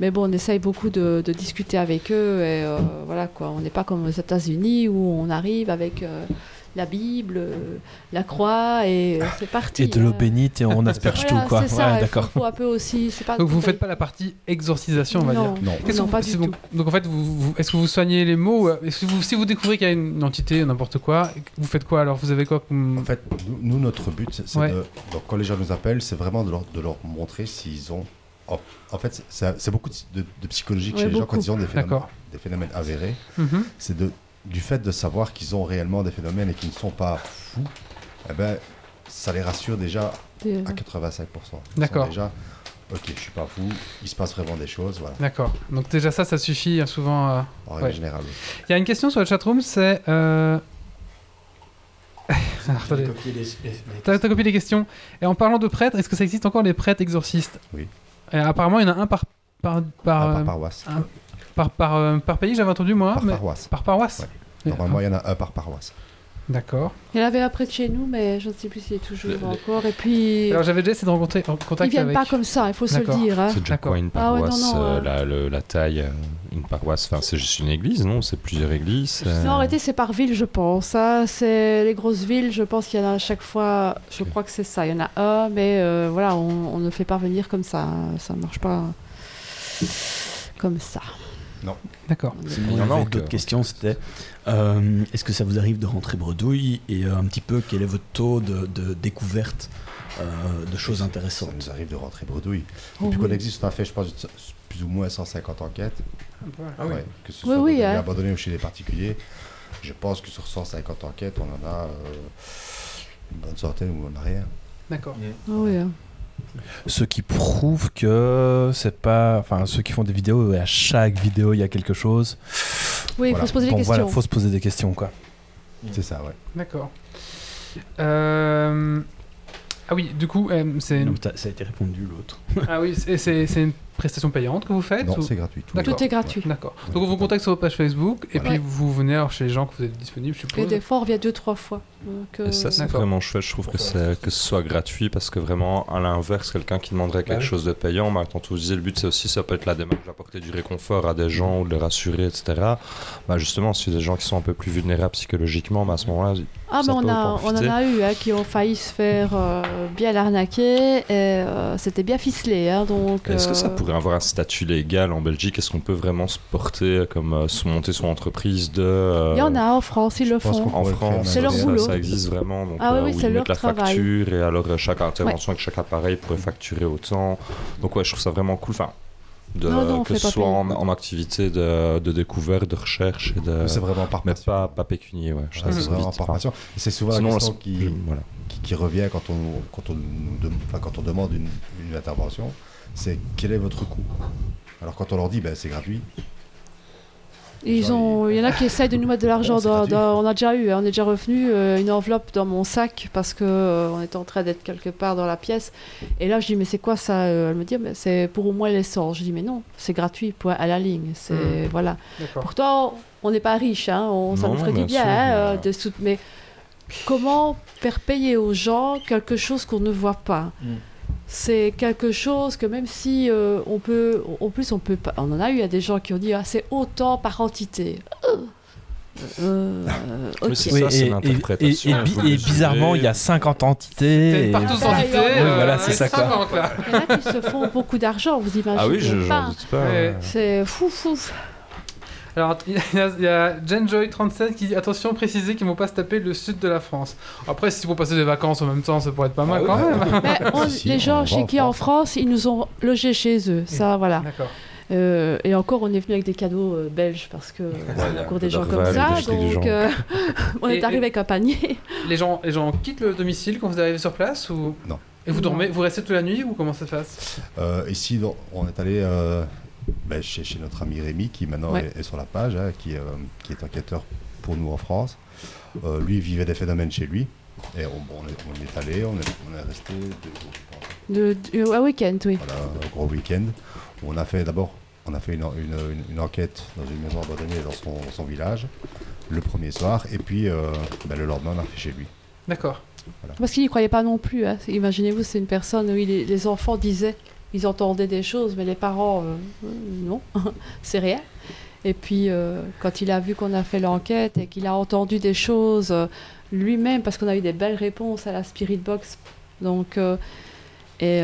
Mais bon, on essaye beaucoup de, de discuter avec eux et euh, voilà quoi. On n'est pas comme aux États-Unis où on arrive avec euh, la Bible, euh, la croix et euh, c'est parti.
Et de l'eau
hein.
bénite et on asperge
Voilà,
tout, quoi.
C'est ça,
Ouais, d'accord.
faut, faut un peu aussi. c'est Pas
Donc vous faites pas la partie exorcisation, on va
non.
dire.
Non.
Non,
que
pas
vous-
du
c'est donc,
tout.
donc en fait, vous, vous- est-ce que vous soignez les mots ou, est-ce que vous, Si vous découvrez qu'il y a une entité, n'importe quoi, vous faites quoi alors? Vous avez quoi comme...
En fait, nous, notre but, c'est c'est
Ouais.
de. Donc, quand les gens nous appellent, c'est vraiment de leur, de leur montrer s'ils ont. En, en fait, c'est beaucoup de, de psychologie chez les gens quand ils ont des phénomènes,
D'accord.
des phénomènes avérés.
Mhm.
C'est du fait de savoir qu'ils ont réellement des phénomènes et qu'ils ne sont pas fous. Eh ben, ça les rassure déjà
Des-
à 85%. Ils sont
D'accord.
Déjà, ok, je suis pas fou, il se passe vraiment des choses, voilà,
D'accord. Donc déjà ça, ça suffit hein, souvent. euh.
en règle
Ouais.
générale.
Il y a une question sur le chatroom, c'est... Euh... T'as copié les questions. Et en parlant de prêtres, est-ce que ça existe encore les prêtres exorcistes?
Oui.
Et apparemment, il y en a un par, par, par,
Ah,
euh,
par paroisse.
par, par, euh, par pays, j'avais entendu moi.
par
mais...
paroisse.
Par paroisse
Ouais. Normalement, il y en a un par paroisse.
D'accord.
Il y en avait un près de chez nous, mais je ne sais plus s'il est toujours
Le-
encore. Et puis,
Alors j'avais déjà essayé de rencontrer en
ils
contact
viennent
avec...
pas comme ça, il faut se le
D'accord.
dire. hein.
C'est déjà
D'accord.
quoi une
Ah ouais, non,
paroisse
non,
euh,
euh.
la, le- la taille, euh, une paroisse, enfin c'est juste une église, non? C'est plusieurs églises euh,
Non, arrêtez, c'est par ville, je pense. hein. C'est les grosses villes, je pense qu'il y en a à chaque fois. Je crois que c'est ça. Il y en a un, mais euh, voilà, on, on ne fait pas venir comme ça. hein. Ça ne marche pas comme ça.
D'accord.
Sinon,
Il y en a
d'autres questions. C'était euh, est-ce que ça vous arrive de rentrer bredouille et euh, un petit peu quel est votre taux de, de découverte euh, de choses
Ça
intéressantes
nous arrive de rentrer bredouille.
Oh,
Depuis
oui.
qu'on existe, on a fait, je pense, plus ou moins 150 enquêtes.
Ah oui.
Ouais, que ce
Oui,
soit
oui, hein.
lieux abandonnés ou chez les particuliers. Je pense que sur 150 enquêtes, on en a euh, une bonne centaine ou en arrière.
D'accord.
Ah oui, hein.
Ce qui prouve que c'est pas. Enfin, ceux qui font des vidéos, à chaque vidéo, il y a quelque chose.
Oui, il
Voilà.
faut se poser
Bon,
des questions.
voilà, faut se poser des questions, quoi.
C'est ça, ouais.
D'accord. Euh, Ah oui, du coup, euh, c'est
ça a été répondu l'autre.
ah oui, c'est- c'est c'est une prestation payante que vous faites
Non,
ou-
c'est gratuit. tout.
Est gratuit.
D'accord.
Ouais.
Donc on vous contacte sur votre page Facebook et
Voilà.
puis vous venez alors chez les gens que vous êtes disponibles, je
Et
suppose.
des fois, on revient deux, trois fois. Donc, euh,
Et ça, c'est vraiment chouette. Je trouve que, c'est- que ce soit gratuit parce que vraiment, à l'inverse, quelqu'un qui demanderait quelque
oui.
chose de payant, bah, quand on disait le but, c'est aussi, ça peut être la démarche d'apporter du réconfort à des gens ou de les rassurer, etc. Bah, justement, si des gens qui sont un peu plus vulnérables psychologiquement, bah, à ce moment-là,
Ah, mais on, a,
en
on en a eu hein, qui ont failli se faire euh, bien arnaquer et euh, c'était bien ficelé. hein, donc,
est-ce que ça
euh,
pourrait avoir un statut légal en Belgique? Est-ce qu'on peut vraiment se porter comme euh, se monter son entreprise de. euh,
Il y en a en France, ils le font.
En France,
C'est leur
ça,
boulot.
ça existe vraiment. Donc,
Ah oui,
euh,
c'est leur
la
travail.
facture et alors chaque intervention avec chaque appareil pourrait facturer autant. Donc ouais, je trouve ça vraiment cool. Enfin, de,
Non, non, on
que ce soit en, en activité de, de découverte, de recherche et de.
c'est vraiment par
Mais
passion.
pas, pas pécunier, ouais. C'est
c'est vraiment par passion. C'est souvent
Sinon,
la question qui,
voilà.
qui, qui revient quand on, quand on, quand on demande une, une intervention, c'est quel est votre coût? Alors quand on leur dit ben, c'est gratuit,
Ils ont, il y en a qui essayent de nous mettre de l'argent
Bon,
dans, On a déjà eu, hein, on est déjà revenu, euh, une enveloppe dans mon sac parce que euh, on était en train d'être quelque part dans la pièce. Et là, je dis, mais c'est quoi ça Euh, Elle me dit, mais c'est pour au moins l'essence. Je dis, mais non, c'est gratuit, point à la ligne. C'est,
Mhm.
voilà. Pourtant, on n'est pas riche, hein, on, ça
Non,
nous ferait du
bien sûr,
hein,
mais,
euh, de sout- Mais comment faire payer aux gens quelque chose qu'on ne voit pas?
Mm.
C'est quelque chose que même si euh, on peut, en plus on peut pas, on en a eu à des gens qui ont dit ah c'est autant par entité. Euh, Euh,
Oui, ça,
et, et- et- et et bizarrement, il y a 50
C'est
entités. et-
partout
Bah,
entité.
oui,
euh,
voilà, c'est ça, quoi.
50, là.
Il y en a qui se font beaucoup d'argent, vous imaginez
Ah oui, je-
pas.
doute pas.
Ouais.
C'est fou, fou.
Alors, il y a, il y a Jenjoy37 qui dit attention, précisez qu'ils vont pas se taper le sud de la France. Après, si vous passer des vacances en même temps, ça pourrait être pas mal
Ah
quand même.
Mais on-
Si, si,
les gens chez qui en
France.
Ils nous ont logés chez eux. Ça, voilà.
D'accord.
Euh, et encore, on est venu avec des cadeaux euh, belges parce que
a
on a encore des gens comme ça. Donc, euh, on
Et-
est arrivé avec un panier.
Les gens, les gens quittent le domicile quand vous arrivez sur place ou
Non.
Et vous
Non.
dormez, vous restez toute la nuit ou comment ça se passe?
Euh, ici, on est allé ben, chez, chez notre ami Rémi, qui maintenant
Ouais.
est, est sur la page, hein, qui, euh, qui est enquêteur pour nous en France. Euh, lui, il vivait des phénomènes chez lui. Et on, bon, on, est, on y est allé, on est, on est resté deux jours,
un week-end, oui.
Voilà, un gros week-end. On a fait d'abord, on a fait une, une- une- une enquête dans une maison abandonnée dans son, son village le premier soir, et puis euh, ben, le lendemain, on a fait chez lui.
D'accord.
Parce qu'il n'y croyait pas non plus. hein. Imaginez-vous, c'est une personne où il est- les enfants disaient, ils entendaient des choses, mais les parents, euh, euh, non, c'est rien. Et puis, euh, quand il a vu qu'on a fait l'enquête et qu'il a entendu des choses euh, lui-même, parce qu'on a eu des belles réponses à la Spirit Box. Donc, et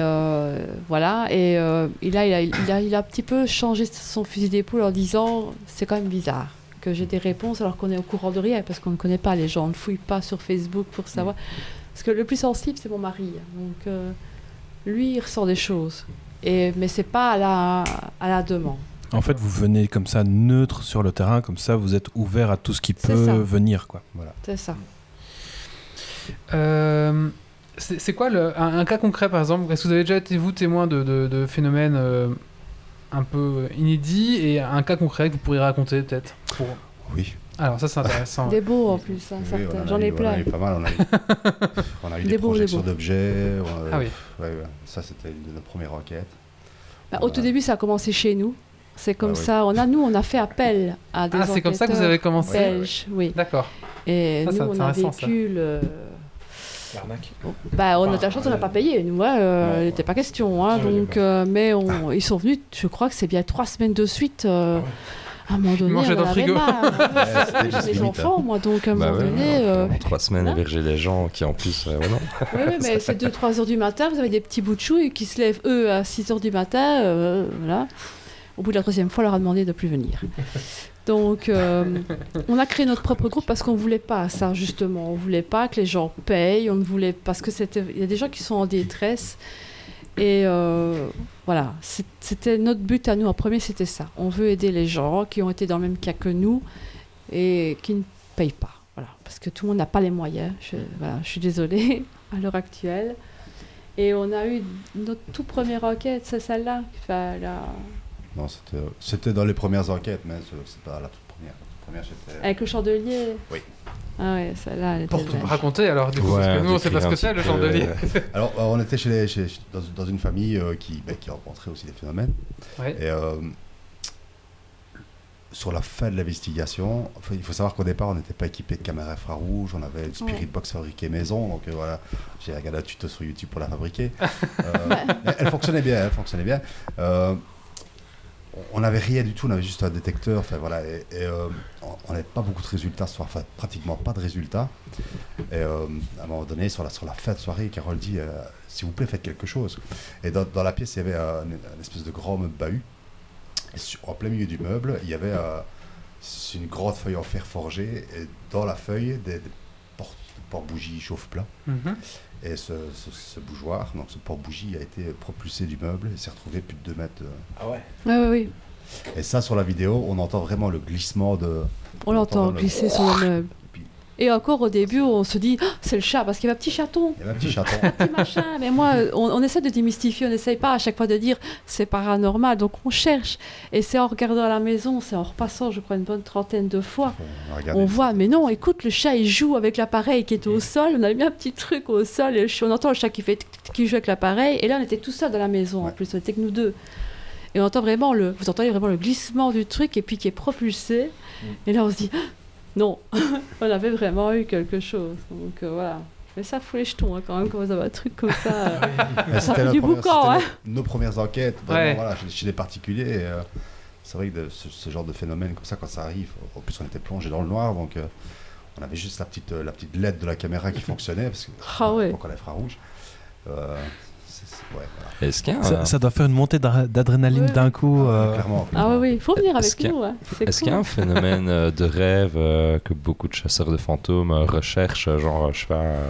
voilà. Et il, a, il, a, il, a, il a un petit peu changé son fusil d'épaule en disant c'est quand même bizarre que j'ai des réponses alors qu'on est au courant de rien, parce qu'on ne connaît pas les gens, on ne fouille pas sur Facebook pour savoir. Parce que le plus sensible, c'est mon mari. Donc, lui, il ressent des choses. Et, mais c'est pas à la, à la demande.
En fait, vous venez comme ça neutre sur le terrain, comme ça vous êtes ouvert à tout ce qui peut
ça.
venir. Quoi.
C'est ça.
Euh, c'est c'est quoi le, un, un cas concret par exemple? Est-ce que vous avez déjà été vous témoin de, de- de phénomènes euh, un peu inédits? Et un cas concret que vous pourriez raconter peut-être pour...
Oui.
Alors ça c'est intéressant.
Des beaux en plus, hein,
Oui, on
J'en ai
On en
plein.
a eu pas mal. On a eu, on a eu
Des
des,
beaux,
projections d'objets. on
Ah oui.
ouais, ouais. Ça, c'était une de nos premières enquêtes.
Bah, au tout début, ça a commencé chez nous. C'est comme
Ah oui.
ça. On a, nous, on a fait appel à des
Ah c'est comme ça que vous
enquêteurs
avez commencé
belges, oui.
D'accord.
Et
Ça,
nous, on a vécu le...
L'arnaque.
Bah, on a de
Enfin,
la chance, on n'a
euh,
pas payé. Nous, euh,
non,
il n'était pas question. Hein,
Ah
donc, euh, mais on- ils sont venus, je crois que c'est bien trois semaines de suite. euh, À un moment donné, on
dans
en avait marre. J'ai des
limite,
enfants, moi, donc à un
Bah
moment
ouais,
donné. euh,
en trois semaines,
voilà.
héberger des gens qui en plus. euh, ouais, non.
Oui, mais c'est 2-3 heures du matin, vous avez des petits bouts de chou qui se lèvent, eux, à 6 heures du matin. euh, voilà. Au bout de la troisième fois, on leur a demandé de ne plus venir. Donc, euh, on a créé notre propre groupe parce qu'on ne voulait pas ça, justement. On ne voulait pas que les gens payent, on ne voulait... Parce que c'était... Il y a des gens qui sont en détresse. Et euh, voilà, c'était notre but à nous. En premier, c'était ça. On veut aider les gens qui ont été dans le même cas que nous et qui ne payent pas. Voilà, parce que tout le monde n'a pas les moyens. Je, voilà, je suis désolée à l'heure actuelle. Et on a eu notre toute première enquête, c'est celle-là.
Non, c'était- dans les premières enquêtes, mais c'est pas la toute première. C'était.
Avec le chandelier.
Oui.
Ah ouais, celle-là, elle était
Pour
belle.
raconter alors du coup parce que nous on sait pas ce que c'est le chandelier.
Alors, euh, on était chez les- chez- dans, dans une famille euh, qui, ben, qui rencontrait aussi des phénomènes.
Ouais.
Et euh, sur la fin de l'investigation, enfin, il faut savoir qu'au départ, on n'était pas équipé de caméras infrarouges, on avait une Spirit
Ouais.
Box fabriquée maison, donc euh, voilà, j'ai regardé un tuto sur YouTube pour la fabriquer. Euh, mais elle fonctionnait bien, elle fonctionnait bien. Euh, on n'avait rien du tout, on avait juste un détecteur, et, euh, on- n'avait pas beaucoup de résultats, enfin pratiquement pas de résultats. Et euh, à un moment donné, sur la, sur la fin de soirée, Carole dit euh, S'il vous plaît, faites quelque chose. Et dans, dans la pièce, il y avait un, un espèce de grand meuble bahut. En plein milieu du meuble, il y avait une grande feuille en fer forgé, et dans la feuille, des, des porte-bougies chauffe-plat.
Mhm.
Et ce, ce- ce bougeoir, donc ce porte-bougie, a été propulsé du meuble et s'est retrouvé plus de 2 mètres. euh.
Ah ouais
Ouais, ouais, oui.
Et ça, sur la vidéo, on entend vraiment le glissement de.
On l'entend
vraiment le-
glisser sur le meuble.
Et
encore au début, on se dit, Ah, c'est le chat, parce qu'il y avait un petit chaton.
il y avait un petit chaton.
petit machin. Mais moi, on, on essaie de démystifier, on n'essaye pas à chaque fois de dire c'est paranormal. Donc on cherche. Et c'est en regardant à la maison, c'est en repassant, je crois, une bonne trentaine de fois.
On a
voit, mais non, écoute, le chat il joue avec l'appareil qui était au sol. On a mis un petit truc au sol et on entend le chat qui fait qui joue avec l'appareil. Et là, on était tout seul dans la maison en plus, on était que nous deux. Et on entend vraiment le, vous entendez vraiment le glissement du truc et puis qui est propulsé. Et là, on se dit, Ah, non, on avait vraiment eu quelque chose. Donc euh, voilà. Mais ça fout les jetons hein, quand même quand vous avez un truc comme ça. euh. Ça
c'était
fait du
première-
boucan, hein.
nos, nos premières enquêtes, vraiment,
Ouais.
voilà, chez, chez les particuliers. euh, c'est vrai que de- ce, ce genre de phénomène comme ça, quand ça arrive, en plus on était plongé dans le noir, donc euh, on avait juste la petite, euh, la petite LED de la caméra qui fonctionnait, parce que
Ah ouais.
donc on infrarouge. Ouais, voilà.
Est-ce qu'il y a un-
Ça, ça doit faire une montée d'adrénaline
Ouais.
d'un coup. euh,
Clairement.
Ah oui, oui, il faut venir
Est-ce
avec
qu'il y a-
nous. hein. C'est
Est-ce qu'il y a
cool.
un phénomène euh, de rêve euh, que beaucoup de chasseurs de fantômes euh, recherchent, euh, genre, euh, je sais pas, euh,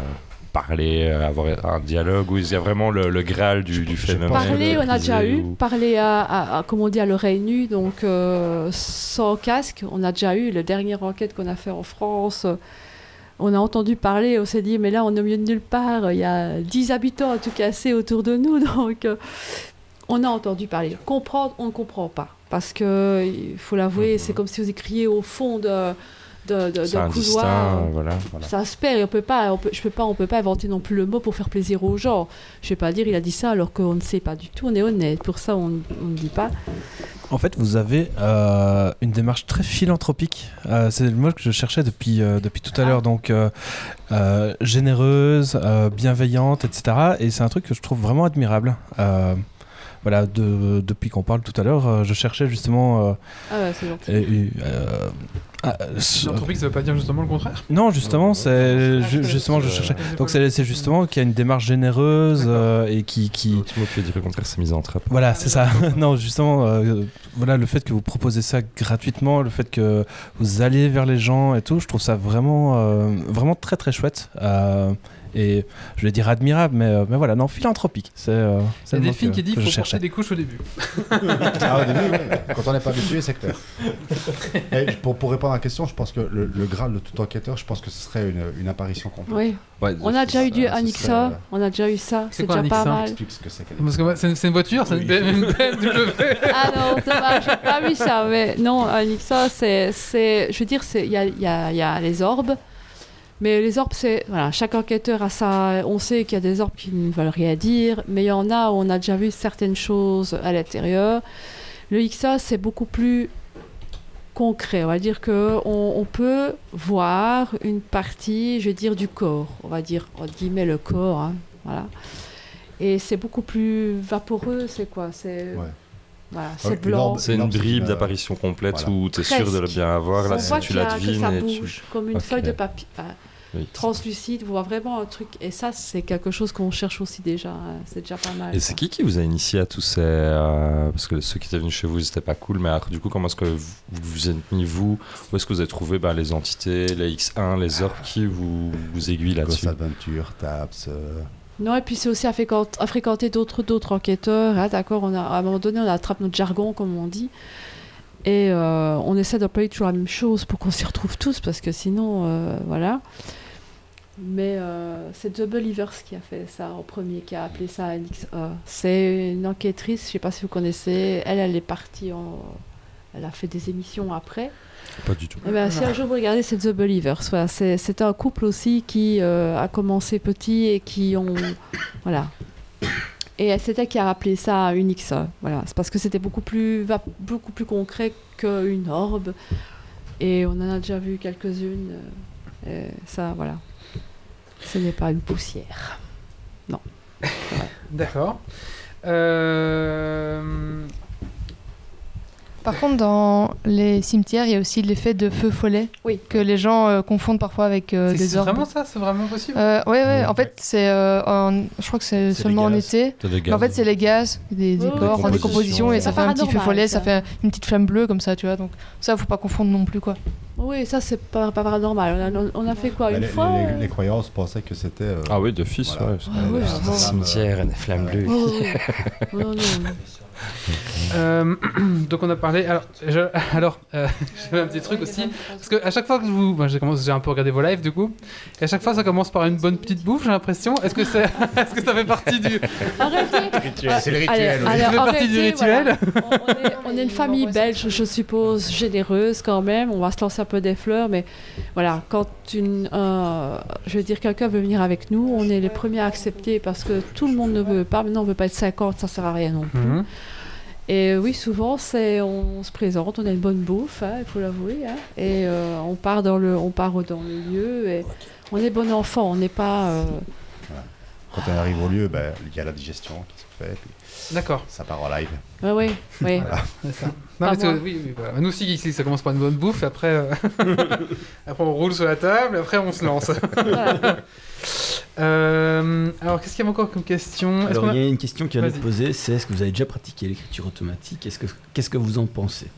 parler, euh, avoir un dialogue, ou il y a vraiment le, le graal du, du
je
phénomène
pense
Parler, on a déjà eu.
ou-
Parler à, à- à- comme on dit, à l'oreille nue, donc euh, sans casque, on a déjà eu. La dernière enquête qu'on a fait en France, euh, on a entendu parler, on s'est dit, mais là, on est au milieu de nulle part. Il y a 10 habitants à tout casser autour de nous, donc euh, on a entendu parler. Comprendre, on ne comprend pas. Parce que, il faut l'avouer,
Mhm.
c'est comme si vous écriez au fond de, couloir.
voilà.
Voilà.
Ça se perd et on peut pas, on peut, je peux pas, on peut pas inventer non plus le mot pour faire plaisir aux gens. Je vais pas dire il a dit ça alors qu'on ne sait pas du tout. On est honnête. Pour ça, on on ne dit pas.
En fait, vous avez euh, une démarche très philanthropique. Euh, c'est le mot que je cherchais depuis, euh, tout à l'heure. Donc, généreuse, bienveillante, etc. Et c'est un truc que je trouve vraiment admirable. Voilà, de- depuis qu'on parle tout à l'heure, euh, je cherchais justement. euh,
Ah ouais, c'est gentil.
et- euh, ah,
Philanthropique, ça veut pas dire justement le contraire?
non, justement, c'est justement je cherchais. Donc c'est justement qu'il y a une démarche généreuse euh, et qui, qui,
qui veut dire le contraire, c'est mise en trappe.
Voilà, c'est ça. non, justement, euh, voilà, le fait que vous proposez ça gratuitement, le fait que vous allez vers les gens et tout, je trouve ça vraiment, euh, vraiment très très chouette. Et je vais dire admirable, mais, euh, mais voilà, non, philanthropique. C'est euh, c'est
y a
le mot
Delphine
que-
qui dit
que
qu'il
je
faut porter
cherchais.
des couches au début.
Ah, au début, ouais. quand on n'est pas habitué, c'est clair. Et pour, pour répondre à la question, je pense que le, le Graal de tout enquêteur, je pense que ce serait une, une apparition complète.
Oui.
Ouais,
On a déjà eu du
ça, ce
Anixa.
serait, euh,
On a déjà eu ça.
C'est
C'est
quoi,
déjà pas
Anixa
mal.
Explique ce que c'est.
Parce que moi, c'est c'est une voiture, c'est une
Oui.
une BMW.
Ah non, dommage, j'ai pas vu ça. Mais non, Anixa, c'est, c'est, je veux dire, c'est, il y a, il y a- il y a les orbes. Mais les orbes, c'est voilà, chaque enquêteur a ça. On sait qu'il y a des orbes qui ne veulent rien dire, mais il y en a où on a déjà vu certaines choses à l'intérieur. Le XA, c'est beaucoup plus concret. On va dire que on, on peut voir une partie, je veux dire, du corps. On va dire entre guillemets le corps, hein, voilà. Et c'est beaucoup plus vaporeux. C'est quoi? C'est
Ouais.
voilà, c'est blanc.
orbe,
C'est une bribe
euh,
d'apparition complète
voilà.
où tu es sûr de le bien avoir. Là,
on
si tu la devines
ça
et tu.
bouge comme une
Ok.
feuille de papier. enfin,
Oui.
translucide, on voit vraiment un truc. Et ça, c'est quelque chose qu'on cherche aussi déjà. hein. C'est déjà pas mal.
Et c'est qui qui vous a initié à tous ces... euh, parce que ceux qui étaient venus chez vous, c'était pas cool, mais alors, du coup, comment est-ce que vous vous êtes mis, vous? Où est-ce que vous avez trouvé bah, les entités, les X1, les orbes Qui vous, vous aiguille là-dessus?
Ghost Adventure, Taps. euh,
Non, et puis c'est aussi à, fréquent- à fréquenter d'autres d'autres enquêteurs. hein, D'accord, on a à un moment donné, on attrape notre jargon, comme on dit. Et euh, on essaie d'employer toujours la même chose pour qu'on s'y retrouve tous, parce que sinon, euh, voilà. Mais euh, c'est The Believers qui a fait ça en premier, qui a appelé ça NXA. C'est une enquêtrice, je sais pas si vous connaissez. Elle, elle est partie en. Elle a fait des émissions après.
Pas du tout.
Eh ben, si un jour vous regardez, c'est The Believers. Voilà, c'est un couple aussi qui a commencé petit et qui ont. voilà. Et c'est elle qui a rappelé ça Unix. Voilà. C'est parce que c'était beaucoup plus, beaucoup plus concret qu'une orbe. Et on en a déjà vu quelques-unes. euh, et ça, voilà. Ce n'est pas une poussière.
D'accord. Euh...
Par contre, dans les cimetières, il y a aussi l'effet de feu follet
Oui.
que les gens euh, confondent parfois avec euh,
c'est-
des
C'est
orbes.
vraiment ça C'est vraiment possible
Euh, ouais. Ouais. En fait, c'est, euh, en- je crois que c'est
C'est
seulement en
les gaz.
été. Mais en fait, c'est les gaz, des, des
Oui, oui,
corps, des
compositions.
compositions, et ça
C'est
fait un petit feu follet,
ça.
ça fait une petite flamme bleue comme ça, tu vois. Donc ça, faut pas confondre non plus, quoi.
Oui, ça, c'est pas, pas paranormal. On a, on a fait quoi
bah,
Une
les,
fois
les-
euh
les croyances pensaient que c'était. euh,
Ah oui, de fils,
Voilà.
ouais.
Ah ouais, c'est
Cimetière, des flammes bleues.
Euh, donc on a parlé. Alors, je- alors euh, j'avais un petit truc aussi. Parce que à chaque fois que vous. Moi, j'ai commencé- j'ai un peu regardé vos lives du coup. Et à chaque fois, ça commence par une bonne petite bouffe, j'ai l'impression. Est-ce que, c'est- est-ce que ça fait partie du.
Arrêtez
C'est le
Allez,
rituel. oui.
Ça fait partie du rituel.
voilà. On, on est, on est une famille belge, je suppose, généreuse quand même. On va se lancer un peu des fleurs, mais voilà, quand une, euh, je veux dire, quelqu'un veut venir avec nous, on est les premiers à accepter parce que tout le monde ne veut pas. Maintenant, on veut pas être 50, ça sert à rien non plus.
Mhm.
Et oui, souvent, c'est on, se présente, on a une bonne bouffe, hein, il faut l'avouer, hein, et euh, on part dans le, on part dans le lieu, et on est bon enfant, on n'est pas, euh,
quand on arrive au lieu, ben, il y a la digestion qui se fait, puis
D'accord.
ça part en live.
Oui, oui, oui.
C'est ça. Non, oui, voilà. Nous aussi, Geeks League, ça commence par une bonne bouffe, après, euh, après on roule sur la table, et après on se lance.
Voilà.
Euh, alors, qu'est-ce qu'il y a encore comme question? Est-ce
Alors,
qu'on a-
il y a une question qui vient de
Vas-y.
poser c'est est-ce que vous avez déjà pratiqué l'écriture automatique? Est-ce que Qu'est-ce que vous en pensez?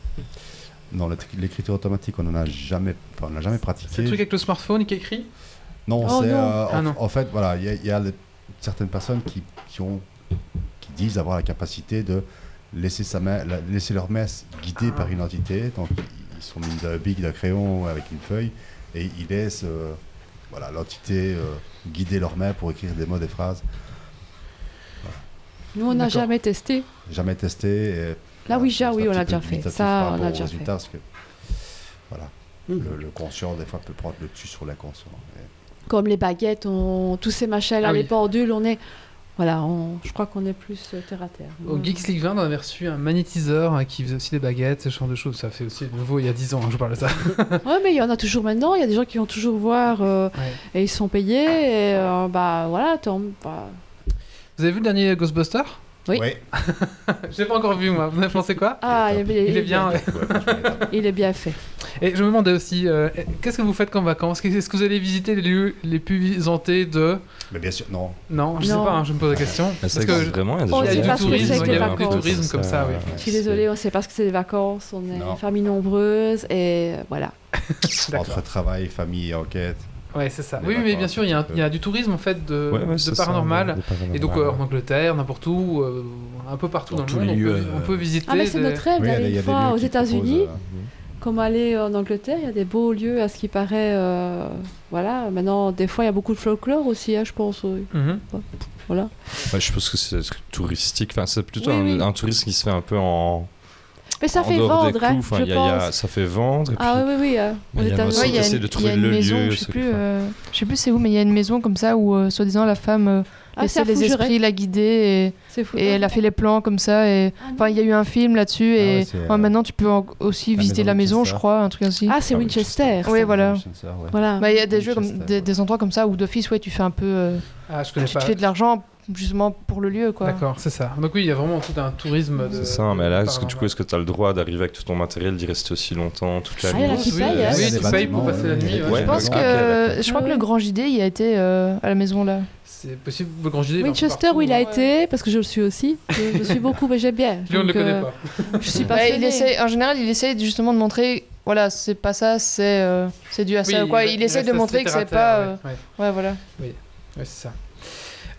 Non, l'é- l'écriture automatique, on n'en a jamais, enfin, on n'a jamais
C'est le
pratiqué.
truc avec le smartphone qui écrit?
Non,
Oh
c'est
non.
euh,
Ah
en,
non.
en fait, voilà, il y a, il y a les- certaines personnes qui, qui ont, disent avoir la capacité de laisser sa main, la- laisser leur main guidée
Ah.
par une entité. Donc, ils- sont mis d'un bic, d'un crayon avec une feuille, et ils laissent, euh, voilà, l'entité euh, guider leur main pour écrire des mots, des phrases.
Nous, on n'a jamais testé.
Jamais testé. et,
Là, oui, déjà,
c'est
oui, on l'a déjà fait. Ça, on a déjà
résultats, parce que, voilà,
Mhm.
le, le conscient, des fois, peut prendre le dessus sur l'inconscient. Et-
Comme les baguettes, on... tous ces machins-là,
Ah oui.
les pendules, on est. Voilà, on... je crois qu'on est plus euh, terre à terre.
Au Geeks League 20, on avait reçu un magnétiseur hein, qui faisait aussi des baguettes, ce genre de choses. Ça fait aussi de nouveau il y a 10 ans, hein, je vous parle de ça.
Ouais, mais il y en a toujours maintenant. Il y a des gens qui vont toujours voir euh,
Ouais.
et ils sont payés. Et euh, bah voilà, bah,
Vous avez vu le dernier Ghostbuster?
Oui.
Ouais.
Je l'ai pas encore vu, moi. Vous en avez pensé quoi?
Ah, il, est-
Il est bien.
il est top.
Il est bien fait.
Et je me demandais aussi, euh, qu'est-ce que vous faites comme vacances? Est-ce que vous allez visiter les lieux les plus visités de...
Mais bien sûr, non.
Non, je
Non.
sais pas, hein, je me pose la question. Parce que
vraiment, il y a des
On sait
du
pas ce que
tourisme,
c'est que
il y a du
vacances.
tourisme comme ça, oui.
Je suis désolée, on ne sait pas ce que c'est des vacances. On est
Non.
famille nombreuse et voilà.
Entre travail, famille enquête.
Ouais, c'est ça.
Les
Oui, mais bien sûr, il y, a un-
un petit peu.
il y a du tourisme en fait de,
Ouais, ouais,
de
c'est ça,
paranormal. Et donc euh, en Angleterre, n'importe où, euh, un peu partout
Dans
dans, le monde, on, peut,
euh,
on peut visiter.
Ah, mais c'est
des-
notre rêve
Oui, il y a
d'aller
y
une fois aux États-Unis.
euh,
Comme aller en Angleterre, il y a des beaux lieux à ce qui paraît. euh, voilà, maintenant, des fois, il y a beaucoup de folklore aussi, hein, je pense. oui.
Mhm.
Voilà.
Ouais, je pense que c'est touristique. Enfin, c'est plutôt
Oui,
un,
oui.
un tourisme qui se fait un peu en.
Mais ça
en
fait vendre, hein,
clous. Enfin,
je
y a- il y a-
pense.
ça fait vendre. et
Ah
puis-
oui, oui, oui. euh,
a
États-Unis.
aussi
Ouais, il y a
essayer
une,
de trouver
a une
le
maison,
lieu,
je sais plus, euh, je sais plus c'est où, mais il y a une maison comme ça où, euh, soi-disant, la femme euh,
Ah,
laissait les esprits la guider
C'est fou.
et, et elle a fait les plans comme ça. Et
Ah,
enfin, il y a eu un film là-dessus
Ah
et
ouais, c'est,
ouais,
euh,
maintenant tu peux en- aussi
la
visiter
maison
la maison, je crois, un truc ainsi.
Ah, c'est
Ah,
Winchester.
Oui, voilà. Bah, il y a des jeux endroits comme ça où d'office, ouais, tu fais un peu, euh,
Ah, je connais
tu
pas.
te fais de l'argent justement pour le lieu, quoi.
D'accord, c'est ça. Donc oui, il y a vraiment tout un tourisme de.
C'est ça, mais là, est-ce que, du coup, est-ce que tu as le droit d'arriver avec tout ton matériel, d'y rester aussi longtemps, toute la
Ah, il
nuit
Oui,
hein.
Oui,
Il
tu payes pour passer la
ouais.
nuit. ouais.
Ouais,
Je pense
Ah,
que
d'accord.
je crois
Ah
que
ouais.
le Grand JD il a été euh, à la maison là.
C'est possible, le grand JD. il
Winchester, où il a été, parce que je le suis aussi. Je, je suis beaucoup, mais j'aime bien.
Lui, on ne le connaît
euh,
pas.
Je suis
Ouais,
passionnée.
il essaie, en général, il essaie justement de montrer, voilà, c'est pas ça, c'est euh, c'est dû à ça.
Oui,
quoi.
va-
Il, essaie de montrer que c'est pas. euh,
ouais, ouais.
ouais, voilà.
Ouais, c'est ça.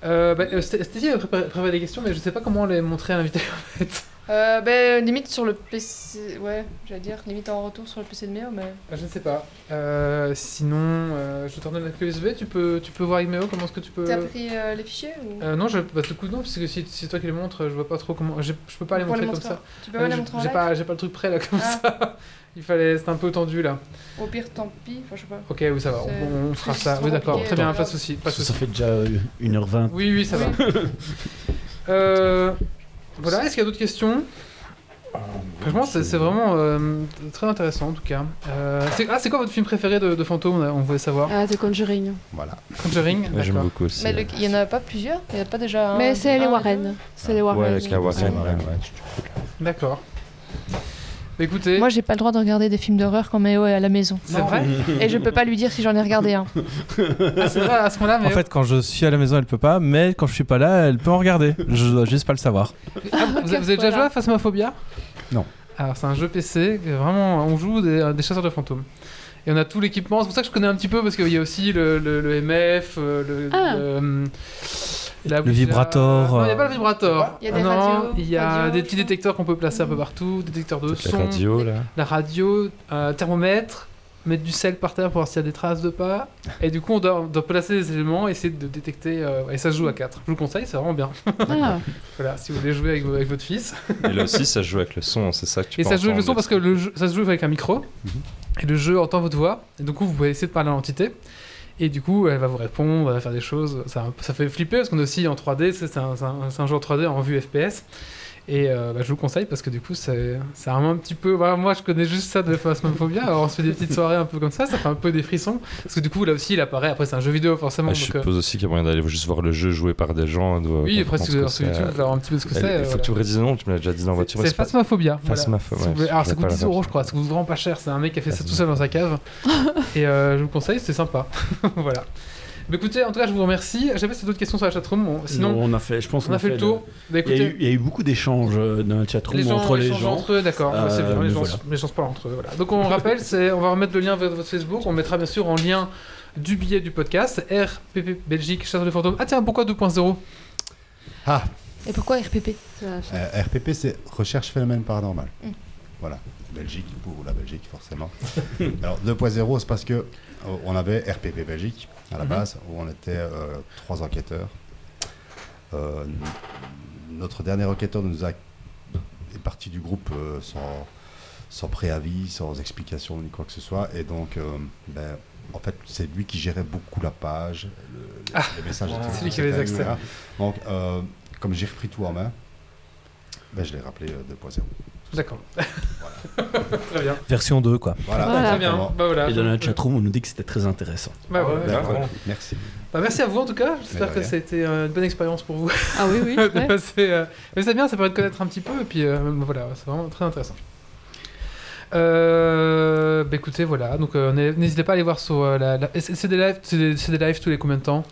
Euh, bah, euh, Stécie avait préparé, préparé des questions, mais je sais pas comment les montrer à l'invité en fait.
Euh, ben, limite sur le PC. Ouais, j'allais dire, limite en retour sur le PC de Méo, mais.
Ah, Je ne sais pas. Euh, sinon, je te redonne la clé USB. Tu peux, tu peux voir avec Méo comment est-ce que tu peux.
T'as pris les fichiers ou...
Non, je, bah, du coup, non, parce que si si c'est toi qui les montres, je vois pas trop comment. Je, je peux pas les montrer
les
comme ça.
Tu peux pas les montrer
pas, j'ai pas le truc prêt là comme
Ah.
ça. Il fallait, c'était un peu tendu là.
Au pire, tant pis. Enfin, je sais pas.
Ok, oui, ça va.
C'est-
On, on fera
c'est
ça. Oui, d'accord. Très bien,
ouais.
pas de souci. Pas de
Ça, fait déjà euh, 1h20.
Oui, oui, ça va. Euh, voilà, est-ce qu'il y a d'autres questions? Franchement, c'est c'est vraiment euh, très intéressant en tout cas. Euh, c'est- ah, c'est quoi votre film préféré de, de fantôme? On voulait savoir.
Ah, The Conjuring.
Voilà.
Conjuring
Ouais, J'aime beaucoup aussi.
Mais le- il y en a pas plusieurs? Il y a pas déjà. un-
Mais c'est les Warren. C'est les
Ouais,
Warren.
avec la Warren.
Ouais,
ouais.
ouais.
D'accord. Écoutez,
Moi, j'ai pas le droit de regarder des films d'horreur quand Méo est à la maison.
c'est vrai
Et je peux pas lui dire si j'en ai regardé un.
Ah, C'est vrai à ce moment-là.
En fait, quand je suis à la maison, elle peut pas, mais quand je suis pas là, elle peut en regarder. Je dois juste pas le savoir.
Ah, vous, vous avez déjà joué à Phasmophobia?
Non.
Alors, c'est un jeu PC, euh, vraiment, on joue des, des chasseurs de fantômes. Et on a tout l'équipement, c'est pour ça que je connais un petit peu, parce qu'il y a aussi le, le- le MF, euh, le.
Ah.
le, la
Le vibrator,
Non, il n'y a
euh.
pas le vibrator.
Il y a des
non,
radios,
Il y a
radios,
des petits détecteurs qu'on peut placer un peu partout, détecteurs de son,
radios, là.
la radio, un thermomètre, mettre du sel par terre pour voir s'il y a des traces de pas. Et du coup, on doit, on doit placer des éléments, essayer de détecter. euh, et ça se joue à 4. Je vous le conseille, c'est vraiment bien.
Ah,
Voilà, si vous voulez jouer avec, avec votre fils.
Et là aussi, ça joue avec le son, c'est ça que tu
Et ça se joue avec le son parce que le jeu- ça se joue avec un micro. Et le jeu entend votre voix. Et du coup, vous pouvez essayer de parler à l'entité. Et du coup, elle va vous répondre, elle va faire des choses. Ça, ça fait flipper parce qu'on est aussi en 3D. c'est- un, un- un jeu en 3D en vue FPS. Et euh, bah, je vous conseille parce que du coup, c'est vraiment un petit peu. voilà, moi, je connais juste ça de Phasmophobia. Alors, on se fait des petites soirées un peu comme ça, ça fait un peu des frissons. Parce que du coup, là aussi, il apparaît. Après, c'est un jeu vidéo, forcément.
Ah, je
donc, euh,
suppose aussi qu'il y a moyen d'aller juste voir le jeu joué par des gens. de
oui, après, si vous allez sur. YouTube, voir un petit peu ce que
Il
c'est.
faut
euh,
que tu me le nom, tu me l'as déjà dit dans la voiture.
C'est Phasmophobia. voulez- Alors, ça coûte
pas
10
la
euros, je crois. Ça coûte vraiment pas cher. C'est un mec qui a fait ça tout seul dans sa cave. Et euh, je vous conseille, c'est sympa. voilà. Mais écoutez, en tout cas, je vous remercie. Je sais pas si y a d'autres questions sur la chatroom. Bon, Sinon,
Non, on a fait, je pense
on a fait le tour. Bah,
Il y, a eu, il y a eu beaucoup d'échanges euh, dans le chatroom
les gens
entre les gens.
entre eux, d'accord.
Euh,
c'est bien, les
mais
gens,
voilà.
les gens se parlent entre eux. Voilà. Donc on rappelle, c'est, on va remettre le lien vers votre Facebook. On mettra bien sûr en lien du billet du podcast RPP Belgique Chasseur de fantômes. Ah tiens, pourquoi 2.0
Ah,
Et pourquoi RPP
euh, RPP, c'est Recherche Phénomène Paranormal.
Mm.
Voilà. Belgique, pour la Belgique, forcément. Alors, 2.0, c'est parce que euh, on avait RPP Belgique, à la
Mhm.
base, où on était euh, trois enquêteurs. Euh, notre dernier enquêteur nous a, est parti du groupe euh, sans, sans préavis, sans explication ni quoi que ce soit. Et donc, ben, en fait, c'est lui qui gérait beaucoup la page, le,
Ah,
les messages.
C'est lui qui avait les accès.
Donc, euh, comme j'ai repris tout en main, ben, je l'ai rappelé euh, 2.0.
D'accord. Très bien.
Version 2, quoi.
Voilà,
Voilà.
Très bien. Bah voilà.
Et dans la chatroom, on nous dit que c'était très intéressant.
Bah, ouais.
Voilà.
ouais.
Merci.
Bah, merci à vous en tout cas. J'espère que
rien.
ça a été euh, une bonne expérience pour vous.
Ah oui, oui.
de passer, euh, Mais c'est bien, ça permet de connaître un petit peu. Et puis euh, voilà, c'est vraiment très intéressant. Euh, bah écoutez, voilà. Donc euh, n'hé- n'hésitez pas à aller voir sur euh, la. la- C'est des lives, c'est des, c'est des lives tous les combien de temps?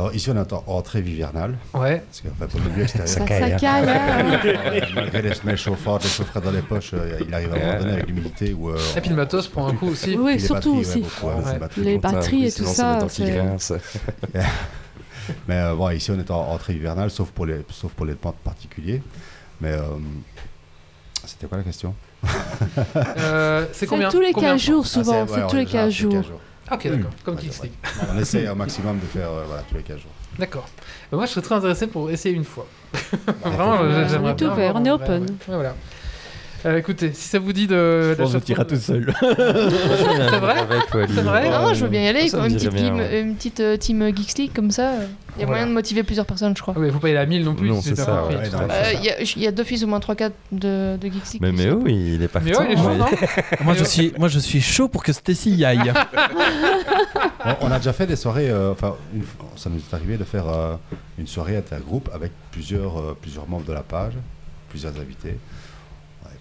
Alors, ici, on est en en trêve hivernale,
Ouais.
parce qu'en fait, pour le milieu extérieur,
Ça, ça caille. hein.
euh, malgré les semelles chauffardes, les chaufferettes dans les poches, euh, il arrive à un moment donné avec l'humidité euh,
Et puis le matos prend un coup aussi.
Oui,
les
surtout
ouais,
aussi.
beaucoup, ouais,
Ouais.
les batteries,
batteries et tout
ça.
Mais euh, bon, ici, on est en entrée hivernale, sauf pour les, sauf pour les pentes particuliers. Mais euh, c'était quoi la question?
Euh, c'est
C'est
combien?
tous les
Combien
15 jours,
Ah,
souvent.
ouais,
C'est
on
tous les
déjà
15
tous les
jours.
Ah, Ok, d'accord. Comme
Ouais,
Kicks
ouais.
League.
On essaie au maximum de faire euh, voilà, tous les 15 jours.
D'accord. Bah, moi, je serais très intéressé pour essayer une fois.
Bah,
Vraiment, j'aimerais
est
bien
on est open.
Ouais, voilà. Euh, écoutez, si ça vous dit de.
Je pense tu iras tout seul.
C'est vrai. C'est vrai
Ah, moi, je veux bien y aller,
ça
quoi,
me
une,
dirait
petite
bien,
team,
ouais.
une petite euh, team Geeks League comme ça. euh, Il y a
Voilà.
moyen de motiver plusieurs personnes, je crois.
Ah oui, faut pas y aller à 1000 non plus.
Non,
si j'ai
c'est
bien
ça,
compris.
ouais, non.
Euh, Il y a- il y a d'office au moins 3-4 de, de Geeks League.
Mais,
qui
mais
sont-
oui, il est parti.
Mais ouais, il est chaud, non
Moi, je suis, moi, je suis chaud pour que Stacy y aille.
on, on a déjà fait des soirées, euh, enfin, une fois- ça nous est arrivé de faire euh, une soirée intergroupe avec plusieurs, euh, plusieurs membres de la page, plusieurs invités.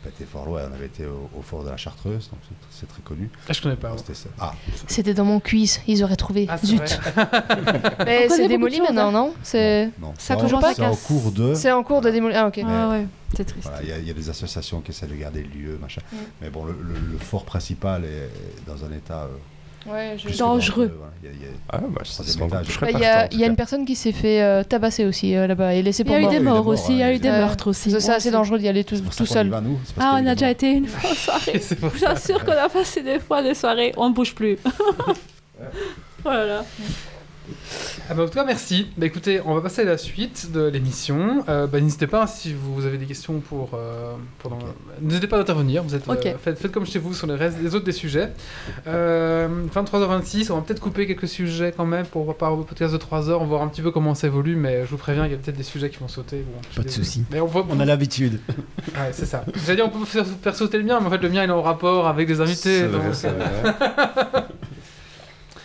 On n'avait pas été fort loin, on avait été au, au fort de la Chartreuse, donc c'est- c'est très connu.
Ah, je connais pas.
C'était. Ah,
C'était dans mon quiz, ils auraient trouvé.
Ah, c'est
Zut. Mais c'est démoli maintenant, non? C'est
non.
Ça
Non,
à
C'est en cours de.
c'est en cours de démolir. Ah, ok.
Ah ouais, c'est triste.
Voilà, il y, a- il y a des associations qui essaient de garder le lieu, machin.
Mm.
Mais bon, le, le- le fort principal est dans un état. euh,
Ouais, je-
Dangereux.
voilà. Il y a- y
Ah, bah,
Bah, y y une personne qui s'est fait euh, tabasser aussi euh, là-bas et laissé
Il y
pour
a eu des morts
mort,
aussi, il y a eu des meurtres aussi.
C'est ça, c'est dangereux d'y aller tout,
pour
tout seul.
va, nous, c'est parce
Ah, on a déjà été une fois en soirée.
Pour
Je qu'on a passé des fois des soirées, on ne bouge plus. voilà.
Ah bah, en tout cas, merci. Bah écoutez, on va passer à la suite de l'émission. Euh, bah, n'hésitez pas si vous avez des questions pour. euh, pendant... N'hésitez pas à intervenir. Vous êtes, euh,
Ok.
faites, faites comme chez vous sur les, restes, les autres des sujets. Euh, 23h26, on va peut-être couper quelques sujets quand même pour avoir un podcast de 3 heures. On va voir un petit peu comment ça évolue, mais je vous préviens, il y a peut-être des sujets qui vont sauter. Bon,
Pas de
désolé.
souci.
Mais on, va-
On a l'habitude.
Ouais, c'est ça. J'allais dire, on peut faire, faire sauter le mien, mais en fait, le mien il est en rapport avec des invités.
C'est
donc-
vrai, c'est vrai.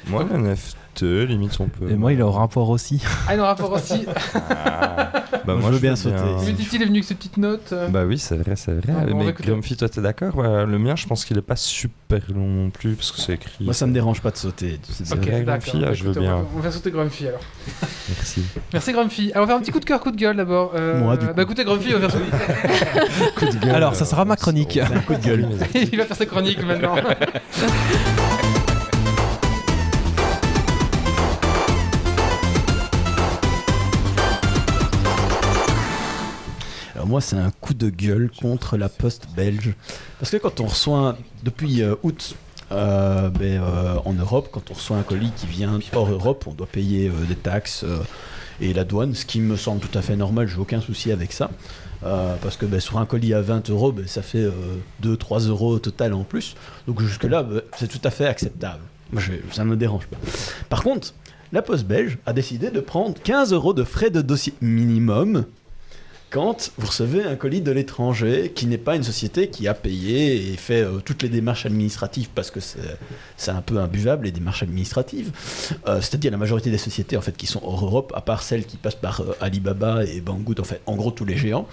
Moi, le Limite, on peut.
Et moi, il est au rapport aussi.
Ah, il est en rapport aussi.
Ah. Bah,
Moi,
moi,
je veux bien sauter.
Dit-il est venu avec ses petites notes. euh.
Bah oui, c'est vrai, c'est vrai.
Ah, bon,
mais
écouter.
Grumpy, toi, t'es d'accord Bah, Le mien, je pense qu'il est pas super long non plus, parce que c'est écrit.
Moi, ça me dérange pas de sauter. C'est
Ok.
vrai.
d'accord.
Grumpy, ah, je veux
Écoutez, on va-
bien.
On va faire sauter Grumpy alors.
Merci.
Merci Grumpy. Alors on va faire un petit coup de cœur, coup de gueule d'abord. Euh,
Moi, du coup.
Bah écoutez Grumpy, on va faire
Coup de gueule.
Alors, ça sera ma chronique.
Un coup de gueule.
il va faire sa chronique maintenant.
Alors moi, c'est un coup de gueule contre la poste belge. Parce que quand on reçoit, depuis euh, août, euh, ben, euh, en Europe, quand on reçoit un colis qui vient hors Europe, on doit payer des taxes et la douane, ce qui me semble tout à fait normal, j'ai aucun souci avec ça. Parce que ben, sur un colis à 20 euros, ben, ça fait 2-3 euros au total en plus. Donc jusque-là, c'est tout à fait acceptable. Ça ne me dérange pas. Par contre, la poste belge a décidé de prendre 15 euros de frais de dossier minimum quand vous recevez un colis de l'étranger qui n'est pas une société qui a payé et fait euh, toutes les démarches administratives parce que c'est un peu imbuvable les démarches administratives. Euh, C'est-à-dire la majorité des sociétés en fait qui sont hors Europe, à part celles qui passent par euh, Alibaba et Banggood, en fait, en gros tous les géants.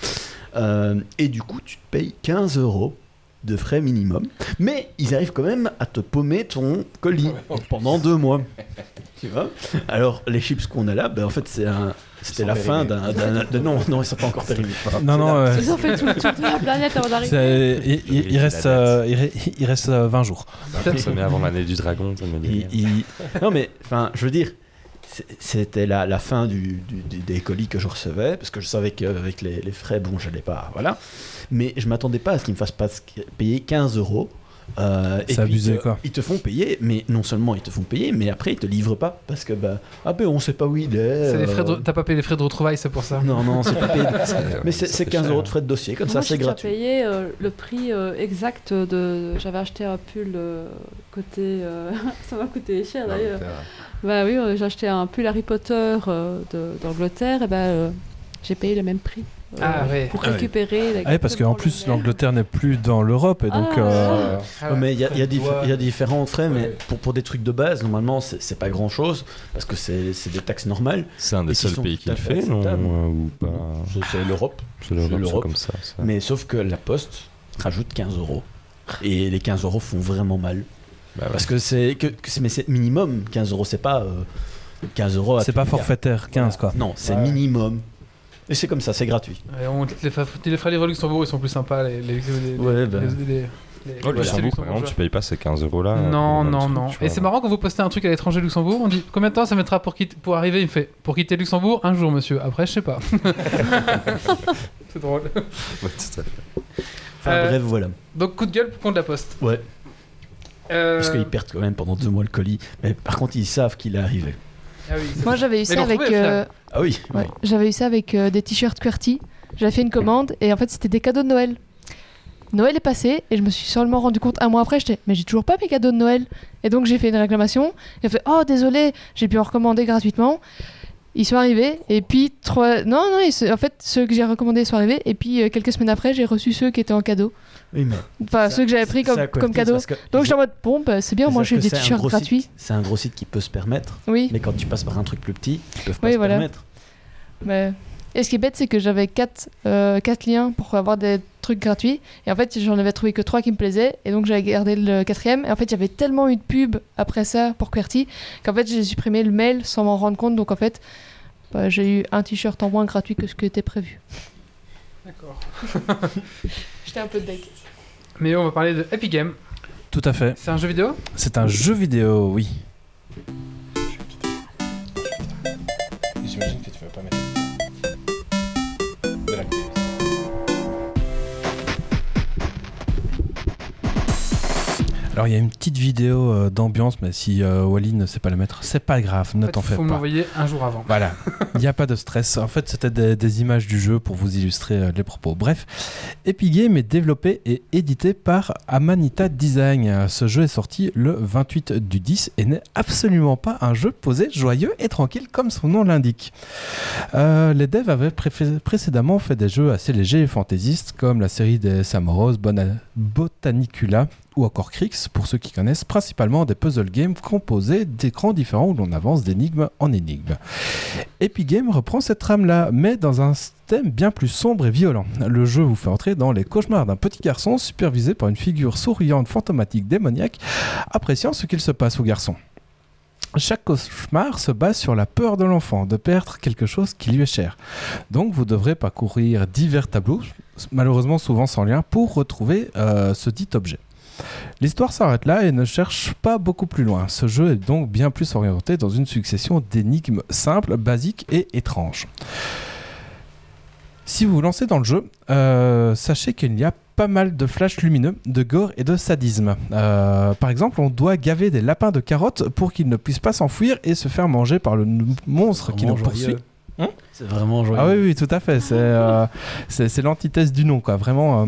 Et du coup, tu te payes 15 euros de frais minimum, mais ils arrivent quand même à te paumer ton colis pendant deux mois. Tu vois? Alors les chips qu'on a là, ben, en fait c'est un, c'était la fin d'un, non non ils sont pas encore périmés.
Non, non, euh,
Ils ont fait tout le tour de la planète avant d'arriver.
c'est- il, il- il reste, euh, il, re- il reste euh, 20 jours.
Ça consommé avant l'année du dragon, ça me dit
Non mais enfin je veux dire c'était la, la fin du, du- du- des colis que je recevais parce que je savais qu'avec les, les frais bon j'allais pas voilà mais je m'attendais pas à ce qu'ils me fassent pas payer 15 euros euh, et
C'est
puis
abusé,
ils te-
quoi.
Ils te font payer, mais non seulement ils te font payer, mais après ils te livrent pas parce que bah ah ben on sait pas où il est.
C'est les frais de-
euh,
T'as pas payé les frais de retrouvailles, c'est pour ça.
Non non c'est pas payé. mais c'est
Ça
c'est
fait
15
cher.
euros de frais de dossier comme
Moi,
ça c'est
j'ai
gratuit.
payé euh, le prix euh, exact de. J'avais acheté un pull euh, côté. euh, ça m'a coûté cher d'ailleurs. Bah oui, j'ai acheté un pull Harry Potter euh, d'Angleterre et ben euh, j'ai payé le même prix. Euh,
Ah ouais.
Pour
Ah ouais.
récupérer.
Ah oui, parce qu'en plus, l'Angleterre n'est plus dans l'Europe, et donc.
Ah,
euh,
Ah
Ouais, mais il y a, y y différents frais, mais pour, pour des trucs de base, normalement, c'est pas grand chose, parce que c'est des taxes normales.
C'est un des seuls pays qui le
fait
non euh, Ou pas
C'est- l'Europe.
C'est l'Europe, comme ça. ça.
Mais sauf que la Poste rajoute 15 euros. Et les 15 euros font vraiment mal.
Bah ouais.
Parce que c'est. Que, mais c'est minimum. 15 euros, c'est pas. euh, 15 euros à
c'est pas forfaitaire 15, quoi.
Non, c'est
Ouais.
minimum. Et c'est comme ça, c'est gratuit.
Ouais, on, les, fa- les frais livres au Luxembourg, ils sont plus sympas. Les, les, les,
Ouais, bah.
les- les- les- les-
Oh, Luxembourg,
les
par exemple, tu payes pas ces 15 euros là.
Non, non, non. Et c'est
marrant.
quand vous postez un truc à l'étranger Luxembourg, on dit combien de temps ça mettra pour, quitter, pour arriver? Il me fait pour quitter Luxembourg un jour, monsieur. Après, je sais pas. c'est drôle.
Enfin
Euh,
bref, voilà.
Donc coup de gueule contre la poste.
Ouais.
Euh,
Parce qu'ils perdent quand même pendant deux mois le colis. Mais par contre, ils savent qu'il est arrivé.
Ah oui, ça-
Moi j'avais eu ça avec. euh,
Ah oui.
ouais, J'avais eu ça avec euh, des t-shirts QWERTY. J'avais fait une commande et en fait c'était des cadeaux de Noël. Noël est passé et je me suis seulement rendu compte un mois après, j'étais mais j'ai toujours pas mes cadeaux de Noël. Et donc j'ai fait une réclamation. A fait oh désolé, j'ai pu en recommander gratuitement. Ils sont arrivés et puis trois non non ils en fait ceux que j'ai recommandés sont arrivés et puis euh, quelques semaines après j'ai reçu ceux qui étaient en cadeau.
Oui, mais
Enfin
ça-
ceux que j'avais pris comme, comme cadeau.
que-
Donc j'étais en mode bon bah, c'est bien moi j'ai des t-shirts gratuits.
C'est un gros site qui peut se permettre.
Oui.
Mais quand tu passes par un truc plus petit, ils peuvent pas
Oui,
se
voilà.
permettre.
Mais... Et ce qui est bête, c'est que j'avais quatre, euh, quatre liens pour avoir des trucs gratuits. Et en fait, j'en avais trouvé que trois qui me plaisaient. Et donc, j'avais gardé le quatrième. Et en fait, il y avait tellement eu de pubs après ça pour QWERTY qu'en fait, j'ai supprimé le mail sans m'en rendre compte. Donc, en fait, bah, j'ai eu un t-shirt en moins gratuit que ce qui était prévu.
D'accord.
J'étais un peu deck.
Mais on va parler de Epic Game.
Tout à fait.
C'est un jeu vidéo?
C'est un jeu vidéo, oui. Alors il y a une petite vidéo euh, d'ambiance, mais si euh, Wally ne sait pas la mettre, c'est pas grave, ne
En
t'en fais
faut
pas.
m'envoyer un jour avant.
Voilà, il n'y a pas de stress. En fait, c'était des, des images du jeu pour vous illustrer euh, les propos. Bref, Epic Game est développé et édité par Amanita Design. Ce jeu est sorti le 28 du 10 et n'est absolument pas un jeu posé, joyeux et tranquille comme son nom l'indique. Euh, les devs avaient précédemment fait des jeux assez légers et fantaisistes comme la série des Samoros, Bona- Botanicula ou encore Crix, pour ceux qui connaissent, principalement des puzzle games composés d'écrans différents où l'on avance d'énigme en énigme. Epic Games reprend cette trame-là, mais dans un thème bien plus sombre et violent. Le jeu vous fait entrer dans les cauchemars d'un petit garçon supervisé par une figure souriante, fantomatique, démoniaque, appréciant ce qu'il se passe au garçon. Chaque cauchemar se base sur la peur de l'enfant de perdre quelque chose qui lui est cher. Donc vous devrez parcourir divers tableaux, malheureusement souvent sans lien, pour retrouver euh, ce dit objet. L'histoire s'arrête là et ne cherche pas beaucoup plus loin. Ce jeu est donc bien plus orienté dans une succession d'énigmes simples, basiques et étranges. Si vous vous lancez dans le jeu, euh, sachez qu'il y a pas mal de flashs lumineux, de gore et de sadisme. Euh, par exemple, on doit gaver des lapins de carottes pour qu'ils ne puissent pas s'enfuir et se faire manger par le monstre qui nous poursuit.
joyeux. C'est vraiment joyeux.
Ah oui, oui, tout à fait. C'est euh, l'antithèse du nom, quoi. Vraiment.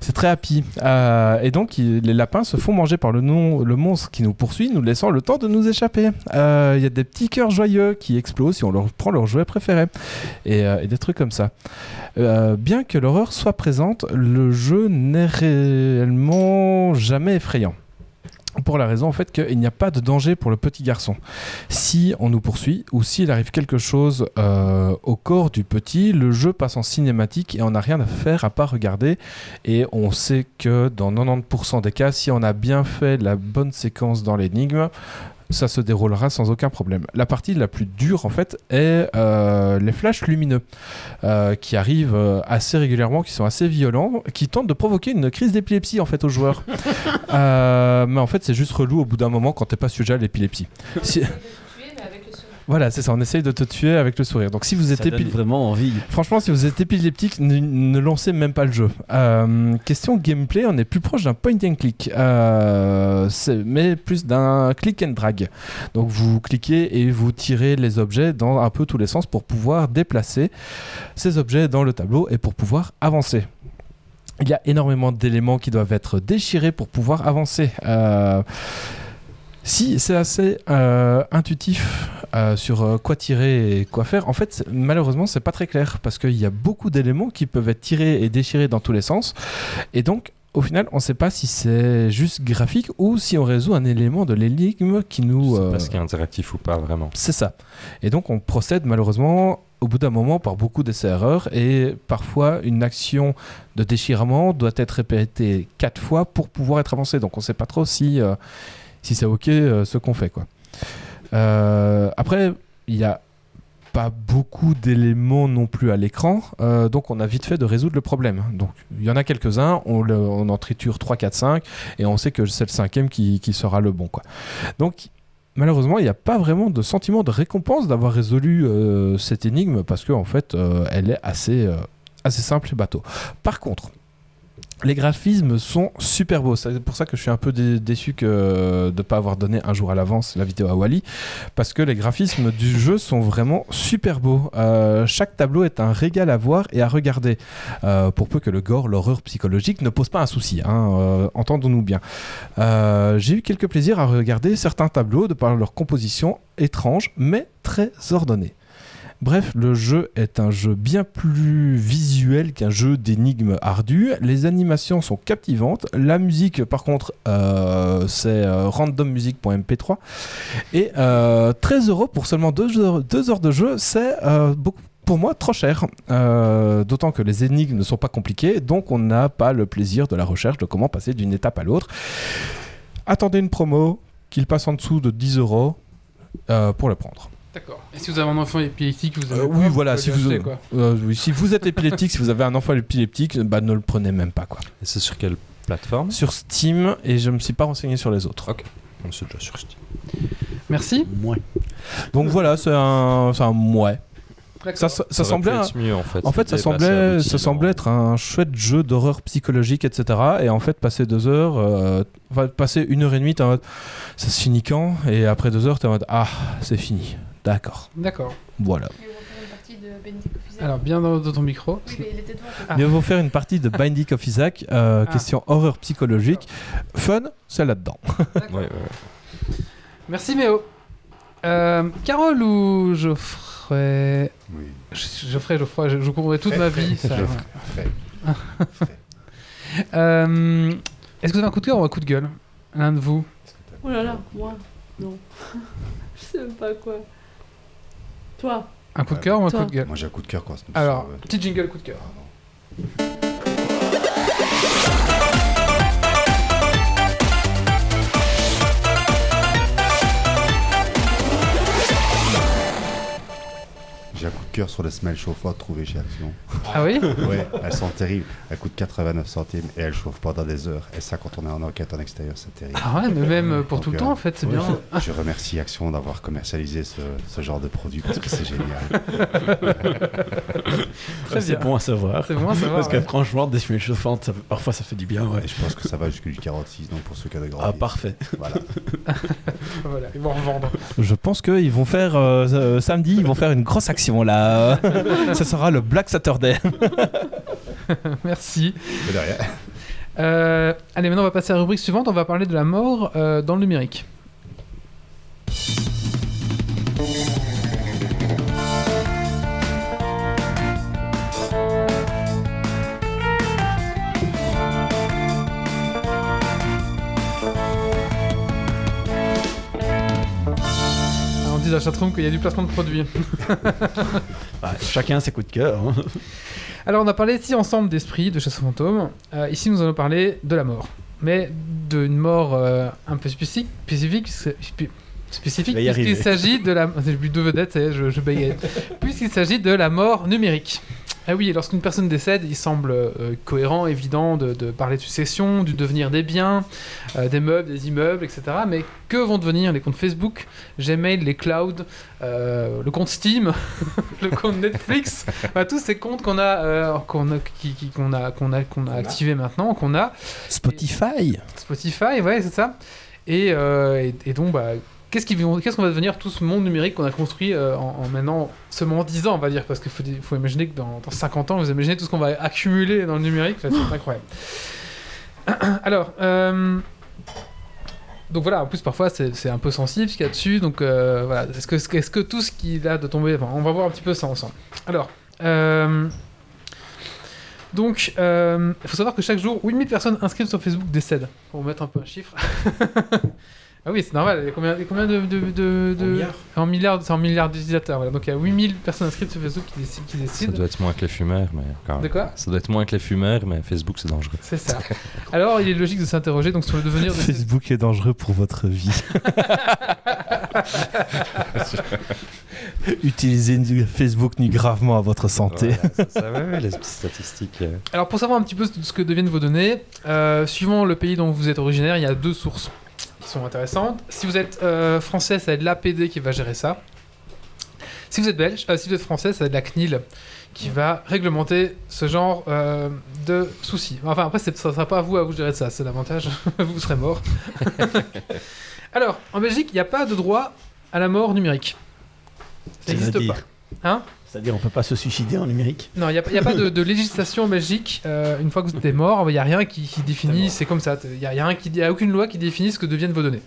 C'est très happy. Euh, et donc, les lapins se font manger par le, non- le monstre qui nous poursuit, nous laissant le temps de nous échapper. Euh, Il y a des petits cœurs joyeux qui explosent si on leur prend leur jouet préféré. Et, euh, des trucs comme ça. Bien que l'horreur soit présente, le jeu n'est réellement jamais effrayant. Pour la raison en fait qu'il n'y a pas de danger pour le petit garçon. Si on nous poursuit ou s'il arrive quelque chose euh, au corps du petit, le jeu passe en cinématique et on n'a rien à faire à part regarder. Et on sait que dans 90% des cas, si on a bien fait la bonne séquence dans l'énigme, ça se déroulera sans aucun problème. La partie la plus dure en fait est euh, les flashs lumineux euh, qui arrivent euh, assez régulièrement, qui sont assez violents, qui tentent de provoquer une crise d'épilepsie en fait aux joueurs. Mais en fait c'est juste relou au bout d'un moment quand t'es pas sujet à l'épilepsie. Si- Voilà, c'est ça, on essaye de te tuer avec le sourire. Donc si vous êtes
Ça donne vraiment envie.
Franchement, si vous êtes épileptique, ne, ne lancez même pas le jeu. Euh, question gameplay, on est plus proche d'un point and click, euh, mais plus d'un click and drag. Donc vous cliquez et vous tirez les objets dans un peu tous les sens pour pouvoir déplacer ces objets dans le tableau et pour pouvoir avancer. Il y a énormément d'éléments qui doivent être déchirés pour pouvoir avancer. Euh, si c'est assez euh, intuitif euh, sur euh, quoi tirer et quoi faire, en fait, malheureusement, c'est pas très clair parce qu'il y a beaucoup d'éléments qui peuvent être tirés et déchirés dans tous les sens. Et donc, au final, on ne sait pas si c'est juste graphique ou si on résout un élément de l'énigme qui nous. Euh,
pas ce qui est interactif ou pas vraiment.
c'est ça. Et donc on procède malheureusement au bout d'un moment par beaucoup d'essais-erreurs et parfois une action de déchirement doit être répétée quatre fois pour pouvoir être avancée. Donc on ne sait pas trop si, euh, si c'est ok euh, ce qu'on fait. Quoi. Euh, après, il n'y a pas beaucoup d'éléments non plus à l'écran, euh, donc on a vite fait de résoudre le problème. Donc il y en a quelques-uns, on, en triture 3, 4, 5 et on sait que c'est le cinquième qui, sera le bon. Quoi. Donc malheureusement, il n'y a pas vraiment de sentiment de récompense d'avoir résolu cette énigme parce qu'en en fait, elle est assez, assez simple et bateau. Par contre, les graphismes sont super beaux. C'est pour ça que je suis un peu dé- déçu de ne pas avoir donné un jour à l'avance la vidéo à Wally. Parce que les graphismes du jeu sont vraiment super beaux. Euh, chaque tableau est un régal à voir et à regarder. Euh, pour peu que le gore, l'horreur psychologique ne pose pas un souci. hein, euh, Entendons-nous bien. J'ai eu quelques plaisirs à regarder certains tableaux de par leur composition étrange mais très ordonnée. Bref, le jeu est un jeu bien plus visuel qu'un jeu d'énigmes ardues. Les animations sont captivantes. La musique, par contre, euh, c'est euh, randommusic.mp3. Et euh, 13 euros pour seulement 2 heures, deux heures de jeu, c'est euh, pour moi trop cher. Euh, D'autant que les énigmes ne sont pas compliquées, donc on n'a pas le plaisir de la recherche de comment passer d'une étape à l'autre. Attendez une promo, qu'il passe en dessous de 10 euros euh, pour le prendre.
D'accord. Et si vous avez un enfant épileptique, vous avez.
Euh, oui, voilà, si vous,
acheter, quoi.
euh, oui, si vous êtes épileptique, si vous avez un enfant épileptique, bah, ne le prenez même pas. quoi.
Et c'est sur quelle plateforme?
Sur Steam, et je me suis pas renseigné sur les autres.
On C'est déjà sur Steam.
Merci.
Moi.
Donc voilà, c'est un, c'est un mouais. Ça, ça, semblait, un-
mieux en fait.
en fait, ça semblait,
abouti
ça semblait être un chouette jeu d'horreur psychologique, etc. Et en fait, passer deux heures, euh, passer une heure et demie, t'es en mode, ça se finit quand? Et après deux heures, t'es en mode, ah, c'est fini. D'accord.
D'accord.
Voilà.
Alors, bien dans, dans ton micro. Ah.
Mieux vaut faire une partie de Binding of Isaac, euh,
Ah.
question horreur psychologique. Fun, c'est là-dedans.
Ouais, ouais, ouais.
Merci Méo. Euh, Carole ou Geoffrey?
Oui.
Geoffrey, Geoffroy, je, je couvrais toute ma vie. ça.
Geoffrey.
Euh, Est-ce que vous avez un coup de cœur ou un coup de gueule? L'un de vous?
Oh là là, moi Non. Je sais même pas quoi. Toi
Un coup de cœur ou un
toi.
coup de gueule
Moi j'ai un coup de cœur c'est
Alors, petit jingle coup de cœur.
J'ai un coup de cœur sur les semelles chauffantes trouvées chez Action.
Ah oui?
Ouais, elles sont terribles. Elles coûtent 89 centimes et elles chauffent pendant des heures. Et ça, quand on est en enquête en extérieur, c'est terrible.
Ah ouais, mais même pour
Donc,
tout le
euh,
temps en fait, c'est
ouais,
bien.
Je, je remercie Action d'avoir commercialisé ce, ce genre de produit parce que c'est génial.
C'est bon à savoir.
C'est bon à savoir.
Parce que
ouais.
franchement, des semelles chauffantes, ça parfois ça fait du bien, ouais.
Et je pense que ça va jusqu'au 46, donc pour ceux qui ont des grands.
Ah, parfait.
Voilà.
Voilà, ils vont en revendre.
Je pense qu'ils vont faire euh, euh, samedi, ils vont faire une grosse action là. Ça sera le Black Saturday.
Merci.
Mais de rien.
Euh, allez, maintenant on va passer à la rubrique suivante. On va parler de la mort euh, dans le numérique. La chatroom qu'il y a du placement de produits.
Bah, chacun ses coups de cœur. hein.
Alors, on a parlé ici ensemble d'esprit, de chasse aux fantômes. Euh, ici, nous allons parler de la mort. Mais d'une mort euh, un peu spécifique, spécifique, spé- spé- spécifique puisqu'il s'agit de la... J'ai vu deux vedettes, ça y est, je, puisqu'il s'agit de la mort numérique. Ah oui, lorsqu'une personne décède, il semble euh, cohérent, évident de, de parler de succession, du devenir des biens, euh, des meubles, des immeubles, etc. Mais que vont devenir les comptes Facebook, Gmail, les clouds, euh, le compte Steam, le compte Netflix, tous ces comptes qu'on a, euh, qu'on a, qui- qui- qu'on a, qu'on a, qu'on a activés maintenant, qu'on a,
Spotify
Spotify, ouais, c'est ça. Et, euh, et, et donc, bah, qu'est-ce qu'on va devenir tout ce monde numérique qu'on a construit euh, en, en maintenant seulement 10 ans, on va dire, parce qu'il faut, imaginer que dans, dans 50 ans, vous imaginez tout ce qu'on va accumuler dans le numérique, c'est incroyable. Alors, euh, donc voilà, en plus parfois c'est un peu sensible ce qu'il y a dessus, donc euh, voilà, est-ce que, tout ce qui a de tomber, on va voir un petit peu ça ensemble. Alors, donc, il faut savoir que chaque jour, 8000 personnes inscrites sur Facebook décèdent. Pour vous mettre un peu un chiffre. ah oui, c'est normal. Il y a combien, il y a combien de, de, de, de- En milliards, c'est en milliards d'utilisateurs. Voilà. Donc il y a 8000 personnes inscrites sur Facebook qui, décident- qui
Ça doit être moins que les fumeurs, mais quand même.
De quoi?
Ça doit être moins que les fumeurs, mais Facebook c'est dangereux.
C'est ça. Alors, il est logique de s'interroger donc sur le devenir de.
Facebook est dangereux pour votre vie. Utilisez Facebook nuit gravement à votre santé.
Voilà, ça, ouais, les petites statistiques. euh.
Alors, pour savoir un petit peu ce que deviennent vos données, euh, suivant le pays dont vous êtes originaire, il y a deux sources sont intéressantes. Si vous êtes euh, français, ça va être l'APD qui va gérer ça. Si vous êtes belge, euh, si vous êtes français, ça va être la CNIL qui va réglementer ce genre euh, de soucis. Enfin, après, ça ne sera pas à vous à vous gérer de ça, c'est l'avantage, vous serez mort. Alors, en Belgique, il n'y a pas de droit à la mort numérique. Ça n'existe pas. Hein?
C'est-à-dire, on peut pas se suicider en numérique
non, il n'y a, pas de, de législation en Belgique. euh, une fois que vous êtes mort, il n'y a rien qui, qui définit, c'est comme ça. Il n'y a, y a rien qui- y a aucune loi qui définit ce que deviennent vos données.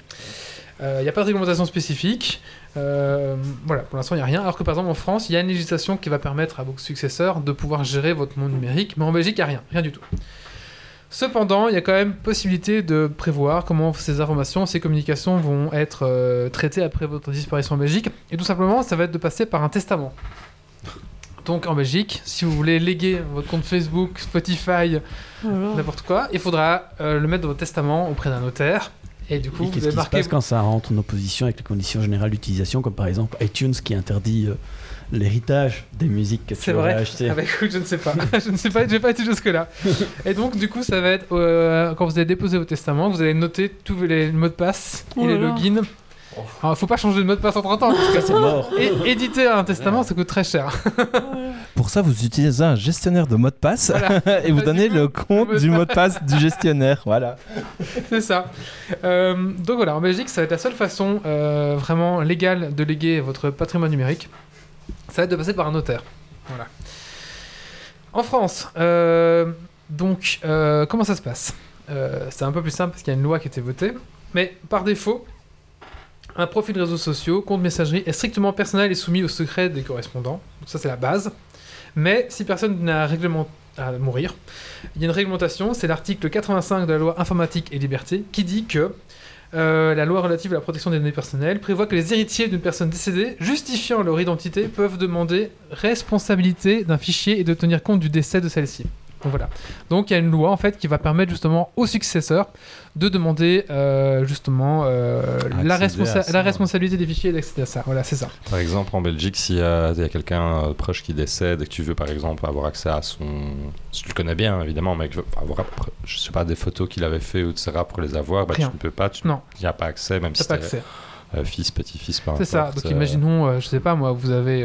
Il n'y a pas de réglementation spécifique. euh, voilà, pour l'instant, il n'y a rien. Alors que par exemple, en France, il y a une législation qui va permettre à vos successeurs de pouvoir gérer votre monde numérique. Mais en Belgique, il n'y a rien. Rien du tout. Cependant, il y a quand même possibilité de prévoir comment ces informations, ces communications vont être euh, traitées après votre disparition en Belgique. Et tout simplement, ça va être de passer par un testament. Donc en Belgique, si vous voulez léguer votre compte Facebook, Spotify,
Voilà.
n'importe quoi, il faudra euh, le mettre dans votre testament auprès d'un notaire. Et du coup,
qu'est-ce qui se
marquer.
passe quand ça rentre en opposition avec les conditions générales d'utilisation, comme par exemple iTunes qui interdit euh, l'héritage des musiques que
C'est
tu aurais
vrai.
achetées?
Ah bah écoute, je ne sais pas. je ne sais pas, je vais pas été jusque-là. Et donc, du coup, ça va être euh, quand vous allez déposer votre testament, vous allez noter tous les mots de passe et
Oh
les
là là.
logins. Alors, faut pas changer de mot de passe entre temps, parce que
C'est mort.
et, éditer un testament, ça coûte très cher.
Pour ça, vous utilisez un gestionnaire de mot de passe
Voilà.
et vous donnez le compte du mot de passe du gestionnaire. Voilà.
C'est ça. Euh, donc voilà, en Belgique, ça va être la seule façon euh, vraiment légale de léguer votre patrimoine numérique. Ça va être de passer par un notaire. Voilà. En France, euh, donc, euh, comment ça se passe? Euh, C'est un peu plus simple parce qu'il y a une loi qui a été votée. Mais par défaut, un profil de réseaux sociaux, compte messagerie est strictement personnel et soumis au secret des correspondants. Ça, c'est la base. Mais si personne n'a règlement à mourir, il y a une réglementation, c'est l'article 85 de la loi informatique et liberté, qui dit que euh, la loi relative à la protection des données personnelles prévoit que les héritiers d'une personne décédée, justifiant leur identité, peuvent demander responsabilité d'un fichier et de tenir compte du décès de celle-ci. Donc voilà. Donc il y a une loi en fait qui va permettre justement aux successeurs de demander euh, justement euh, la,
Accéder
responsa-
à ça,
la
ouais.
responsabilité des fichiers et d'accéder à ça. Voilà, c'est ça.
Par exemple, en Belgique, s'il y a, il y a quelqu'un euh, proche qui décède et que tu veux, par exemple, avoir accès à son. Si tu le connais bien, évidemment, mais que tu veux avoir, je sais pas, des photos qu'il avait fait ou etc. pour les avoir, bah, tu ne peux pas. Tu n'y as pas accès, même si
accès.
euh, fils, petit-fils, par
C'est ça. Donc imaginons, je sais pas moi, vous avez,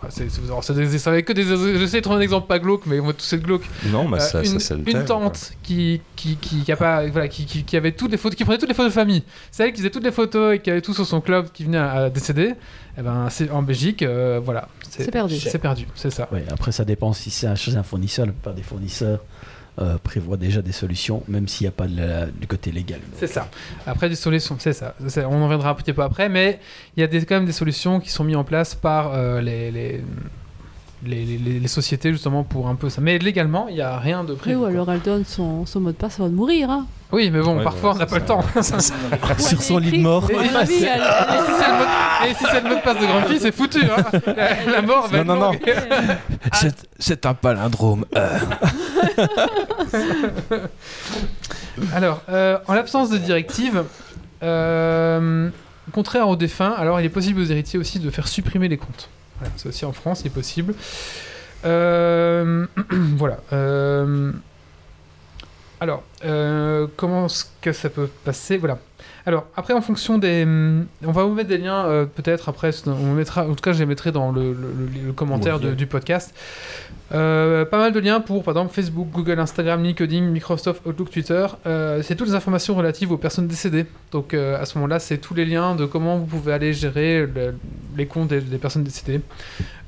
Ah, c'est- c'est- c'est ça que des. J'essaie de trouver un exemple pas glauque, mais on va tous être glauque.
Non, mais
Euh,
ça, ça,
une,
c'est le
une tante qui qui, qui, qui a pas voilà qui, qui, qui avait toutes les photos qui prenait toutes les photos de famille c'est elle qui faisait toutes les photos et qui avait tout sur son club qui venait à, à décéder et ben c'est en Belgique euh, voilà
C'est perdu.
c'est perdu c'est ça
Ouais, après, ça dépend si c'est un- chez un fournisseur. La plupart des fournisseurs euh, prévoient déjà des solutions, même s'il n'y a pas du côté légal.
c'est ça après des solutions c'est ça on en reviendra un petit peu après mais il y a quand même des solutions qui sont mises en place par euh, les les, les- les sociétés justement pour un peu ça mais légalement il n'y a rien de prévu
ou
quoi.
alors elle donne son, son mot de passe avant de mourir. Hein.
oui mais bon
Ouais,
parfois on n'a pas le temps
Sur son lit de mort.
Et- si c'est le mot- et si c'est le mot de passe de grand-fille, c'est foutu. Hein la, la mort va
Non,
être
non. C'est- C'est un palindrome. Euh,
Alors, euh, en l'absence de directive, euh, contraire aux défunts, alors il est possible aux héritiers aussi de faire supprimer les comptes. C'est aussi en France, c'est possible. Euh, voilà. euh, alors, euh, comment est-ce que ça peut passer? Voilà. Alors, après, en fonction des... On va vous mettre des liens, euh, peut-être, après, on mettra, en tout cas, je les mettrai dans le, le- le- le commentaire de- du podcast. Euh, pas mal de liens pour, par exemple, Facebook, Google, Instagram, LinkedIn, Microsoft, Outlook, Twitter. Euh, c'est toutes les informations relatives aux personnes décédées. Donc, à ce moment-là, c'est tous les liens de comment vous pouvez aller gérer le- les comptes des, des personnes décédées.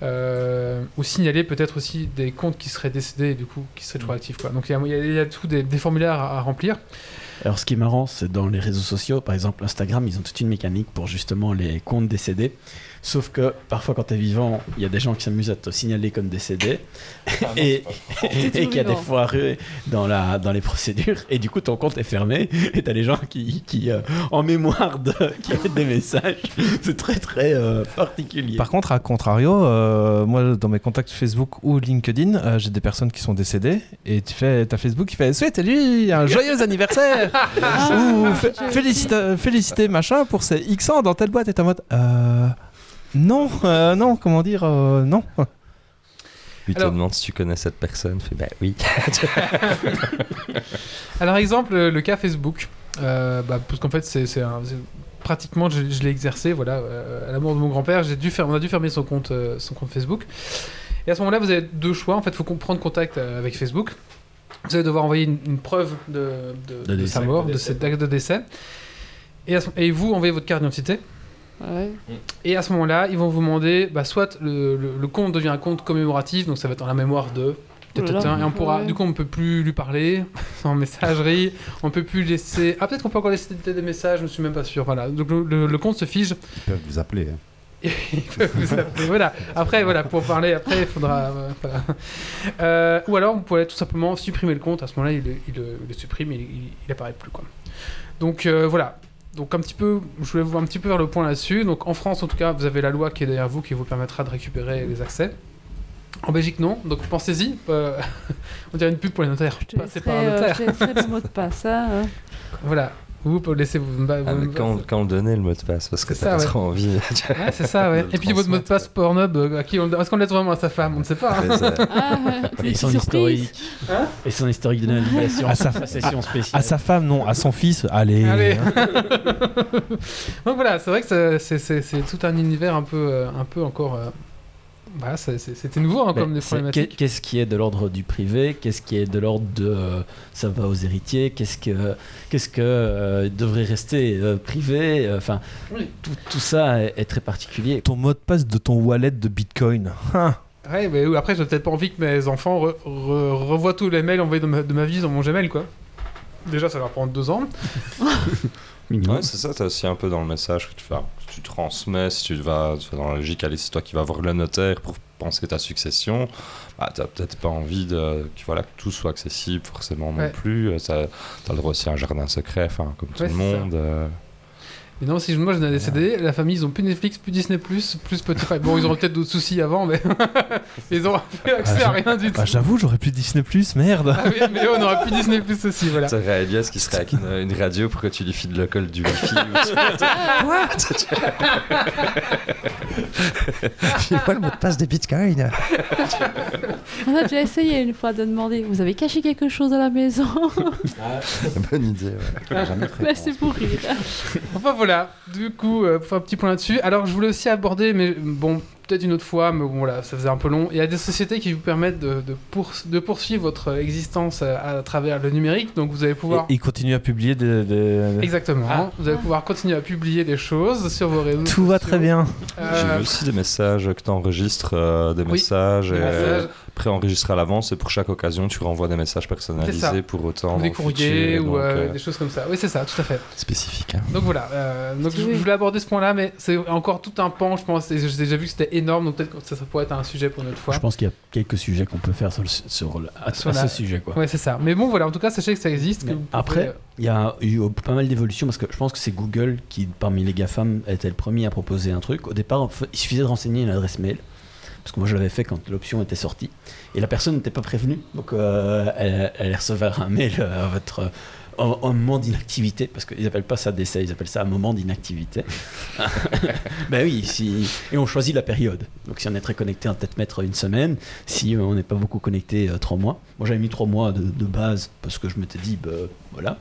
Ou signaler peut-être aussi des comptes qui seraient décédés et du coup qui seraient toujours actifs. Quoi. Donc, il y a, y y tout des, des formulaires à, à remplir.
Alors, ce qui est marrant, c'est dans les réseaux sociaux, par exemple Instagram, ils ont toute une mécanique pour justement les comptes décédés. Sauf que parfois, quand tu es vivant, il y a des gens qui s'amusent à te signaler comme décédé. Et, et qu'il y a des foireux dans, la, dans les procédures. Et du coup, ton compte est fermé. Et tu as les gens qui, qui euh, en mémoire de, qui mettent des messages. C'est très, très euh, particulier.
Par contre, à contrario, euh, moi, dans mes contacts Facebook ou LinkedIn, euh, j'ai des personnes qui sont décédées. Et tu fais, t'as Facebook qui fait souhaite lui un joyeux anniversaire. Ou fé- félicita- féliciter machin pour ses X ans dans telle boîte. Et t'es en mode euh, non, euh, non, comment dire, euh, non.
Lui te
Alors-
demande si tu connais cette personne. Fait bah oui.
Alors, exemple, le, le cas Facebook. Euh, bah, parce qu'en fait, c'est c'est un- c'est- pratiquement, je, je l'ai exercé. Voilà, euh, à la mort de mon grand-père, j'ai dû faire, on a dû fermer son compte, euh, son compte Facebook. Et à ce moment-là, vous avez deux choix. En fait, il faut qu'on prendre contact euh, avec Facebook. Vous allez devoir envoyer une, une preuve de, de-
De
de
décès.
sa mort,
De
de cet acte de décès. Et, à ce- et vous envoyez votre carte d'identité.
Ouais.
Et à ce moment-là, ils vont vous demander, bah, soit le, le- le compte devient un compte commémoratif, donc ça va être en la mémoire de.
Oh là là.
Et on pourra,
Ouais.
du coup, on peut plus lui parler en messagerie, on peut plus laisser. Ah, peut-être qu'on peut encore laisser des messages, je ne suis même pas sûr. Voilà, donc le, le- le compte se fige.
Ils peuvent vous appeler. hein.
Ils peuvent vous appeler. Voilà. Après, voilà, pour parler, après, il faudra. euh, voilà. Euh, ou alors, vous pouvez tout simplement supprimer le compte. À ce moment-là, il, le- il le- il le supprime, et il, il, il apparaît plus quoi. Donc euh, voilà. Donc un petit peu, je voulais vous un petit peu vers le point là-dessus. Donc en France, en tout cas, vous avez la loi qui est derrière vous qui vous permettra de récupérer les accès. En Belgique, non. Donc pensez-y. Euh, on dirait une pub pour les notaires. Passez par un
laisserai, euh,
notaire.
je te laisserai le mot de passe. hein.
Voilà. Vous pouvez laisser vous. vous-
Ah, quand, quand on donnait le mot de passe, parce que
ça, ouais.
trop envie.
Ouais, c'est ça, ouais. Et puis votre mot de passe Pornhub, euh, à qui on le donne? Est-ce qu'on le laisse vraiment à sa femme On ne sait pas. hein.
Ah.
Et son historique.
Hein?
Et son historique de navigation.
À sa-
session spéciale.
À sa femme, non, à son fils, allez.
Allez. Donc voilà, c'est vrai que c'est tout un univers un peu, euh, un peu encore. euh, Voilà, c'est- c'était nouveau hein, comme des problématiques.
Qu'est-ce qui est de l'ordre du privé? Qu'est-ce qui est de l'ordre de euh, ça va aux héritiers? Qu'est-ce que, qu'est-ce que euh, devrait rester euh, privé? Enfin,
Oui.
tout, tout ça est, est très particulier.
Ton mot de passe de ton wallet de Bitcoin. Hein?
Ouais, mais après, j'ai peut-être pas envie que mes enfants re- re- revoient tous les mails envoyés de ma, de ma vie dans mon Gmail, quoi. Déjà, ça va leur prendre deux ans.
Minimum.
Ouais, c'est ça, t'as aussi un peu dans le message que tu, fais, que tu transmets, si tu vas, tu vas dans la logique, allez, c'est toi qui vas voir le notaire pour penser ta succession, bah, t'as peut-être pas envie de, que, voilà, que tout soit accessible forcément
Ouais.
non plus. Euh, Ça, t'as le droit aussi à un jardin secret, enfin, comme tout
Ouais,
le monde.
Mais non, si je- moi j'ai un décédé, la famille ils ont plus Netflix, plus Disney, plus Spotify. Bon, ils auront peut-être d'autres soucis avant, mais ils auront plus accès à rien du tout.
Ah, J'avoue, j'aurais plus Disney Plus, merde.
Ah oui, mais on aura plus Disney plus aussi, voilà.
Ça serait Elias qui serait avec une, une radio pour que tu lui files le col du wifi.
File-moi le mot de passe de Bitcoin.
On a déjà essayé une fois de demander Vous avez caché quelque chose à la maison
Bonne idée, ouais.
Jamais fait.
Mais c'est pour rire.
Enfin voilà, du coup, euh, pour faire un petit point là-dessus. Alors je voulais aussi aborder, mais bon, peut-être une autre fois, mais bon, voilà, ça faisait un peu long. Il y a des sociétés qui vous permettent de, de, pour- de poursuivre votre existence à, à travers le numérique, donc vous allez pouvoir.
Et il continue à publier des. des-
Exactement.
Ah.
Vous allez pouvoir continuer à publier des choses sur vos réseaux.
Tout va très bien.
Euh,
J'ai vu aussi des messages que tu enregistres, des
Oui,
messages
des
et
messages.
Préenregistrés à l'avance et pour chaque occasion tu renvoies des messages personnalisés pour autant.
ou des courriers
futur,
ou
donc,
euh,
euh,
des choses comme ça. Oui, c'est ça, tout à fait.
spécifique. hein.
Donc voilà. euh, donc je,
Oui.
je voulais aborder ce point-là, mais c'est encore tout un pan, je pense. Et j'ai déjà vu que c'était énorme, donc peut-être que ça, ça pourrait être un sujet pour une autre fois.
Je pense qu'il y a quelques sujets qu'on peut faire sur, le, sur le- à,
Sur
à
la-
ce sujet. Quoi.
Ouais, c'est ça. Mais bon, voilà. En tout cas, sachez que ça existe. que pouvez-
après, il y a eu pas mal d'évolutions parce que je pense que c'est Google qui, parmi les GAFAM, était le premier à proposer un truc. Au départ, il suffisait de renseigner une adresse mail. Parce que moi, je l'avais fait quand l'option était sortie. Et la personne n'était pas prévenue. Donc, euh, elle, elle un mail euh, à votre. euh, en, en moment d'inactivité, parce qu'ils appellent pas ça d'essai, ils appellent ça un moment d'inactivité. ben oui, et on choisit la période. Donc si on est très connecté, on peut-être mettre une semaine. Si on n'est pas beaucoup connecté, trois mois. Moi j'avais mis trois mois de, de base, parce que je m'étais dit, bah, voilà.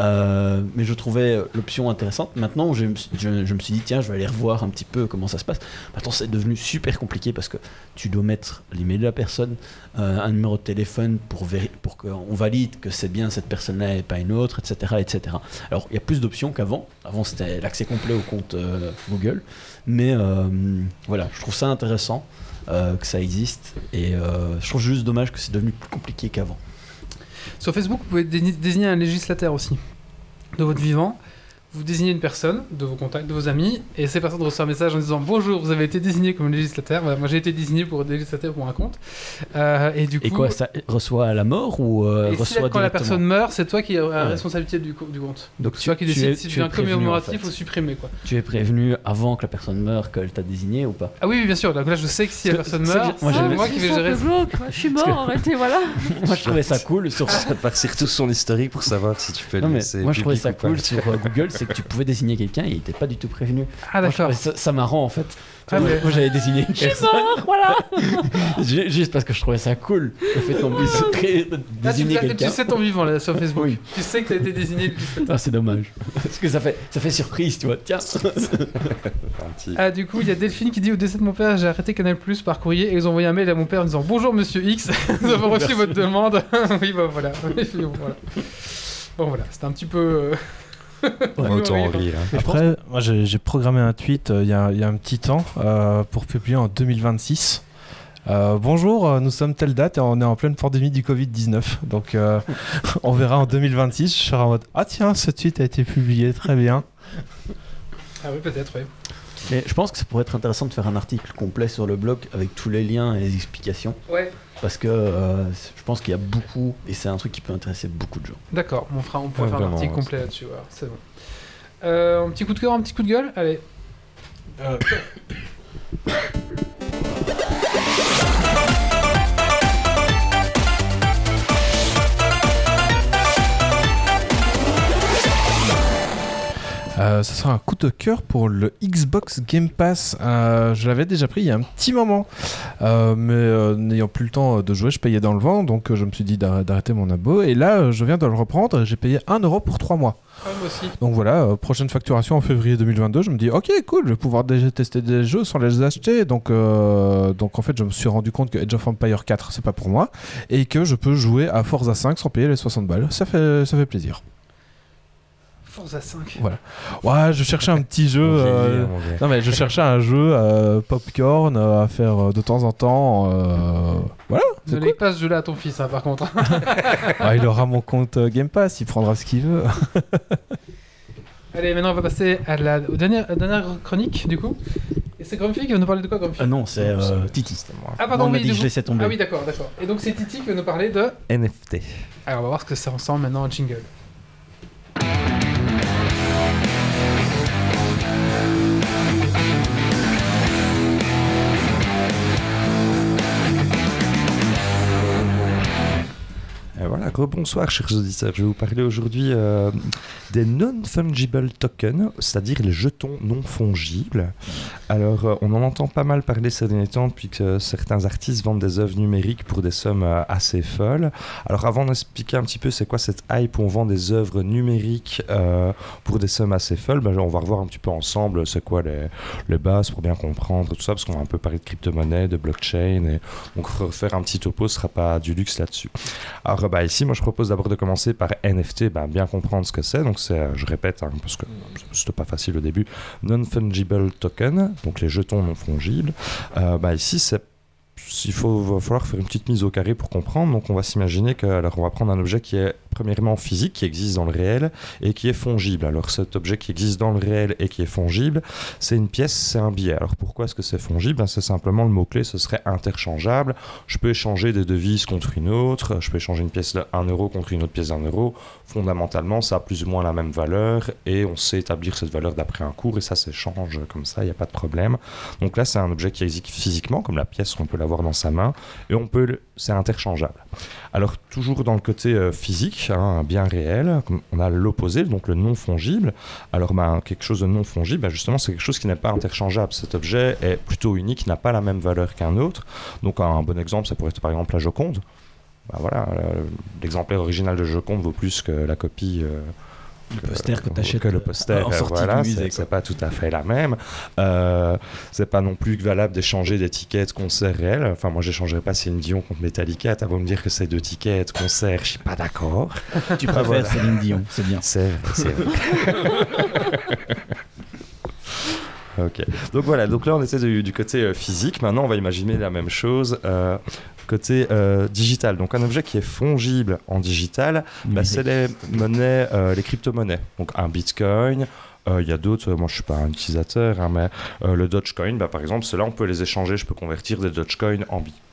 Euh, mais je trouvais l'option intéressante. Maintenant, je, me suis- dit, tiens, je vais aller revoir un petit peu comment ça se passe. Maintenant, c'est devenu super compliqué parce que tu dois mettre l'email de la personne, euh, un numéro de téléphone pour, pour qu'on valide que c'est bien cette personne-là et pas une autre, etc. etc. Alors, il y a plus d'options qu'avant. Avant, c'était l'accès complet au compte euh, Google. Mais voilà, je trouve ça intéressant que ça existe. Et je trouve juste dommage que c'est devenu plus compliqué qu'avant.
Sur Facebook, vous pouvez désigner un législataire aussi de votre vivant. Vous désignez une personne de vos contacts, de vos amis, et ces personnes reçoivent un message en disant Bonjour, vous avez été désigné comme législataire. Voilà, moi j'ai été désigné pour législataire pour un compte. Euh, et du coup,
Et quoi, ça reçoit à la mort ou euh,
et si
reçoit
quand la personne meurt, c'est toi qui as la
Ouais.
responsabilité du, co- du compte.
Donc
C'est toi qui
tu
décides
es-
si
tu
tu
es
viens
prévenu,
commémoratif
en fait.
ou supprimé. Quoi.
Tu es prévenu avant que la personne meure qu'elle t'a désigné ou pas
Ah oui, oui, bien sûr. Donc là, je sais que si la personne meurt,
moi,
moi qui vais gérer.
Je suis mort, arrêtez, voilà.
Moi je trouvais ça cool sur
partir tout son historique pour savoir si tu peux
moi je trouvais ça cool sur euh, Google, c'est que tu pouvais désigner quelqu'un et il était pas du tout prévenu.
Ah d'accord.
ça, ça marrant en fait.
Ah,
vois,
mais-
Moi j'avais désigné une
Je suis
personne
mort, voilà.
ju- juste parce que je trouvais ça cool le fait qu'on puisse créer-
Là, tu, sais ton vivant là sur Facebook.
Oui.
Tu sais que tu as été désigné.
Ah, c'est dommage. Parce que ça fait, ça fait surprise, tu vois. Tiens.
Ah, du coup, il y a Delphine qui dit Au décès de mon père, j'ai arrêté Canal Plus par courrier et ils ont envoyé un mail à mon père en disant Bonjour monsieur X, nous avons reçu votre demande. oui, bah voilà. Oui, bon, voilà. Bon, voilà, c'était un petit peu. euh,
Autant en
oui,
rire. hein.
Après, moi j'ai programmé un tweet euh, il y, a, il y a un petit temps euh, pour publier en 2026. Euh, bonjour, nous sommes telle date et on est en pleine pandémie du Covid-19. Donc euh, on verra en 2026. Je serai en mode Ah tiens, ce tweet a été publié, très bien.
Ah, oui, peut-être, oui.
Mais je pense que ça pourrait être intéressant de faire un article complet sur le blog avec tous les liens et les explications.
Ouais,
Parce que euh, je pense qu'il y a beaucoup, et c'est un truc qui peut intéresser beaucoup de gens.
d'accord, on, fera, on pourra faire un article
ouais,
complet là-dessus. voilà, c'est bon. Euh, un petit coup de cœur, un petit coup de gueule Allez.
Euh, ça sera un coup de cœur pour le Xbox Game Pass. Euh, je l'avais déjà pris il y a un petit moment, Euh, mais euh, n'ayant plus le temps de jouer, je payais dans le vent, donc euh, je me suis dit d'arr- d'arrêter mon abo. Et là, euh, je viens de le reprendre. J'ai payé 1 euro pour 3 mois.
Ah, moi aussi.
Donc voilà, euh, prochaine facturation en février 2022. Je me dis, ok, cool, je vais pouvoir déjà tester des jeux sans les acheter. Donc, euh, donc en fait, je me suis rendu compte que Age of Empire 4, c'est pas pour moi. Et que je peux jouer à Forza 5 sans payer les 60 balles. Ça fait, ça fait plaisir.
Forza 5.
Ouais, je cherchais un petit jeu.
On
euh. Non mais je cherchais un jeu euh, popcorn euh, à faire euh, de temps en temps. euh, Voilà,
Ne lègue pas ce jeu-là à ton fils, hein, par contre.
Ah, il aura mon compte Game Pass, il prendra ce qu'il veut.
Allez, maintenant on va passer à la, dernière chronique, du coup. Et c'est Grumpy qui va nous parler de quoi, Grumpy?
Ah non, c'est euh, Titi.
moi.
Ah, pardon,
on m'a
oui,
dit je laissais tomber.
Ah oui, d'accord, d'accord. Et donc c'est Titi qui va nous parler de...
NFT.
Alors on va voir ce que c'est ensemble maintenant en jingle.
Voilà, rebonsoir chers auditeurs, je vais vous parler aujourd'hui euh, des non-fungible tokens, c'est-à-dire les jetons non fongibles. Alors euh, on en entend pas mal parler ces derniers temps puisque certains artistes vendent des œuvres numériques pour des sommes euh, assez folles. Alors avant d'expliquer un petit peu c'est quoi cette hype où on vend des œuvres numériques euh, pour des sommes assez folles, ben, on va revoir un petit peu ensemble c'est quoi les, les bases pour bien comprendre tout ça parce qu'on va un peu parler de crypto-monnaie, de blockchain et donc refaire un petit topo sera pas du luxe là-dessus. Alors bah, ici, moi je propose d'abord de commencer par NFT, bah, bien comprendre ce que c'est. Donc c'est, euh, je répète, hein, parce que c'était pas facile au début, non-fungible token, donc les jetons non fongibles. Euh, bah, ici, c'est il faut, va falloir faire une petite mise au carré pour comprendre. Donc, on va s'imaginer que, alors, on va prendre un objet qui est premièrement physique, qui existe dans le réel et qui est fongible. Alors, cet objet qui existe dans le réel et qui est fongible, c'est une pièce, c'est un billet. Alors, pourquoi est-ce que c'est fongible? Ben, C'est simplement le mot-clé, ce serait interchangeable. Je peux échanger des devises contre une autre, je peux échanger une pièce de 1 euro contre une autre pièce d'un euro. Fondamentalement, ça a plus ou moins la même valeur et on sait établir cette valeur d'après un cours et ça s'échange comme ça, il n'y a pas de problème. Donc là, c'est un objet qui existe physiquement, comme la pièce, on peut l'avoir dans sa main et on peut, c'est interchangeable. Alors toujours dans le côté euh, physique, hein, bien réel, on a l'opposé, donc le non fongible. Alors ben, quelque chose de non fongible, ben, justement c'est quelque chose qui n'est pas interchangeable. Cet objet est plutôt unique, n'a pas la même valeur qu'un autre. Donc un bon exemple, ça pourrait être par exemple la Joconde. Ben, voilà, euh, l'exemplaire original de Joconde vaut plus que la copie. euh,
Le poster que t'achètes,
que le poster
en
euh,
sortie
voilà
du musée,
c'est- pas tout à fait la même euh, c'est pas non plus valable d'échanger des tickets de concert réels enfin moi j'échangerais pas Céline Dion contre Metallica t'as beau me dire que c'est deux tickets de concert je suis pas d'accord
Tu préfères
voilà.
Céline Dion, c'est bien.
c'est vrai, c'est vrai. ok. Donc voilà, donc là on était du, du côté euh, physique. Maintenant on va imaginer la même chose euh, côté euh, digital. Donc un objet qui est fongible en digital, bah, c'est les monnaies, euh, les crypto-monnaies. Donc un bitcoin. Il y a d'autres, moi je suis pas un utilisateur, hein, mais le Dogecoin, bah, par exemple, ceux-là on peut les échanger, je peux convertir des Dogecoin en Bitcoin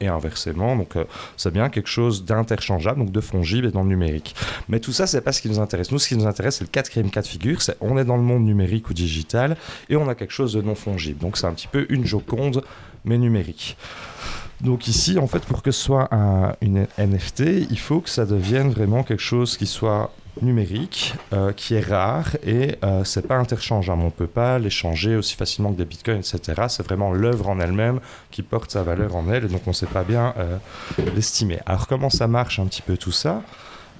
et inversement. Donc euh, c'est bien quelque chose d'interchangeable, donc de fongible et dans le numérique. Mais tout ça, c'est pas ce qui nous intéresse. Nous, ce qui nous intéresse, c'est le quatrième cas de figure. C'est on est dans le monde numérique ou digital et on a quelque chose de non fongible. Donc c'est un petit peu une Joconde, mais numérique. Donc ici, en fait, pour que ce soit un- une NFT, il faut que ça devienne vraiment quelque chose qui soit numérique, euh, qui est rare et euh, c'est pas interchangeable. On peut pas l'échanger aussi facilement que des bitcoins, etc. C'est vraiment l'œuvre en elle-même qui porte sa valeur en elle et donc on sait pas bien euh, l'estimer. Alors comment ça marche un petit peu tout ça?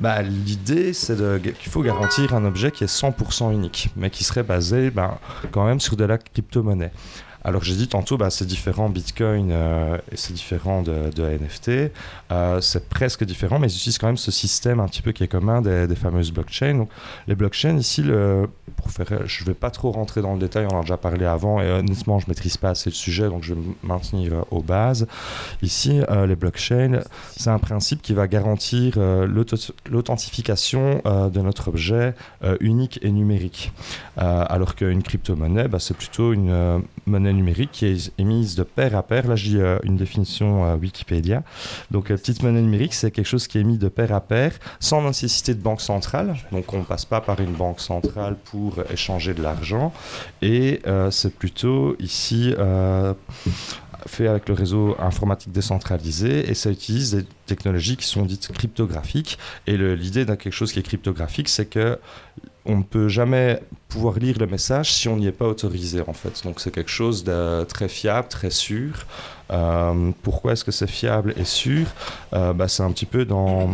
Bah, L'idée, c'est qu'il faut garantir un objet qui est 100% unique, mais qui serait basé ben, quand même sur de la crypto-monnaie. Alors j'ai dit tantôt, bah, c'est différent Bitcoin euh, et c'est différent de, NFT. Euh, c'est presque différent, mais ils utilisent quand même ce système un petit peu qui est commun des, fameuses blockchains. Les blockchains, ici, pour faire, je ne vais pas trop rentrer dans le détail, on en a déjà parlé avant, et honnêtement, je ne maîtrise pas assez le sujet, donc je vais me maintenir euh, aux bases. Ici, les blockchains, c'est un principe qui va garantir l'authentification de notre objet unique et numérique. Alors qu'une crypto-monnaie, bah, c'est plutôt une monnaie numérique qui est émise de pair à pair. Là, dis euh, une définition euh, Wikipédia. Donc, euh, petite monnaie numérique, c'est quelque chose qui est émis de pair à pair sans nécessité de banque centrale. Donc, on ne passe pas par une banque centrale pour échanger de l'argent. Et c'est plutôt ici fait avec le réseau informatique décentralisé et ça utilise des technologies qui sont dites cryptographiques. Et l'idée d'un quelque chose qui est cryptographique, c'est que on ne peut jamais pouvoir lire le message si on n'y est pas autorisé en fait. Donc c'est quelque chose de très fiable, très sûr. Euh, pourquoi est-ce que c'est fiable et sûr? Euh, bah, C'est un petit peu dans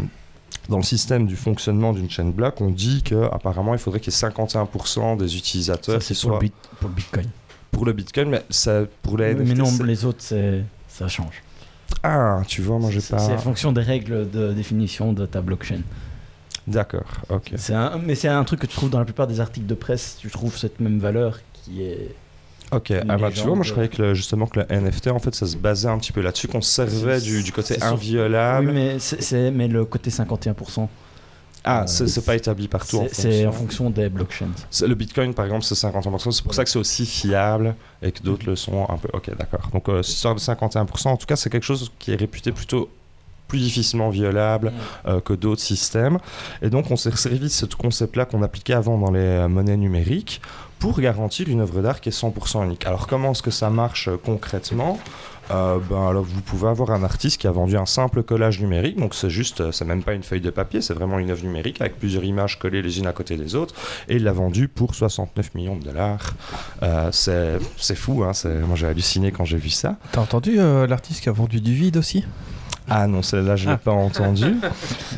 dans le système du fonctionnement d'une chaîne block, on dit qu'apparemment il faudrait qu'il y ait 51% des
Ça,
utilisateurs
c'est pour, bit- pour le Bitcoin.
pour le Bitcoin, mais ça, pour les
mais
NFT,
non, les autres, ça change.
Ah, tu vois, moi j'ai pas.
c'est en fonction des règles de définition de ta blockchain.
D'accord, ok.
Un- mais c'est un truc que tu trouves dans la plupart des articles de presse. Tu trouves cette même valeur qui est.
Ok, ah bah, tu vois, moi je croyais que le- justement que le NFT en fait ça se basait un petit peu là-dessus, qu'on servait du, du côté inviolable.
Oui, mais, c'est- mais le côté 51%,
Ah,
euh,
c'est pas établi partout
c'est en
fonction.
des blockchains.
Le Bitcoin par exemple c'est 51%, c'est pour ça que c'est aussi fiable et que d'autres le sont un peu. Ok, d'accord. Donc euh, cette histoire de 51%, en tout cas c'est quelque chose qui est réputé plutôt plus difficilement violable euh, que d'autres systèmes. Et donc on s'est servi de ce concept-là qu'on appliquait avant dans les euh, monnaies numériques pour garantir une œuvre d'art qui est 100% unique. Alors comment est-ce que ça marche euh, concrètement? Euh, ben, alors vous pouvez avoir un artiste qui a vendu un simple collage numérique, donc c'est juste, c'est même pas une feuille de papier, c'est vraiment une œuvre numérique avec plusieurs images collées les unes à côté des autres, et il l'a vendu pour 69 millions de dollars. Euh, c'est fou, hein, moi j'ai halluciné quand j'ai vu ça.
T'as entendu euh, l'artiste qui a vendu du vide aussi?
Ah non, celle-là, je ne l'ai
Ah.
pas entendu.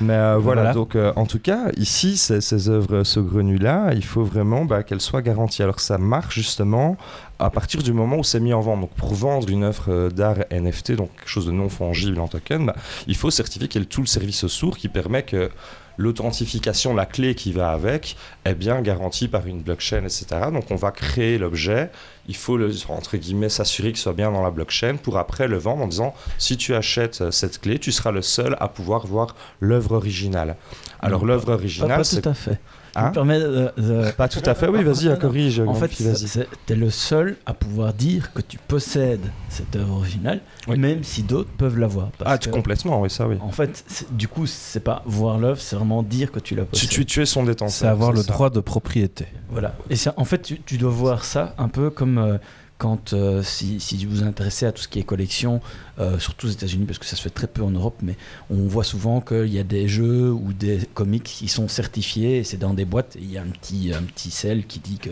Mais euh, voilà,
Voilà.
donc euh, en tout cas, ici, ces, ces œuvres saugrenues-là, il faut vraiment bah, qu'elles soient garanties. Alors ça marche justement à partir du moment où c'est mis en vente. Donc pour vendre une œuvre euh, d'art NFT, donc quelque chose de non fongible en token, bah, il faut certifier qu'il y ait tout le service sourd qui permet que l'authentification, la clé qui va avec, est bien garantie par une blockchain, etc. Donc on va créer l'objet, il faut le, entre guillemets s'assurer qu'il soit bien dans la blockchain pour après le vendre en disant si tu achètes euh, cette clé, tu seras le seul à pouvoir voir l'œuvre originale. Alors
Non,
l'œuvre originale,
pas tout à fait.
Hein
me permets de- de-
pas tout à fait. Oui, vas-y, corrige.
En fait, c'est- t'es le seul à pouvoir dire que tu possèdes cette œuvre originale,
Oui.
même si d'autres peuvent l'avoir. Parce
Ah, tu-
que,
complètement, oui, ça, oui.
En fait, du coup, c'est pas voir l'œuvre, c'est vraiment dire que tu la
Tu,
possèdes.
tu, tu es son détenteur.
C'est avoir le
ça.
droit de propriété.
Voilà. Et en fait, tu, tu dois voir ça un peu comme euh, quand, euh, si, si vous vous intéressez à tout ce qui est collection, euh, surtout aux États-Unis, parce que ça se fait très peu en Europe, mais on voit souvent qu'il y a des jeux ou des comics qui sont certifiés, et c'est dans des boîtes, et il y a un petit, un petit sel qui dit que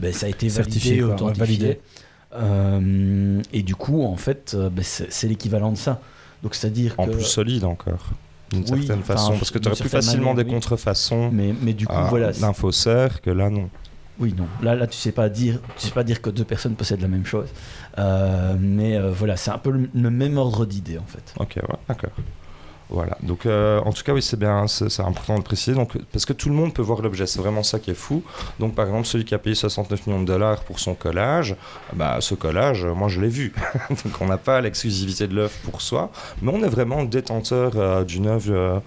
ben, ça a été
Certifié,
validé,
quoi,
authentifié.
validé.
Euh, et du coup, en fait, euh, ben, c'est c'est l'équivalent de ça. Donc, c'est-à-dire
En
que.
plus solide encore, d'une
Oui,
certaine façon. Parce que tu aurais plus facilement
manière,
des
oui.
contrefaçons
Mais, mais du coup,
à
voilà. c'est-
l'infocère que là, non.
Oui, non. Là, là, tu sais pas dire, tu sais pas dire que deux personnes possèdent la même chose. Euh, mais euh, voilà, c'est un peu le, même ordre d'idée en fait.
Ok, ouais, d'accord. Voilà. Donc, euh, en tout cas, oui, c'est bien, c'est important de le préciser. Donc, parce que tout le monde peut voir l'objet, c'est vraiment ça qui est fou. Donc, par exemple, celui qui a payé 69 millions de dollars pour son collage, bah, ce collage, euh, moi, je l'ai vu. Donc, on n'a pas l'exclusivité de l'œuvre pour soi, mais on est vraiment détenteur euh, d'une œuvre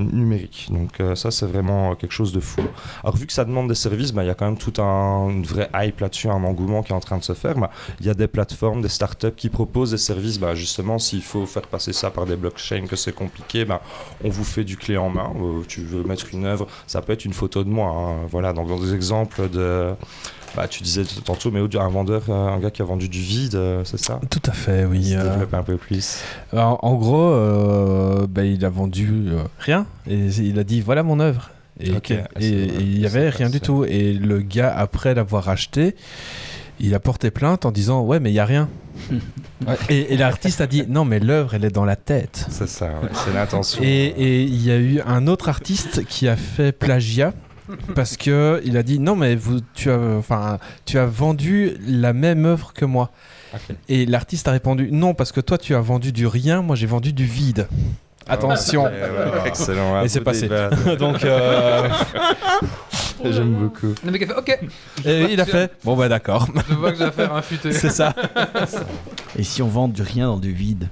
numérique. Donc, ça, c'est vraiment quelque chose de fou. Alors, vu que ça demande des services, bah, il y a quand même tout un une vraie hype là-dessus, un engouement qui est en train de se faire. Bah, il y a des plateformes, des startups qui proposent des services. Bah, justement, s'il faut faire passer ça par des blockchains, que c'est compliqué, bah, on vous fait du clé en main. Euh, tu veux mettre une œuvre, ça peut être une photo de moi. hein. Voilà, donc dans des exemples de. Bah, tu disais tantôt, mais un vendeur, euh, un gars qui a vendu du vide, euh, c'est ça?
Tout à fait, oui. Euh,
un peu plus.
en, en gros, euh, bah, il a vendu euh, rien et il a dit voilà mon œuvre. Et,
ah,
et- il y
c'est
avait rien du tout. Et le gars, après l'avoir acheté, il a porté plainte en disant ouais mais il y a rien. et et l'artiste a dit non mais l'œuvre elle est dans la tête.
C'est ça, ouais, c'est l'intention.
Et il y a eu un autre artiste qui a fait plagiat parce que il a dit non mais vous tu as enfin tu as vendu la même œuvre que moi. Et l'artiste a répondu non parce que toi tu as vendu du rien, moi j'ai vendu du vide. Attention.
Ouais, ouais, excellent.
Et c'est passé. Donc euh,
J'aime beaucoup.
Le mec a fait OK.
et il a fait bon bah d'accord.
Je vois que j'ai affaire à un futé.
C'est ça.
Et si on vend du rien dans du vide,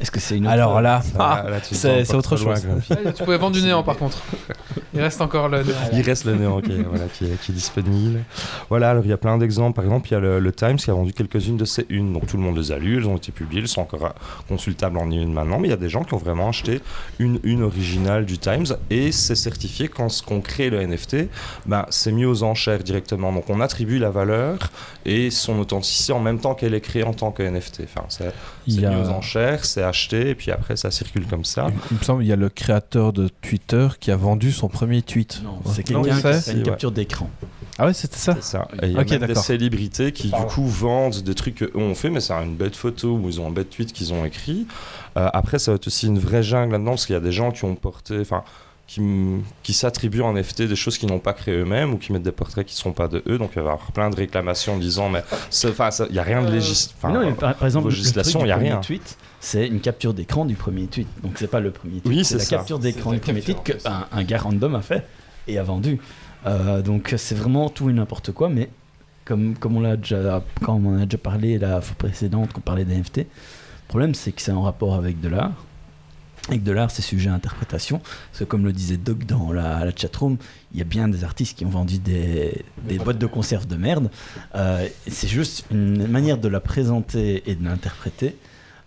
est-ce que c'est une autre
Alors là, ah,
là,
c'est- c'est autre
loin,
chose.
Ouais, tu pouvais vendre du néant par contre. Il reste encore le néant.
Il reste le néant voilà, qui, est, qui est disponible. Voilà, alors il y a plein d'exemples. Par exemple, il y a le, le Times qui a vendu quelques-unes de ces unes. Donc tout le monde les a lues, elles ont été publiées, elles sont encore consultables en une maintenant. Mais il y a des gens qui ont vraiment acheté une une originale du Times et c'est certifié quand ce qu'on crée le NFT, ben, c'est mis aux enchères directement. Donc on attribue la valeur et son authenticité en même temps qu'elle est créée en tant que NFT. Enfin, c'est
y a
mis aux enchères, c'est acheté et puis après ça circule comme ça.
il, il me semble il y a le créateur de Twitter qui a vendu son premier tweet.
Non, c'est quelqu'un qui fait une
Ouais.
capture d'écran.
Ah ouais, c'était ça.
C'est ça. Et il y a même des célébrités qui, du coup, vendent des trucs qu'eux ont fait, mais c'est une bête photo ou ils ont un bête tweet qu'ils ont écrit. Euh, après, ça va être aussi une vraie jungle là-dedans, parce qu'il y a des gens qui ont porté. Enfin, qui, s'attribuent en NFT des choses qu'ils n'ont pas créées eux-mêmes ou qui mettent des portraits qui ne sont pas de eux. Donc il va y avoir plein de réclamations disant mais il n'y a rien de légis. enfin,
non, mais par, par exemple, le- le
législation, il y a
du premier
rien.
tweet, c'est une capture d'écran du premier tweet. Donc c'est pas le premier tweet,
Oui,
c'est
c'est
la
ça.
capture d'écran du premier tweet qu'un un gars random a fait et a vendu. Euh, donc c'est vraiment tout et n'importe quoi, mais comme, comme on l'a déjà, quand on en a déjà parlé la fois précédente, qu'on parlait des NFT, le problème c'est que c'est en rapport avec de l'art. Et que de l'art, c'est sujet à interprétation. Parce que comme le disait Doc dans la, la chatroom, il y a bien des artistes qui ont vendu des, des boîtes de conserve de merde. Euh, c'est juste une manière de la présenter et de l'interpréter.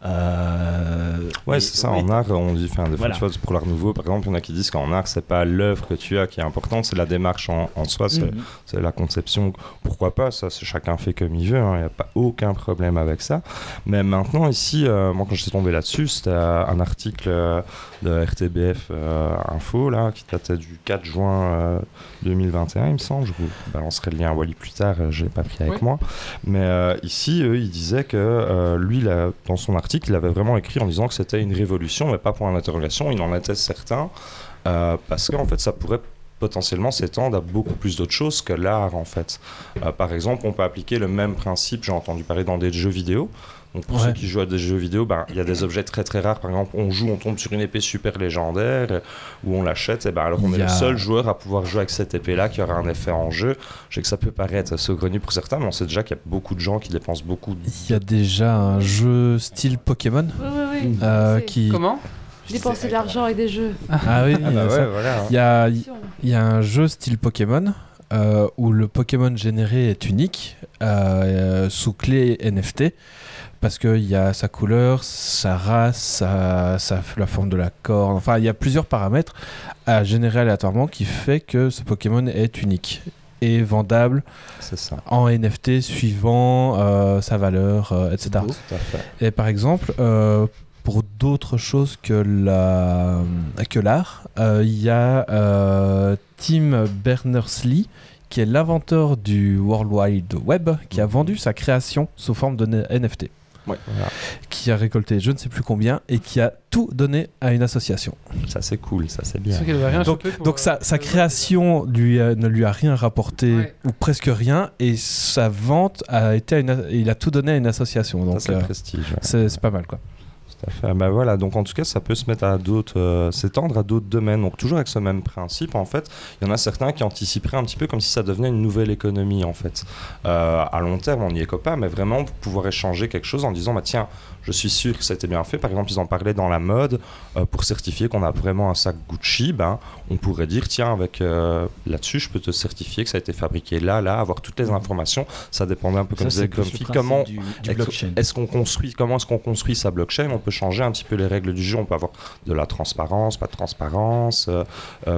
Euh,
Ouais, c'est ça.
oui.
En art, on dit, enfin, des fois,
Voilà.
tu vois, pour l'art nouveau, par exemple, il y en a qui disent qu'en art, c'est pas l'œuvre que tu as qui est importante, c'est la démarche en, en soi, c'est
Mhm.
c'est la conception. Pourquoi pas Ça, c'est chacun fait comme il veut. Il n'y a pas aucun problème avec ça. Mais maintenant, ici, euh, moi, quand je suis tombé là-dessus, c'était euh, un article euh, de RTBF Info là, qui datait du 4 juin 2021, il me semble. Je vous balancerai le lien à Wally plus tard. euh, je l'ai pas pris avec
Oui.
moi. Mais euh, ici, eux, il disait que euh, lui, là, dans son article, il avait vraiment écrit en disant que c'était une révolution, mais pas pour l'interrogation. Il en était certain, euh, parce qu'en fait, ça pourrait potentiellement s'étendre à beaucoup plus d'autres choses que l'art, en fait. Par exemple, on peut appliquer le même principe, j'ai entendu parler dans des jeux vidéo. Donc pour
Ouais.
ceux qui jouent à des jeux vidéo, ben, il y a des objets très très rares. Par exemple, on joue, on tombe sur une épée super légendaire, ou on l'achète, et ben, alors on est le seul joueur à pouvoir jouer avec cette épée-là qui aura un effet en jeu. Je sais que ça peut paraître saugrenu pour certains, mais on sait déjà qu'il y a beaucoup de gens qui dépensent beaucoup de...
Il y a déjà un jeu style Pokémon
Oui, oui, oui.
euh, qui.
Comment
Dépenser de l'argent avec des jeux.
Ah oui,
Ah bah
ça.
ouais, voilà.
Il y a, il y a un jeu style Pokémon euh, où le Pokémon généré est unique euh, sous clé NFT parce qu'il y a sa couleur, sa race, sa, sa- la forme de la corne. Enfin, il y a plusieurs paramètres à générer aléatoirement qui fait que ce Pokémon est unique et vendable
ça.
en NFT suivant euh, sa valeur, euh, etc. Et par exemple, euh, pour d'autres choses que la que l'art, il y a Tim Berners-Lee qui est l'inventeur du World Wide Web, qui a vendu sa création sous forme de NFT,
Ouais, voilà.
qui a récolté je ne sais plus combien et qui a tout donné à une association.
Ça c'est cool, ça c'est bien.
Rien
Donc,
euh,
sa, sa
euh,
création lui a- ne lui a rien rapporté
Ouais.
ou presque rien et sa vente a été à une, il a tout donné à une association.
Ça
Donc
c'est
euh,
prestige. ouais.
c'est c'est pas mal quoi.
Tout à fait. Bah voilà, donc en tout cas, ça peut se mettre à d'autres, euh, s'étendre à d'autres domaines. Donc toujours avec ce même principe, en fait, il y en a certains qui anticiperaient un petit peu comme si ça devenait une nouvelle économie, en fait. Euh, à long terme, on n'y est copain, mais vraiment pouvoir échanger quelque chose en disant, bah tiens, je suis sûr que ça a été bien fait. Par exemple, ils en parlaient dans la mode euh, pour certifier qu'on a vraiment un sac Gucci. Ben, on pourrait dire, tiens, avec euh, là-dessus, je peux te certifier que ça a été fabriqué là, là, avoir toutes les informations. Ça dépendait un peu comme
Ça, principe
comment
du, du
est-ce- qu'on construit Comment est-ce qu'on construit sa blockchain? On peut changer un petit peu les règles du jeu. On peut avoir de la transparence, pas de transparence. euh,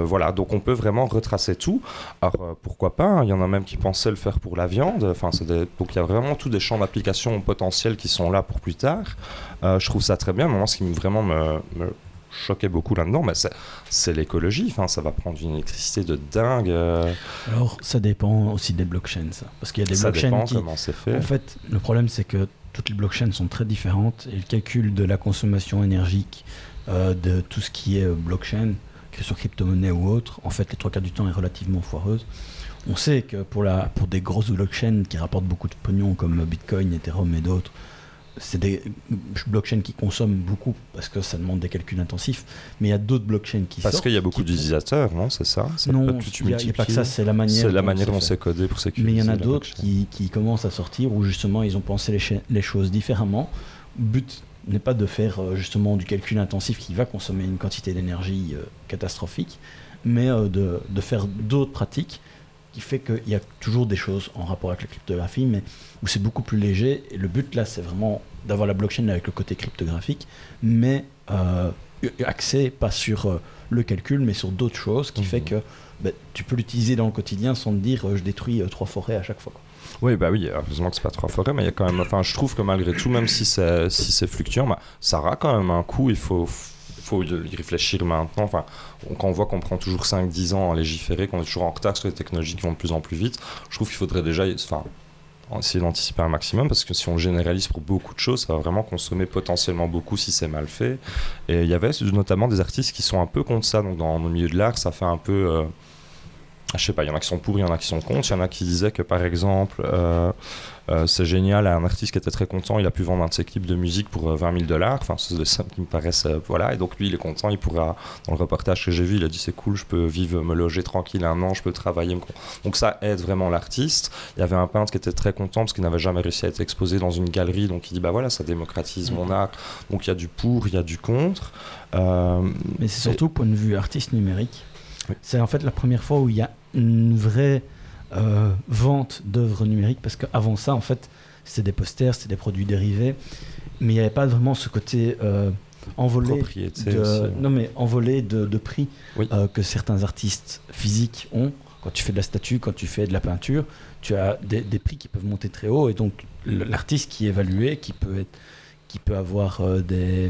voilà. Donc on peut vraiment retracer tout. Alors pourquoi pas hein, Il y en a même qui pensaient le faire pour la viande. Enfin, des- donc il y a vraiment tous des champs d'application potentiels qui sont là pour plus tard. Euh, je trouve ça très bien. Mais moi, ce qui me- vraiment me, me choquait beaucoup là-dedans, mais c'est, l'écologie. Enfin, ça va prendre une électricité de dingue. euh,
Alors, ça dépend aussi des blockchains, ça. Parce qu'il y a des
ça
blockchains
dépend
qui.
comment c'est fait.
En fait, le problème, c'est que toutes les blockchains sont très différentes et le calcul de la consommation énergique euh, de tout ce qui est blockchain, que ce soit crypto-monnaie ou autre, en fait, les trois quarts du temps est relativement foireuse. On sait que pour, la, pour des grosses blockchains qui rapportent beaucoup de pognon comme Bitcoin, Ethereum et d'autres, c'est des blockchains qui consomment beaucoup parce que ça demande des calculs intensifs. Mais il y a d'autres blockchains qui
Parce qu'il y a beaucoup d'utilisateurs, non C'est ça C'est
Non, il n'y a, il y a pas que ça, c'est la manière.
C'est la
dont
manière dont c'est codé pour sécuriser.
Mais il y en a d'autres qui, qui commencent à sortir où justement ils ont pensé les, choses différemment. Le but n'est pas de faire euh, justement du calcul intensif qui va consommer une quantité d'énergie euh, catastrophique, mais euh, de, de faire d'autres pratiques qui fait qu'il y a toujours des choses en rapport avec la cryptographie, mais où c'est beaucoup plus léger. Et le but là, c'est vraiment d'avoir la blockchain avec le côté cryptographique, mais euh, axé pas sur euh, le calcul, mais sur d'autres choses, qui
Mhm.
fait que ben, tu peux l'utiliser dans le quotidien sans te dire euh, je détruis euh, trois forêts à chaque fois.
Oui, bah oui, heureusement que c'est pas trois forêts, mais il y a quand même. Enfin, je trouve que malgré tout, même si c'est si c'est fluctuant, bah, ça aura quand même un coût. Il faut faut y réfléchir maintenant. Enfin, quand on voit qu'on prend toujours 5-10 ans à légiférer, qu'on est toujours en retard sur les technologies qui vont de plus en plus vite, je trouve qu'il faudrait déjà, enfin, essayer d'anticiper un maximum parce que si on généralise pour beaucoup de choses, ça va vraiment consommer potentiellement beaucoup si c'est mal fait. Et il y avait notamment des artistes qui sont un peu contre ça. Donc dans le milieu de l'art, ça fait un peu euh, je sais pas, il y en a qui sont pour, il y en a qui sont contre. Il y en a qui disaient que par exemple, euh, euh, c'est génial, un artiste qui était très content, il a pu vendre un de ses clips de musique pour euh, 20 000 dollars. Enfin, c'est des sommes qui me paraissent. euh, voilà, et donc lui, il est content, il pourra, dans le reportage que j'ai vu, il a dit c'est cool, je peux vivre, me loger tranquille un an, je peux travailler. Donc ça aide vraiment l'artiste. Il y avait un peintre qui était très content parce qu'il n'avait jamais réussi à être exposé dans une galerie, donc il dit bah voilà, ça démocratise mon art. Donc il y a du pour, il y a du contre. Euh,
Mais c'est surtout point de vue artiste numérique.
Oui.
C'est en fait la première fois où il y a une vraie euh, vente d'œuvres numériques parce qu'avant ça, en fait, c'était des posters, c'était des produits dérivés. mais il n'y avait pas vraiment ce côté euh, envolé de, non mais envolé de, de prix
Oui.
euh, que certains artistes physiques ont quand tu fais de la statue quand tu fais de la peinture tu as des, des prix qui peuvent monter très haut et donc l'artiste qui est évalué qui peut être qui peut avoir des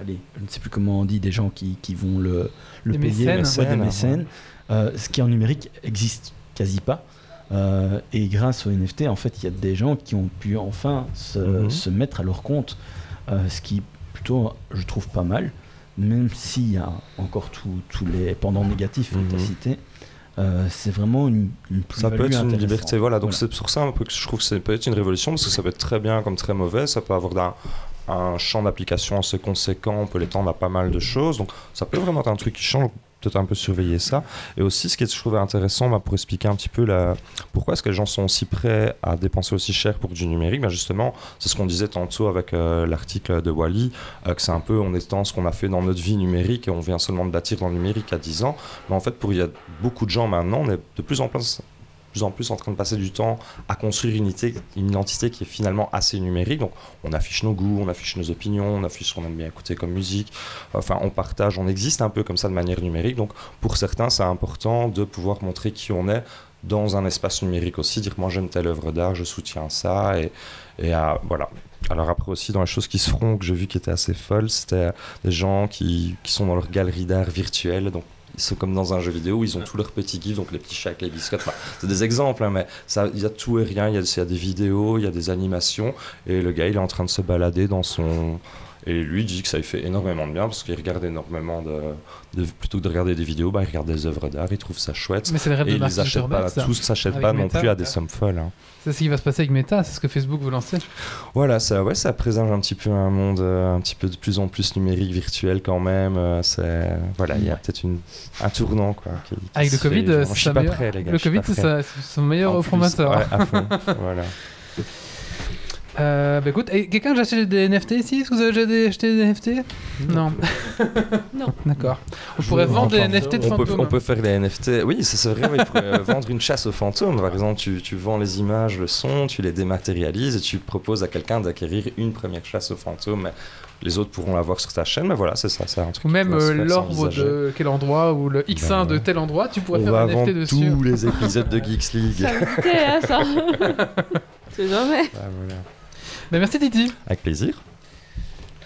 allez je ne sais plus comment on dit des gens qui, qui vont le, le
Des
payer
mécènes.
ouais, des
Mécènes,
Euh, ce qui en numérique existe quasi pas Euh, et grâce au NFT en fait il y a des gens qui ont pu enfin se,
Mhm.
se mettre à leur compte euh, ce qui plutôt je trouve pas mal même s'il y a encore tous les pendants négatifs que tu as
Mhm.
cités euh, c'est vraiment une, une
Ça peut être une liberté, voilà. Donc
Voilà.
c'est pour ça un peu que je trouve que ça peut être une révolution parce que ça peut être très bien comme très mauvais. Ça peut avoir d'un- un champ d'application assez conséquent. On peut l'étendre à pas mal de choses. Donc ça peut vraiment être un truc qui change. Peut-être un peu surveiller ça. Et aussi, ce qui est, je trouvais intéressant bah, pour expliquer un petit peu pourquoi est-ce que les gens sont aussi prêts à dépenser aussi cher pour du numérique. Ben justement, c'est ce qu'on disait tantôt avec euh, l'article de Wally, euh, que c'est un peu on étend ce qu'on a fait dans notre vie numérique et on vient seulement de bâtir dans le numérique à 10 ans. Mais en fait, pour y a beaucoup de gens maintenant, on est de plus en plus plus en plus en train de passer du temps à construire une identité, qui est finalement assez numérique. Donc, on affiche nos goûts, on affiche nos opinions, on affiche ce qu'on aime bien écouter comme musique. Enfin, on partage, on existe un peu comme ça de manière numérique. Donc, pour certains, c'est important de pouvoir montrer qui on est dans un espace numérique aussi, dire moi j'aime telle œuvre d'art, je soutiens ça, et, à- voilà. Alors après aussi, dans les choses qui se feront, que j'ai vu qui étaient assez folles, c'était des gens qui, sont dans leur galerie d'art virtuelle, ils sont comme dans un jeu vidéo où ils ont tous leurs petits gifs, donc les petits chats avec les biscottes. Enfin, c'est des exemples, hein, mais il y a tout et rien. Il y a, il y a des vidéos, il y a des animations, et le gars il est en train de se balader dans son. Et lui il dit que ça lui fait énormément de bien parce qu'il regarde énormément de, de- Plutôt que de regarder des vidéos, bah, il regarde des œuvres d'art, il trouve ça chouette.
Mais c'est le rêve
Et
de
ils
Mark
les achètent pas,
ça.
tous s'achètent pas non plus à des sommes folles. hein.
C'est ce qui va se passer avec Meta, c'est ce que Facebook veut lancer.
Voilà, ça, ouais, ça présage un petit peu un monde euh, un petit peu de plus en plus numérique, virtuel quand même. euh, c'est voilà, il y a peut-être une un tournant quoi. qui- qui
Avec le. Covid, c'est. Le Covid, c'est son meilleur promoteur.
ouais, à fond, voilà.
Euh, bah écoute, quelqu'un a acheté des NFT ici? Est-ce que vous avez déjà acheté des NFT Non.
Non.
D'accord. On pourrait vendre des NFT de
On peut,
fantômes.
on peut faire des NFT. Oui, ça, c'est vrai. oui, il pourrait euh, vendre une chasse aux fantômes. Par exemple, tu, tu vends les images, le son, tu les dématérialises et tu proposes à quelqu'un d'acquérir une première chasse aux fantômes. Les autres pourront l'avoir sur ta chaîne, mais voilà, c'est ça, c'est un truc.
Ou même euh, l'orbe de quel endroit ou le X1
Ben
de tel endroit, tu pourrais
On
faire
va
un NFT
vendre
dessus.
tous les épisodes de Geeks League.
Ça hein, ça. C'est jamais.
Ah, voilà.
Bah, merci Titi.
Avec plaisir.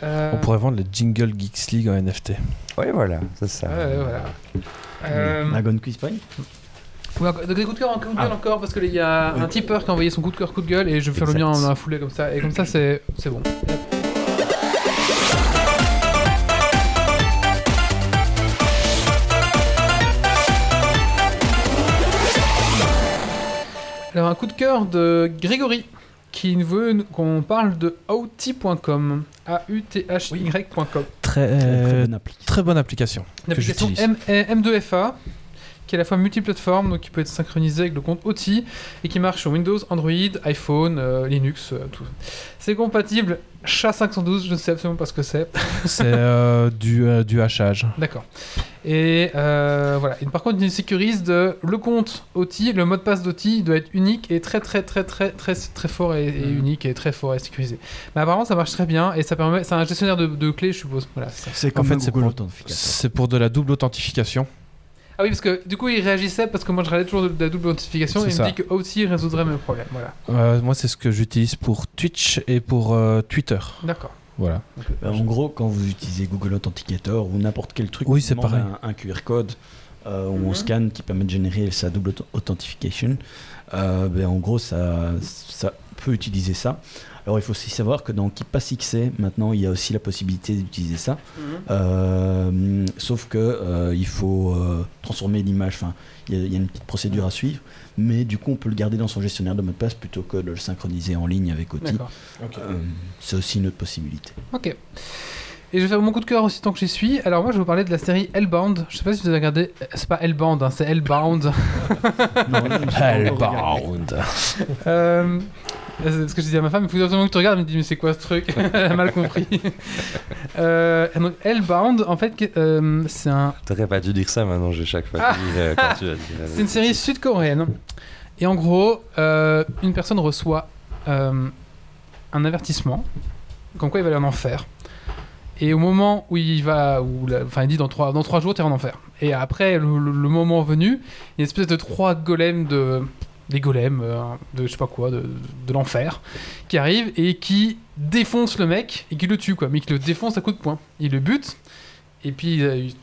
Euh,
On pourrait vendre les Jingle Geeks League en NFT.
Oui, voilà, c'est ça.
voilà. Euh,
Quiz Point
ouais, encore- des coups de cœur, un coup de gueule
Ah.
encore parce qu'il y a un tipeur qui a envoyé son coup de cœur, coup de gueule et je vais faire le mien dans la foulée comme ça et comme ça c'est c'est bon. Alors un coup de cœur de Grégory qui veut qu'on parle de outy.com. A-U-T-H-Y.com.
Très,
Très,
euh,
bonne appli.
très bonne application.
Une application
j'utilise.
M- M2FA qui est à la fois multiplateforme, donc qui peut être synchronisée avec le compte OTI et qui marche sur Windows, Android, iPhone, euh, Linux, euh, tout. C'est compatible SHA-512, je ne sais absolument pas ce que c'est.
C'est euh, du, euh, du hachage.
D'accord. Et euh, voilà. Et par contre, il sécurise de, le compte OTI, le mot de passe d'OTI doit être unique et très très très très très très fort et, et
Mhm.
unique et très fort et sécurisé. Mais apparemment, ça marche très bien et ça permet. C'est un gestionnaire de, de clés, je suppose. Voilà. c'est
En fait, pour-. C'est pour de la double authentification.
Ah oui, parce que du coup, il réagissait parce que moi, je râlais toujours de, la double authentification et il me
ça.
dit que OTI résoudrait mes problèmes. Voilà.
Euh, moi, c'est ce que j'utilise pour Twitch et pour euh, Twitter.
D'accord.
Voilà.
Ben, en gros, quand vous utilisez Google Authenticator ou n'importe quel truc,
Oui,
qui
c'est
demande
pareil.
Un, un QR code euh, où
Mhm.
on scanne qui permet de générer sa double auth- authentification, euh, ben, en gros, ça, ça peut utiliser ça. Alors, il faut aussi savoir que dans KeePass XC, maintenant, il y a aussi la possibilité d'utiliser ça. Euh, sauf que euh, il faut euh, transformer l'image. Enfin, il y, a- il y a une petite procédure à suivre, mais du coup, on peut le garder dans son gestionnaire de mot de passe plutôt que de le synchroniser en ligne avec OTI. Euh, c'est aussi une autre possibilité.
Ok. Et je vais faire mon coup de cœur aussi tant que j'y suis. Alors moi je vais vous parler de la série Hellbound. Je sais pas si vous avez regardé. C'est pas Hellbound, hein, c'est Hellbound.
Hellbound.
euh, ce que je dis à ma femme, il faut absolument que tu regardes. Elle me dit mais c'est quoi ce truc? Elle a mal compris. euh, donc Hellbound, en fait, euh, c'est un,
T'aurais pas dû dire ça maintenant, j'ai chaque fois
Ah.
dire euh, quand tu
c'est une série sud-coréenne. Et en gros, euh, une personne reçoit euh, un avertissement comme quoi il va aller en enfer. Et au moment où il va, où la- enfin il dit dans trois, dans trois jours tu en enfer. Et après le, le- le moment venu, il y a une espèce de trois golems de, des golems euh, de je sais pas quoi, de, de l'enfer, qui arrivent et qui défoncent le mec et qui le tuent quoi, mais qui le défoncent à coups de poing. Il le bute et puis euh, il,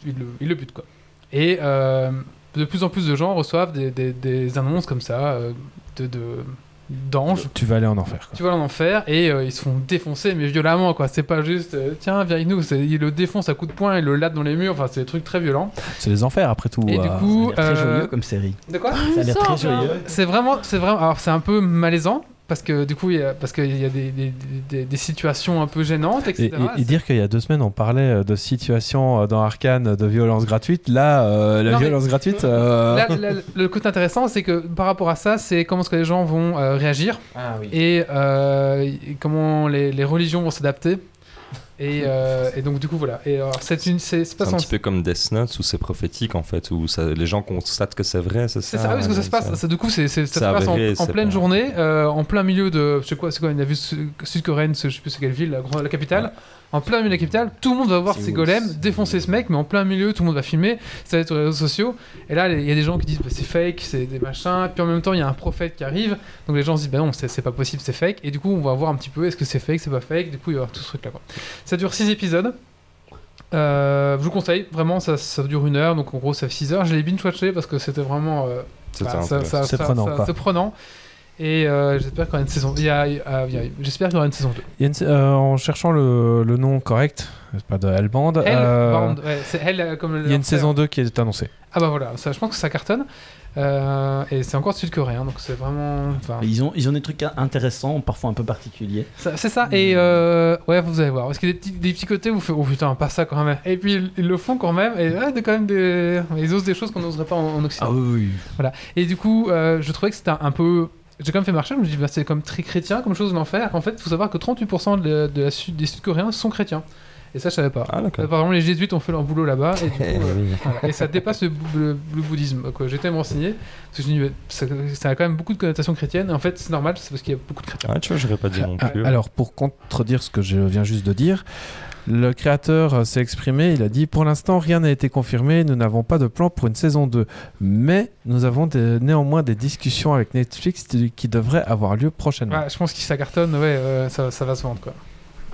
il le, bute quoi. Et euh, de plus en plus de gens reçoivent des, annonces comme ça euh, de d'anges
Tu vas aller en enfer. quoi.
tu vas en enfer et euh, ils se font défoncer mais violemment quoi c'est pas juste euh, tiens viens avec nous ils le défoncent à coups de poing ils le latent dans les murs enfin c'est des trucs très violents
C'est les enfers après tout.
et
euh.
du coup
Ça a l'air très
euh,
joyeux comme série.
de quoi
Ça a l'air très joyeux.
c'est vraiment c'est vraiment alors c'est un peu malaisant parce que du coup il y a, parce qu'il y a des, des, des- des situations un peu gênantes
Et,
etc
et- et dire qu'il y a deux semaines on parlait euh, de situation euh, dans Arkane de violence gratuite, là euh, la
Non, mais-
violence gratuite. euh,
Là, là, le côté intéressant c'est que par rapport à ça c'est comment est-ce que les gens vont euh, réagir et, euh, et comment les, les religions vont s'adapter et, euh, et donc du coup voilà et alors c'est une c'est c'est
C'est
pas
un petit peu comme Death Note où c'est prophétique en fait, où ça- les gens constatent que c'est vrai, c'est ça
C'est ça, oui, parce que ça se passe.
ça-
du coup, c'est, ça se passe en, pleine
pas-
journée, euh, en plein milieu de. Je sais quoi, c'est quoi, une su- sud-coréenne, je sais plus c'est quelle ville, la capitale. En plein milieu de la capitale, tout le monde va voir ces golems défoncer ce mec, mais en plein milieu, tout le monde va filmer, ça va être sur les réseaux sociaux. Et là, il y a des gens qui disent bah, c'est fake, c'est des machins. Puis en même temps, il y a un prophète qui arrive, donc les gens se disent bah non, c'est, pas possible, c'est fake. Et du coup, on va voir un petit peu est-ce que c'est fake, c'est pas fake. Du coup, il va y avoir tout ce truc là. Quoi. Ça dure 6 épisodes. Euh, je vous conseille, vraiment, ça, ça dure une heure, donc en gros, ça fait 6 heures. Je l'ai binge-watché parce que c'était vraiment. euh, bah, ça- ça-
quoi.
Prenant. Et euh, j'espère qu'il y aura une saison. il y a- il y a- il y a- J'espère qu'il y aura une saison 2.
il y a une sa- euh, en cherchant le, le nom correct, c'est pas de Hellband, euh,
Hellbound, ouais, c'est Hell euh, comme
il y a une saison 2 qui est annoncée.
Ah bah voilà, ça, je pense que ça cartonne. Euh, et c'est encore sud-coréen, donc c'est vraiment. enfin,
Ils ont, ils ont des trucs intéressants, parfois un peu particuliers.
ça- C'est ça, et euh, ouais, vous allez voir. Parce qu'il y a des petits, des petits côtés où vous faites, oh putain, pas ça quand même. Et puis ils, ils le font quand même, et quand même des. Ils osent des choses qu'on n'oserait pas en, en Occident.
Ah oui, oui.
Et du coup, euh, je trouvais que c'était un, un peu. J'ai quand même fait marcher, je me dis, bah, c'est comme très chrétien comme chose d'enfer. En fait, il faut savoir que 38% de de la sud- des Sud-Coréens sont chrétiens. Et ça, je savais pas.
Ah d'accord.
Apparemment, les jésuites ont fait leur boulot là-bas. Et,
Eh
euh,
oui.
voilà. Et ça dépasse le, le- le bouddhisme. Me renseigner. Parce que je me dis, ça, ça a quand même beaucoup de connotations chrétiennes. Et en fait, c'est normal, c'est parce qu'il y a beaucoup de chrétiens.
Ah, tu vois, j'aurais pas dit non
Ah,
plus.
Alors, pour contredire ce que je viens juste de dire, le créateur s'est exprimé, il a dit Pour l'instant, rien n'a été confirmé, nous n'avons pas de plan pour une saison 2. Mais nous avons des- néanmoins des discussions avec Netflix qui devraient avoir lieu prochainement.
Ouais, je pense que si ça cartonne, ouais, euh, ça, ça va se vendre. Quoi.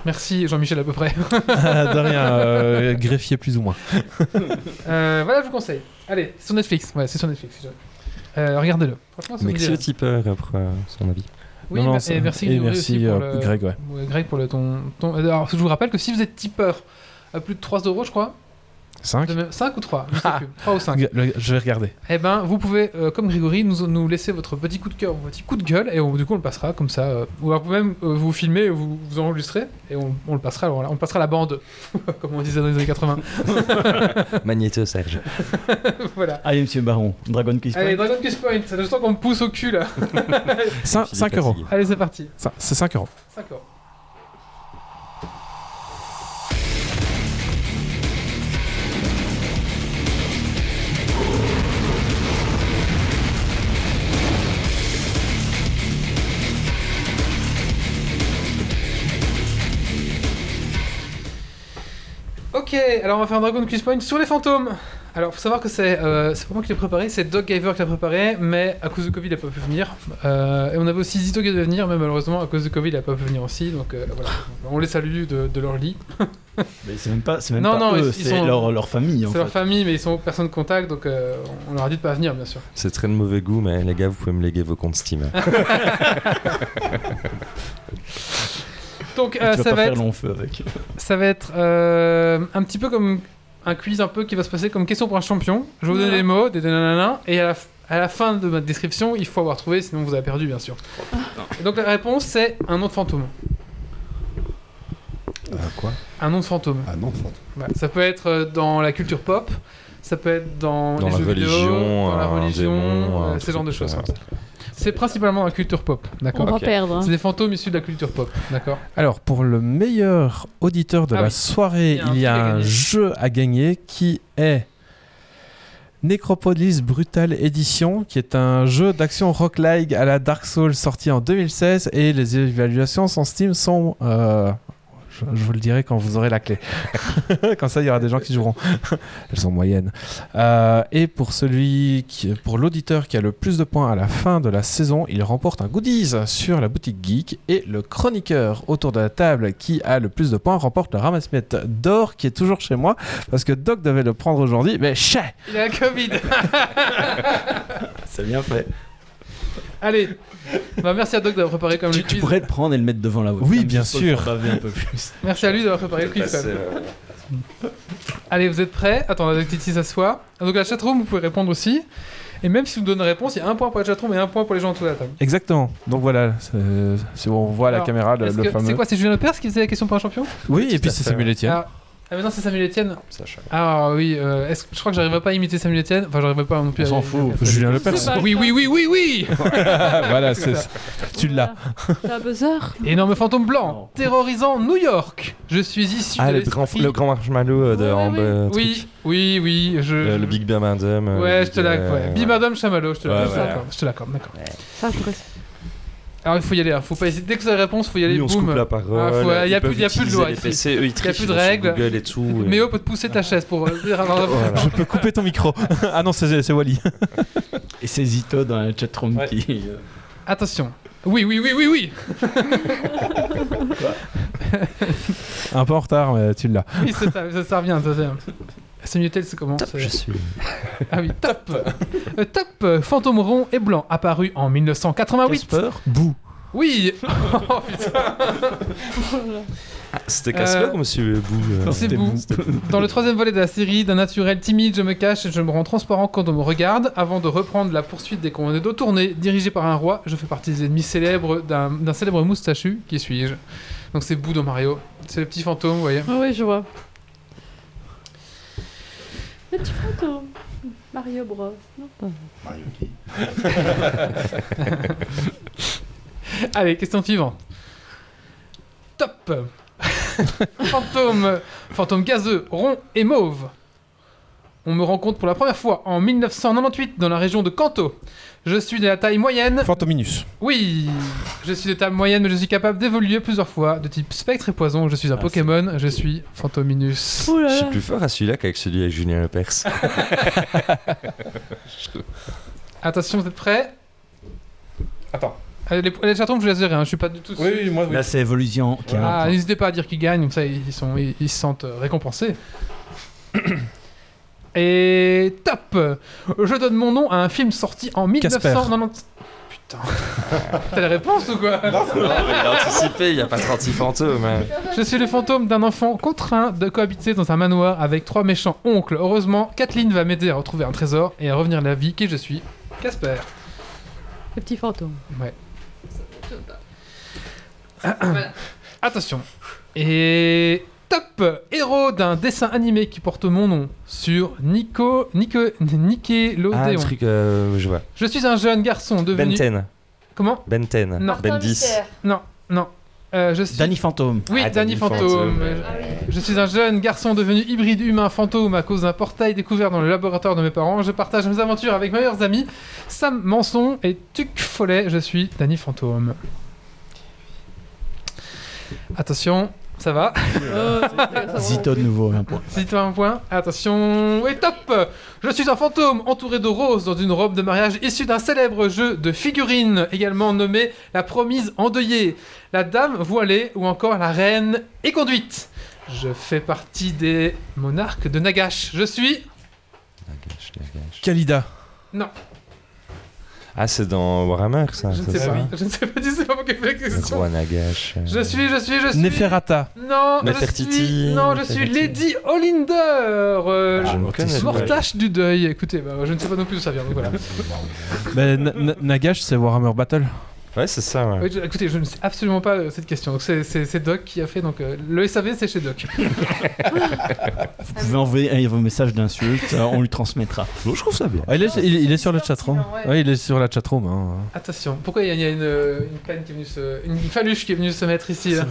Merci Jean-Michel à peu près.
de rien, euh, greffier plus ou moins.
Euh, voilà, je vous conseille. Allez, c'est sur Netflix. Ouais, c'est sur Netflix. Euh, Regardez-le.
Merci au
euh,
tipeur pour euh, son avis.
Oui,
Non, non,
et merci,
et merci,
pour
euh,
le-
Greg, ouais.
Greg pour le ton, ton- Alors, je vous rappelle que si vous êtes tipeur à plus de 3 euros, je crois,
5
5 ou 3 Je sais plus. 3 ou 5.
Je vais regarder.
Eh ben, vous pouvez, euh, comme Grégory, nous, nous laisser votre petit coup de cœur, votre petit coup de gueule, et on- du coup, on le passera comme ça. euh, ou alors, vous même euh, vous filmer, vous, vous enregistrez, et on, on le passera. Alors, là, on passera la bande, comme on disait dans les années 80.
Magnéto Serge.
voilà.
Allez, monsieur Baron, Dragon Quiz
Allez,
Point.
Dragon Quest Point, c'est le temps qu'on me pousse au cul là.
5,
Philippe
euros.
fatigué.
Allez, c'est parti.
Ça, C'est 5 euros.
D'accord. Ok, alors on va faire un Dragon Quiz Point sur les fantômes. Alors, faut savoir que c'est euh, c'est pas moi qui l'ai préparé, c'est Doc Giver qui l'a préparé, mais à cause de Covid, il a pas pu venir. Euh, et on avait aussi Zito qui devait venir, mais malheureusement, à cause de Covid, il a pas pu venir aussi. Donc euh, voilà, on les salue de, de leur lit.
Mais c'est même pas, c'est même
Non,
pas
non,
eux, c'est
sont-
leur, leur famille
C'est leur famille, mais ils sont personne de contact, donc euh, on leur a dit de pas venir, bien sûr.
C'est très de mauvais goût, mais les gars, vous pouvez me léguer vos comptes Steam.
Donc euh, ça, va
faire
être,
long feu avec.
ça va être euh, un petit peu comme un quiz un peu qui va se passer comme question pour un champion. Je vais vous donner les mots, des nanana, et à la, f- à la fin de ma description, il faut avoir trouvé, sinon vous avez perdu, bien sûr. Et donc la réponse, c'est un nom de fantôme.
Euh, quoi?
Un nom de fantôme.
Ah non, fantôme.
Ouais, ça peut être euh, dans la culture pop, ça peut être dans,
Dans
les
la
jeux vidéo,
religion,
dans la
un
religion,
démon,
euh,
un
ce genre de choses. comme ça. C'est principalement la culture pop,
On
d'accord
va
Ok.
perdre. hein.
C'est des fantômes issus de la culture pop, d'accord
Alors, pour le meilleur auditeur de
Ah
la
oui.
soirée,
Il y a un
y a un jeu à gagner qui est Necropolis Brutal Edition, qui est un jeu d'action roguelike à la Dark Souls sorti en 2016 et les évaluations sur Steam sont, euh, Je, je vous le dirai quand vous aurez la clé. Comme ça, il y aura des gens qui joueront. Elles sont moyennes. Euh, et pour celui, qui, pour l'auditeur qui a le plus de points à la fin de la saison, il remporte un goodies sur la boutique geek. Et le chroniqueur autour de la table qui a le plus de points remporte le ramasse-miettes d'or qui est toujours chez moi parce que Doc devait le prendre aujourd'hui, mais chais
Il a la Covid.
C'est bien fait.
Allez. Bah, merci à Doc d'avoir préparé comme le
tu
quiz.
pourrais le prendre et le mettre devant la webcam.
Oui, bien
juste pour
sûr.
le faire baver un peu plus.
Merci à lui d'avoir préparé le quiz. quand même. Allez, vous êtes prêts? Attends, Titi s'assoit. Donc la chatroom, vous pouvez répondre aussi. Et même si vous donnez réponse, il y a un point pour la chatroom et un point pour les gens autour de la table.
Exactement. Donc voilà, c'est c'est bon, on voit à la
Alors,
caméra le,
Est-ce
le
que-
fameux.
C'est quoi C'est Julien Lepers qui faisait la question pour un champion?
Oui, et puis c'est Samuel. Etienne.
Ah, ah, mais non, c'est Samuel Etienne.
Sacha.
Ah oui, euh, est-ce que- je crois que j'arriverai pas à imiter Samuel Etienne. Enfin, j'arriverai pas non plus
On
à.
s'en fout. Julien Lepers.
Pas
Oui, oui, oui, oui, oui
voilà, c'est tu l'as.
C'est un buzzer.
Énorme fantôme blanc, terrorisant New York. Je suis issu
Ah,
de
le grand,
l'esprit-
le grand marshmallow euh, de
Ouais, ouais,
Amber,
ouais.
euh,
Oui, oui, oui. Je...
Le, le Big Madam. euh,
Ouais,
le
je te
Big,
l'accorde.
euh,
Ouais. Bim Chamallow, je te
Ouais,
l'accorde.
ouais.
d'accord, Je te l'accorde, d'accord.
Ça, je pourrais-
Alors il faut y aller, hein. faut pas hésiter. Dès que vous avez la réponse, faut y aller.
Oui, on se
boum.
coupe la parole.
Ah, faut- y a plus-
peuvent
y a plus de loi ici.
PC, eux, ils trichent,
plus de
ils vont sur
règles.
Google et tout. et-
Méo peut te pousser ta chaise pour euh, dire avoir-
Voilà.
Je peux couper ton micro. ah non, c'est c'est Wally.
Et c'est Zito dans la chatroom
Ouais.
qui. euh,
Attention. Oui, oui, oui, oui, oui.
Un peu en retard, mais tu l'as.
Oui, c'est ça, ça, ça revient, ça revient. Samuel Tel, c'est comment c'est-
Je suis.
Ah oui, top. Euh, top. euh, Fantôme rond et blanc, apparu en 1988.
Casper
Bouh.
Oui. Oh, putain.
C'était Casper
Euh,
ou Monsieur Bou euh,
C'est Bou.
Bou, c'était
Dans le troisième volet de la série, d'un naturel timide, je me cache et je me rends transparent quand on me regarde. Avant de reprendre la poursuite des commandés dos tournés, dirigé par un roi, je fais partie des ennemis célèbres d'un d'un célèbre moustachu. Qui suis-je? Donc c'est Bou dans Mario. C'est le petit fantôme, vous voyez.
Ah oui, je vois. Le petit fantôme. Mario Bros. Non, pas.
Mario qui?
Allez, question suivante. Top Fantôme, fantôme gazeux, rond et mauve. On me rencontre pour la première fois en 1998 dans la région de Kanto. Je suis de la taille moyenne.
Fantominus.
Oui, je suis de taille moyenne, mais je suis capable d'évoluer plusieurs fois. De type spectre et poison, je suis un
Ah,
Pokémon, je suis Fantominus.
Ouh là
Je suis plus fort à celui-là qu'avec celui avec Julien Lepers.
Attention, vous êtes prêts?
Attends.
Allez, les, les chatons, je vous les dirai, hein, je suis pas du tout.
moi,
Là, c'est Evolution qui a un
Ah,
point.
n'hésitez pas à dire qu'ils gagnent, comme ça ils, sont, ils, ils se sentent euh, récompensés. Et top Je donne mon nom à un film sorti en 1990. Putain. T'as la réponse ou quoi
non, mais il a anticipé, il n'y a pas 36 fantômes. hein.
Je suis le fantôme d'un enfant contraint de cohabiter dans un manoir avec trois méchants oncles. Heureusement, Kathleen va m'aider à retrouver un trésor et à revenir à la vie qui je suis. Casper.
Le petit fantôme.
Ouais. Attention. Et top Héros d'un dessin animé qui porte mon nom sur Nico, Nico,
Ah, le
Nickelodeon.
truc, euh, je vois.
Je suis un jeune garçon devenu.
Benten.
Comment?
Benten.
Non.
Ben 10.
Non, non. Euh, je suis.
Danny Fantôme.
Oui,
Ah,
Danny
Danny
Fantôme.
Fantôme.
Ah oui.
Je suis un jeune garçon devenu hybride humain fantôme à cause d'un portail découvert dans le laboratoire de mes parents. Je partage mes aventures avec mes meilleurs amis, Sam Manson et Tuc Follet. Je suis Danny Fantôme. Attention, ça va
Zito de nouveau, un point.
Dis-toi un point. Attention, et top Je suis un fantôme entouré de roses dans une robe de mariage issue d'un célèbre jeu de figurines, également nommé La Promise Endeuillée, La Dame Voilée ou encore La Reine Éconduite. Je fais partie des monarques de Nagash. Je suis...
Nagash, Nagash.
Kalida.
Ah, c'est dans Warhammer, ça
Je ne
c'est
sais
ça
pas. Je ne sais pas du tout, c'est pas moi qui ai fait la
Le
question.
roi Nagash. euh.
Je suis, je suis, je suis...
Neferata.
Non, je
Nefertiti,
suis... Non, je suis. Lady Olinder euh,
Ah, je ne
Mortis.
connais pas.
Mortache du deuil. Écoutez, bah, je ne sais pas non plus d'où ça vient, donc voilà.
Na- Nagash, c'est Warhammer Battle.
Ouais, c'est ça, ouais.
Écoutez, je ne sais absolument pas euh, cette question. Donc c'est- c'est c'est Doc qui a fait. Donc euh, le SAV, c'est chez Doc.
Vous pouvez envoyer vos messages d'insultes, euh, on lui transmettra.
je trouve ça bien.
Ah, il, est, il, il est sur le chatroom.
Ouais.
Ouais, il est sur la chatroom. Hein.
Attention, pourquoi il y a, il y a une, euh, une peine qui est venue se, une faluche qui est venue se mettre ici là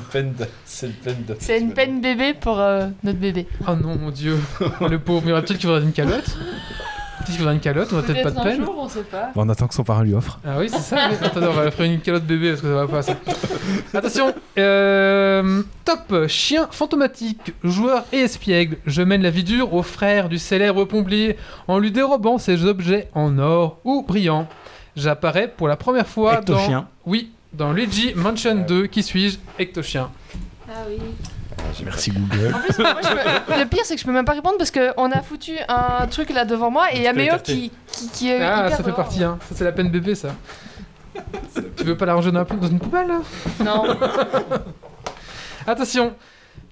C'est le peine de.
C'est une peine bébé pour euh, notre bébé.
Oh non, mon dieu, Oh, le pauvre. Mais il y aurait peut-être qu'il faudrait une calotte. Peut-être qu'il faudra une calotte, on va peut-être pas de
un
peine.
jour, on sait pas.
Bon, on attend que son parrain lui offre.
Ah oui, c'est ça. oui. Attendez, on va faire une calotte bébé parce que ça va pas ça. Attention, euh, top chien fantomatique, joueur et espiègle. Je mène la vie dure au frère du célèbre pompier en lui dérobant ses objets en or ou brillant. J'apparais pour la première fois dans
Ectochien.
oui dans Luigi Mansion 2. Qui suis-je? Ectochien.
Ah oui.
Merci Google.
En plus, moi, je peux- le pire, c'est que je peux même pas répondre parce qu'on a foutu un truc là devant moi et il y a Méo qui, qui, qui est.
Ah,
hyper
ça fait
dehors.
partie, hein. Ça, c'est la peine bébé, ça. tu veux pas la ranger dans, la- dans une poubelle, là?
Non.
Attention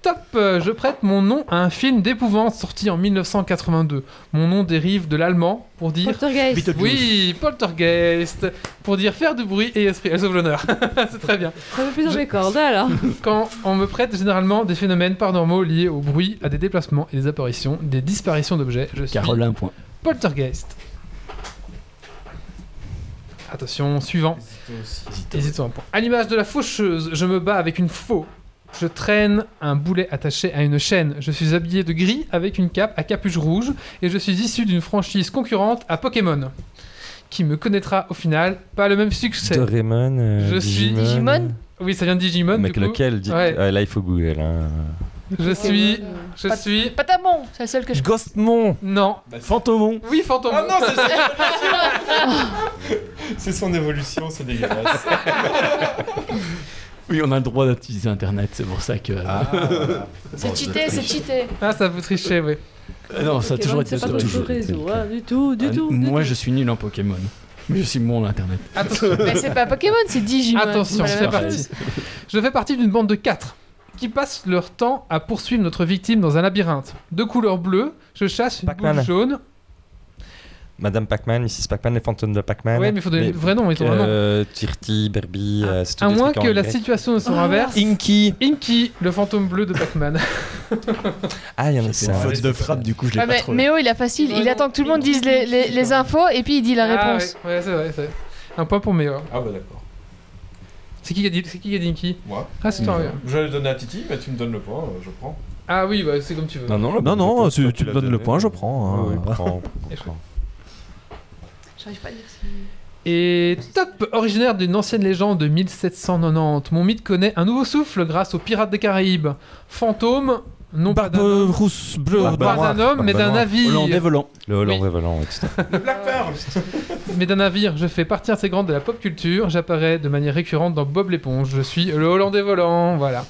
Top euh, Je prête mon nom à un film d'épouvante sorti en 1982. Mon nom dérive de l'allemand pour dire...
Poltergeist.
Oui, poltergeist Pour dire faire du bruit et esprit. Elle sauve l'honneur. c'est très bien.
Ça fait plus dans mes cordes, alors.
Quand on me prête généralement des phénomènes paranormaux liés au bruit, à des déplacements et des apparitions, des disparitions d'objets, je suis
Carole, un point.
poltergeist. Attention, suivant. Hésitons un point. À l'image de la faucheuse, je me bats avec une faux. Je traîne un boulet attaché à une chaîne. Je suis habillé de gris avec une cape à capuche rouge et je suis issu d'une franchise concurrente à Pokémon. Qui me connaîtra au final pas le même succès.
Doraemon, euh,
Je suis
Digimon
Oui, ça vient de Digimon.
Mais
du coup.
lequel Di-
Ouais.
Ah, Là, il faut Google. hein.
Je suis. Je
Pas-
suis.
Patamon, c'est le seul que je.
Ghostmon
Non.
Fantomon.
Oui, fantôme.
Ah non, c'est C'est son évolution, c'est dégueulasse.
Oui, on a le droit d'utiliser Internet, c'est pour ça que.
Ah,
C'est cheaté, c'est cheaté.
Ah, ça vous tricher, oui.
Euh, non, ça a toujours été
C'est pas
toujours
réseau, hein, du tout, du
Ah,
tout. du
Moi,
tout.
je suis nul en Pokémon. Mais je suis bon en Internet.
Attention.
Mais c'est pas Pokémon, c'est Digimon.
Attention,
C'est
c'est
pas la même
parti.
chose.
Je fais partie d'une bande de quatre qui passent leur temps à poursuivre notre victime dans un labyrinthe. De couleur bleue, je chasse une
Pac-Man.
boule jaune.
Madame Pac-Man, Mrs. Pac-Man, les fantômes de Pac-Man.
Ouais, mais il faut donner le vrai nom.
Euh, Tirti, Berby, euh, c'est tout
À moins que la situation ne se
Ah.
renverse.
Inky
Inky, le fantôme bleu de Pac-Man.
Ah, il y en a
C'est une faute de frappe, du coup, je l'ai
Ah,
pas
mais
trouvé.
Méo, il a facile. Il attend que tout le monde dise les, les, les infos et puis il dit la
Ah,
réponse.
ouais, ouais, c'est vrai, c'est vrai. Un point pour Méo.
Ah bah d'accord.
C'est qui qui a dit, c'est qui qui a dit Inky
Moi
Ah, c'est toi.
Je vais le donner à Titi, mais tu me donnes le point, euh, je prends.
Ah oui, bah, c'est comme tu veux.
Non, non,
Non, tu, me donnes le point, je prends. hein.
Oui, oui, prends,
Et je
prends.
J'arrive pas à dire si.
Et top Originaire d'une ancienne légende de 1790, mon mythe connaît un nouveau souffle grâce aux pirates des Caraïbes. Fantôme, non pas d'un homme,
rousse bleue.
pas
noire.
d'un homme, mais d'un navire.
Hollandais volant.
Le Hollandais
Oui.
volant, fait.
Le Black Pearl
Mais d'un navire, je fais partie intégrante de la pop culture. J'apparais de manière récurrente dans Bob l'éponge. Je suis le Hollandais volant, voilà.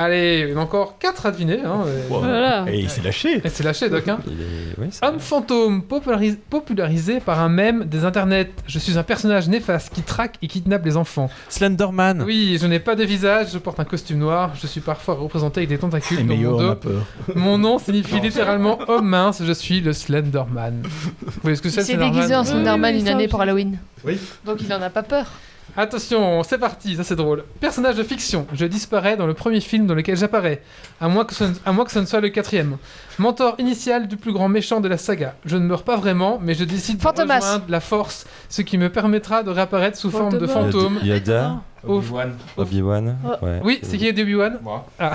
Allez, il y en a encore 4 à deviner. Hein, et-
Voilà.
Et il s'est lâché.
et c'est lâché, Doc. Hein.
Il est- oui, c'est-
Homme fantôme, popularis- popularisé par un mème des internets. Je suis un personnage néfaste qui traque et kidnappe les enfants.
Slenderman.
Oui, je n'ai pas de visage, je porte un costume noir, je suis parfois représenté avec des tentacules
Et
dans mon
en a
dos.
peur.
Mon nom signifie littéralement homme mince, je suis le Slenderman. Vous voyez ce que c'est
Il
le
s'est
Slenderman
déguisé en
Oui,
Slenderman
oui,
une
ça
année pour Halloween.
Oui.
Donc il en a pas peur.
Attention, c'est parti, ça c'est drôle. Personnage de fiction, je disparais dans le premier film dans lequel j'apparais, à moins, que ce ne, à moins que ce ne soit le quatrième. Mentor initial du plus grand méchant de la saga. Je ne meurs pas vraiment, mais je décide de
Fantomas.
rejoindre la force, ce qui me permettra de réapparaître sous forme de fantôme.
Yoda.
Obi-Wan.
Obi-Wan.
Oh.
ouais.
Oui, c'est qui Obi-Wan
Moi.
Ah,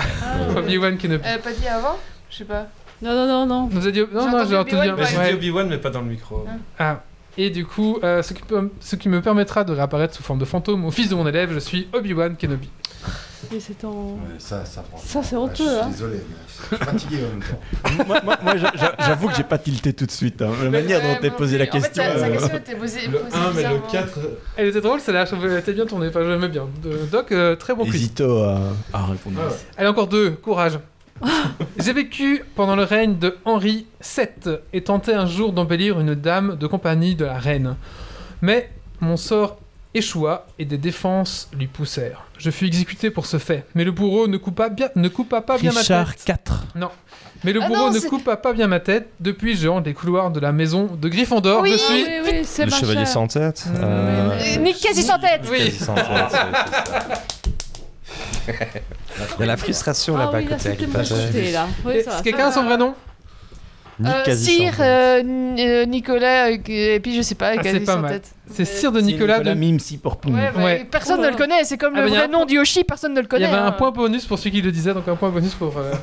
Obi-Wan Kenobi.
Euh, pas dit avant Je sais pas.
Non, non, non, non.
Vous avez dit... Non,
J'ai
non,
entendu
j'ai entendu...
Obi-Wan,
Mais j'ai dit Obi-Wan, mais pas dans le micro.
Ah. Et du coup, euh, ce, qui peut- ce qui me permettra de réapparaître sous forme de fantôme au fils de mon élève, je suis Obi-Wan Kenobi.
Mais c'est en.
Ouais, ça, ça.
Ça, c'est
Ouais,
honteux,
Je suis
hein.
désolé, mais je suis fatigué en même temps.
moi, moi- moi, j'a- j'a- j'avoue que j'ai pas tilté tout de suite. hein. La manière dont
moi
posé la question.
En fait, sa
euh,
question était posée.
Le
posée
1, mais le
bizarrement.
4.
Elle était drôle, celle-là, je était bien tournée, enfin j'aimais bien. De- Doc, euh, très bon quiz.
Hésito à, à répondre.
Ah ouais.
Allez, encore deux, courage. J'ai vécu pendant le règne de Henri VII et tenté un jour d'embellir une dame de compagnie de la reine. Mais mon sort échoua et des défenses lui poussèrent. Je fus exécuté pour ce fait, mais le bourreau ne coupa, bien, ne coupa pas bien ma
Richard
tête.
4.
Mais le
Ah
bourreau
non,
ne coupa pas bien ma tête. Depuis, je hante les couloirs de la maison de Gryffondor.
Oui,
je suis...
Oui,
Le chevalier sans tête.
Mmh.
euh,
Euh, Nick quasi sans tête?
Oui.
quasi sans tête, c'est- c'est ça. Il y a la frustration
Ah
là-bas
oui, là,
côté
là. Oui,
Est-ce quelqu'un a son vrai nom
Nick
Euh,
sans-
euh, euh, Nicolas, euh, et puis je sais pas,
Ah, c'est pas
sans
mal.
tête.
C'est Sire de Nicolas. de-
Mime si pour Pim.
Ouais, bah,
Ouais.
Personne ne le connaît, c'est comme
Ah,
le
bah,
vrai
un
nom du Yoshi, personne ne le
Il y
connaît.
avait un
hein.
point bonus pour celui qui le disait, donc un point bonus pour. euh,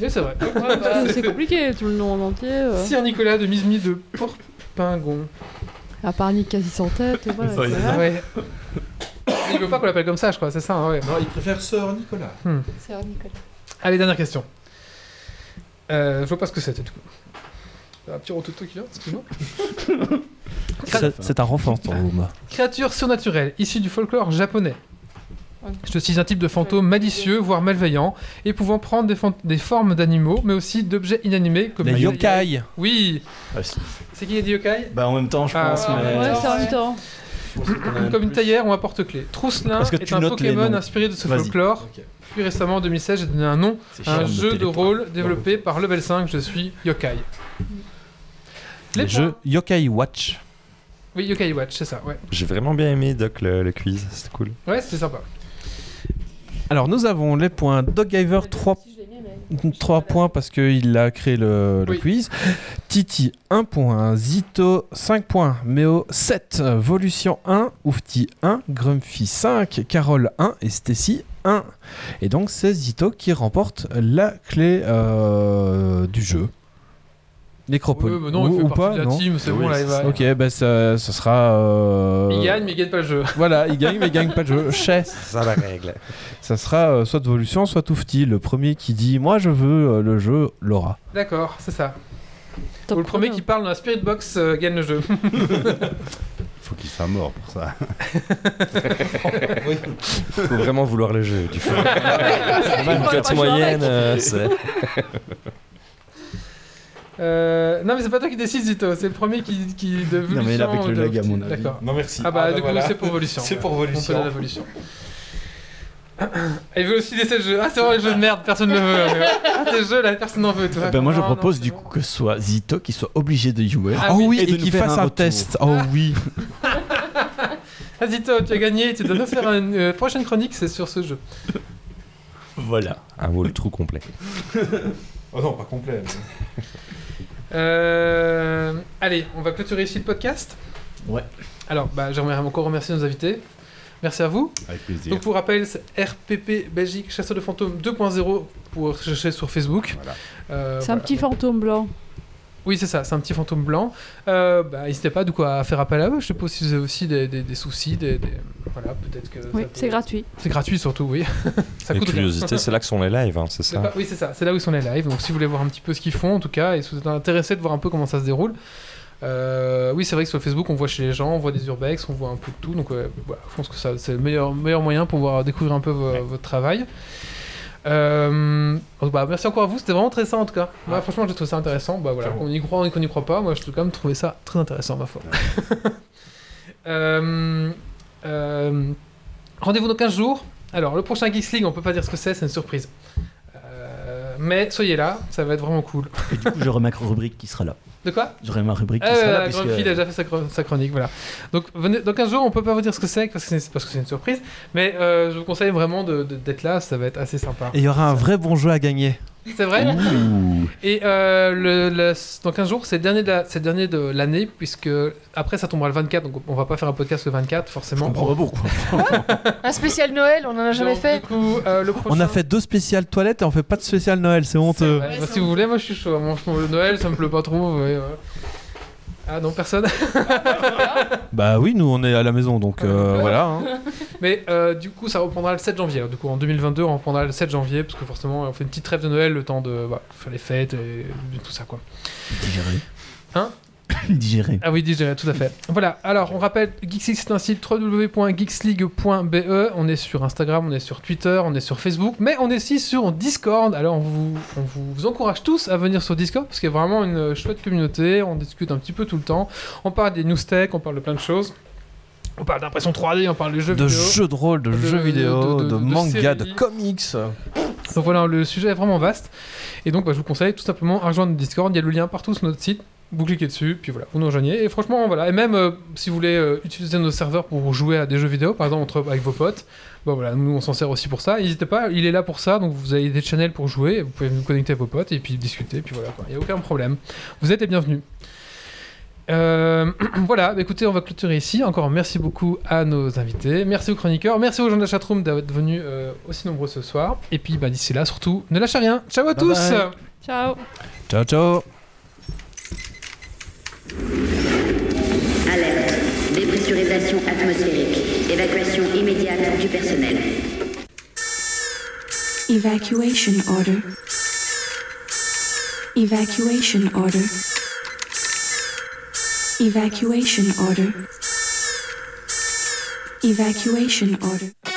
Oui, c'est vrai.
Ouais, bah, c'est compliqué, tout le nom en entier. euh.
Sire Nicolas de Mismi de Pourpingon.
À part Nick quasi sans tête, voilà. C'est
c'est.
Il veut pas qu'on l'appelle comme ça, je crois, c'est ça, hein, ouais.
Non, il préfère Sœur Nicolas.
C'est vrai, Nicolas.
Allez, dernière question. Euh, je vois pas ce que c'était du coup. Un petit rototo qui vient, excuse-moi.
C'est c'est un renfort, ton room.
Créature surnaturelle, issue du folklore japonais. Je te cite un type de fantôme malicieux, voire malveillant, et pouvant prendre des, formes d'animaux, mais aussi d'objets inanimés comme
Les yokai.
Oui.
Ouais, c'est-
C'est qui les dit yokai?
Bah en même temps, je
Ah,
pense.
ouais,
mais...
Ouais, c'est en même temps.
Comme une taillère ou un porte-clés. Trousselin
Parce que
est
tu
un
notes les
Pokémon
noms.
inspiré de ce
Vas-y.
folklore.
Ok.
Puis récemment, en 2016, j'ai donné un nom
C'est
à un jeu
noter
de
les points.
rôle développé par Level 5. Je suis yokai.
Les
points.
jeux Yokai Watch.
Oui, Yokai Watch, c'est ça, ouais.
J'ai vraiment bien aimé, Doc, le, le quiz. C'était cool.
Ouais, c'était sympa.
Alors nous avons les points Doggiver 3 3 points parce qu'il a créé le, le
Oui.
quiz. Titi 1 point, Zito 5 points, Méo 7, Volution 1, Oufti 1, Grumpy 5, Carole 1 et Stacy 1. Et donc c'est Zito qui remporte la clé euh, du jeu. Nécropole.
Non, il
ou,
fait
ou
partie
pas,
de la
non
team, c'est
Oui,
bon, là, il
c'est
va.
Ok, bah ça, ça sera. euh,
Il gagne, mais il gagne pas le jeu.
Voilà, il gagne, mais il gagne pas de jeu. Chais.
Ça la règle.
Ça sera euh, soit Volution, soit Oufti. Le premier qui dit Moi je veux euh, le jeu l'aura.
D'accord, c'est ça.
Top
Ou le premier qui parle dans la Spirit Box euh, gagne le jeu.
faut qu'il soit mort pour ça.
Faut vraiment vouloir le jeu. Tu fais une cote moyenne. Euh,
non, mais c'est pas toi qui décide, Zito. C'est le premier qui, qui de
Non, mais il a
Volution
avec le
de-
lag, à mon avis.
D'accord.
Non, merci.
Ah bah, du coup,
voilà.
c'est pour Volution.
C'est pour
On peut
Volution.
Volution. Il veut aussi laisser le jeu. Ah, c'est vraiment les jeux de merde, personne ne le veut. Ah, tes jeux là, personne n'en veut, toi.
Ben moi je
non,
propose du
bon.
coup que ce soit Zito qui soit obligé de jouer.
Ah
oh
oui,
et
et, qu'il fasse
un
test. Oh oui.
Ah, Zito, tu as gagné. Tu dois nous faire une euh, prochaine chronique, c'est sur ce jeu.
Voilà.
Un wall trou complet.
Oh non, pas complet. mais-
Euh, allez, on va clôturer ici le podcast.
Ouais.
Alors, bah, j'aimerais encore remercier nos invités. Merci à vous.
Avec plaisir.
Donc pour rappel, c'est RPP Belgique, chasseur de fantômes 2.0 pour chercher sur Facebook.
Voilà.
Euh,
C'est un petit fantôme blanc.
Oui, c'est ça, c'est un petit fantôme blanc. Euh, bah, n'hésitez pas du coup à faire appel à eux. Je sais pas si vous avez aussi des, des- des soucis, des, des- voilà, peut-être que.
Oui,
peut-
c'est gratuit.
C'est gratuit surtout, oui. ça coûte
curiosité, c'est là que sont les lives, hein, c'est ça
pas- oui, c'est ça. C'est là où sont les lives. Donc, si vous voulez voir un petit peu ce qu'ils font, en tout cas, et si vous êtes intéressé de voir un peu comment ça se déroule, euh, oui, c'est vrai que sur Facebook, on voit chez les gens, on voit des urbex, on voit un peu de tout. Donc, voilà, je pense que ça, c'est le meilleur, meilleur moyen pour pouvoir découvrir un peu vo- votre travail. Euh, donc, bah, merci encore à vous. C'était vraiment très ça en tout cas. Moi, franchement, j'ai trouvé ça intéressant. Bah, voilà, qu'on y croit ou qu'on y croit pas, moi, je trouve quand même trouvé ça très intéressant, ma foi. Euh, euh, Rendez-vous dans 15 jours. Alors, le prochain Geeks League, on peut pas dire ce que c'est, c'est une surprise. Mais soyez là, ça va être vraiment cool.
Et du coup j'aurai ma rubrique qui sera là.
De quoi
J'aurai ma rubrique qui
Ah,
sera
ouais,
là.
la
puisque-
grande fille a déjà fait sa, chro- sa chronique, voilà. Donc, venez, dans 15 jours, on peut pas vous dire ce que c'est parce que c'est parce que c'est une surprise, mais euh, je vous conseille vraiment de- de- d'être là, ça va être assez sympa.
Et il y aura un vrai bon jeu à gagner.
C'est vrai
Ouh.
Et euh, le, le- dans 15 jours, c'est le dernier de la- c'est le dernier de l'année, puisque après ça tombera le 24, donc on va pas faire un podcast le 24, forcément.
Je comprends pas pourquoi.
Un spécial Noël, on en a jamais
Donc,
fait.
Du coup, euh, le prochain...
On a fait deux spéciales toilettes et on fait pas de spécial Noël, c'est honteux.
Bah, si vous voulez, moi je suis chaud. Moi, je- le Noël, ça me plaît pas trop. ouais, ouais. Ah non, personne.
Bah oui, nous on est à la maison donc euh, voilà. hein.
Mais euh, du coup, ça reprendra le 7 janvier. Alors, du coup, en 2022, on reprendra le 7 janvier, parce que forcément, on fait une petite trêve de Noël, le temps de voilà, faire les fêtes et tout ça, quoi.
Digérer.
Hein?
Digérer.
Ah oui, digéré, tout à fait. Voilà, alors on rappelle, Geeksleague c'est un site www.geeksleague.be. On est sur Instagram, on est sur Twitter, on est sur Facebook, mais on est aussi sur Discord. Alors on vous, on vous encourage tous à venir sur Discord parce qu'il y a vraiment une chouette communauté. On discute un petit peu tout le temps. On parle des news tech, on parle de plein de choses. On parle d'impression 3D, on parle des jeux
De
vidéo.
jeux de rôle, de,
De-
jeux vidéo,
de-
de,
de- de
manga, de comics.
Donc voilà, le sujet est vraiment vaste. Et donc, bah, je vous conseille tout simplement à rejoindre le Discord. Il y a le lien partout sur notre site. Vous cliquez dessus, puis voilà, vous nous rejoignez. Et franchement, voilà. Et même euh, si vous voulez euh, utiliser nos serveurs pour jouer à des jeux vidéo, par exemple entre, avec vos potes, bon voilà, nous on s'en sert aussi pour ça. N'hésitez pas, il est là pour ça, donc vous avez des channels pour jouer, vous pouvez vous connecter à vos potes et puis discuter, puis voilà, il n'y a aucun problème. Vous êtes les bienvenus. Euh, voilà, bah écoutez, on va clôturer ici. Encore merci beaucoup à nos invités. Merci aux chroniqueurs. Merci aux gens de la chatroom d'être venus euh, aussi nombreux ce soir. Et puis bah, d'ici là, surtout, ne lâchez rien. Ciao à
Bye
tous
bye.
Ciao.
Ciao, ciao.
Alerte. Dépressurisation atmosphérique. Évacuation immédiate du personnel.
Evacuation order. Evacuation order. Evacuation order. Evacuation order.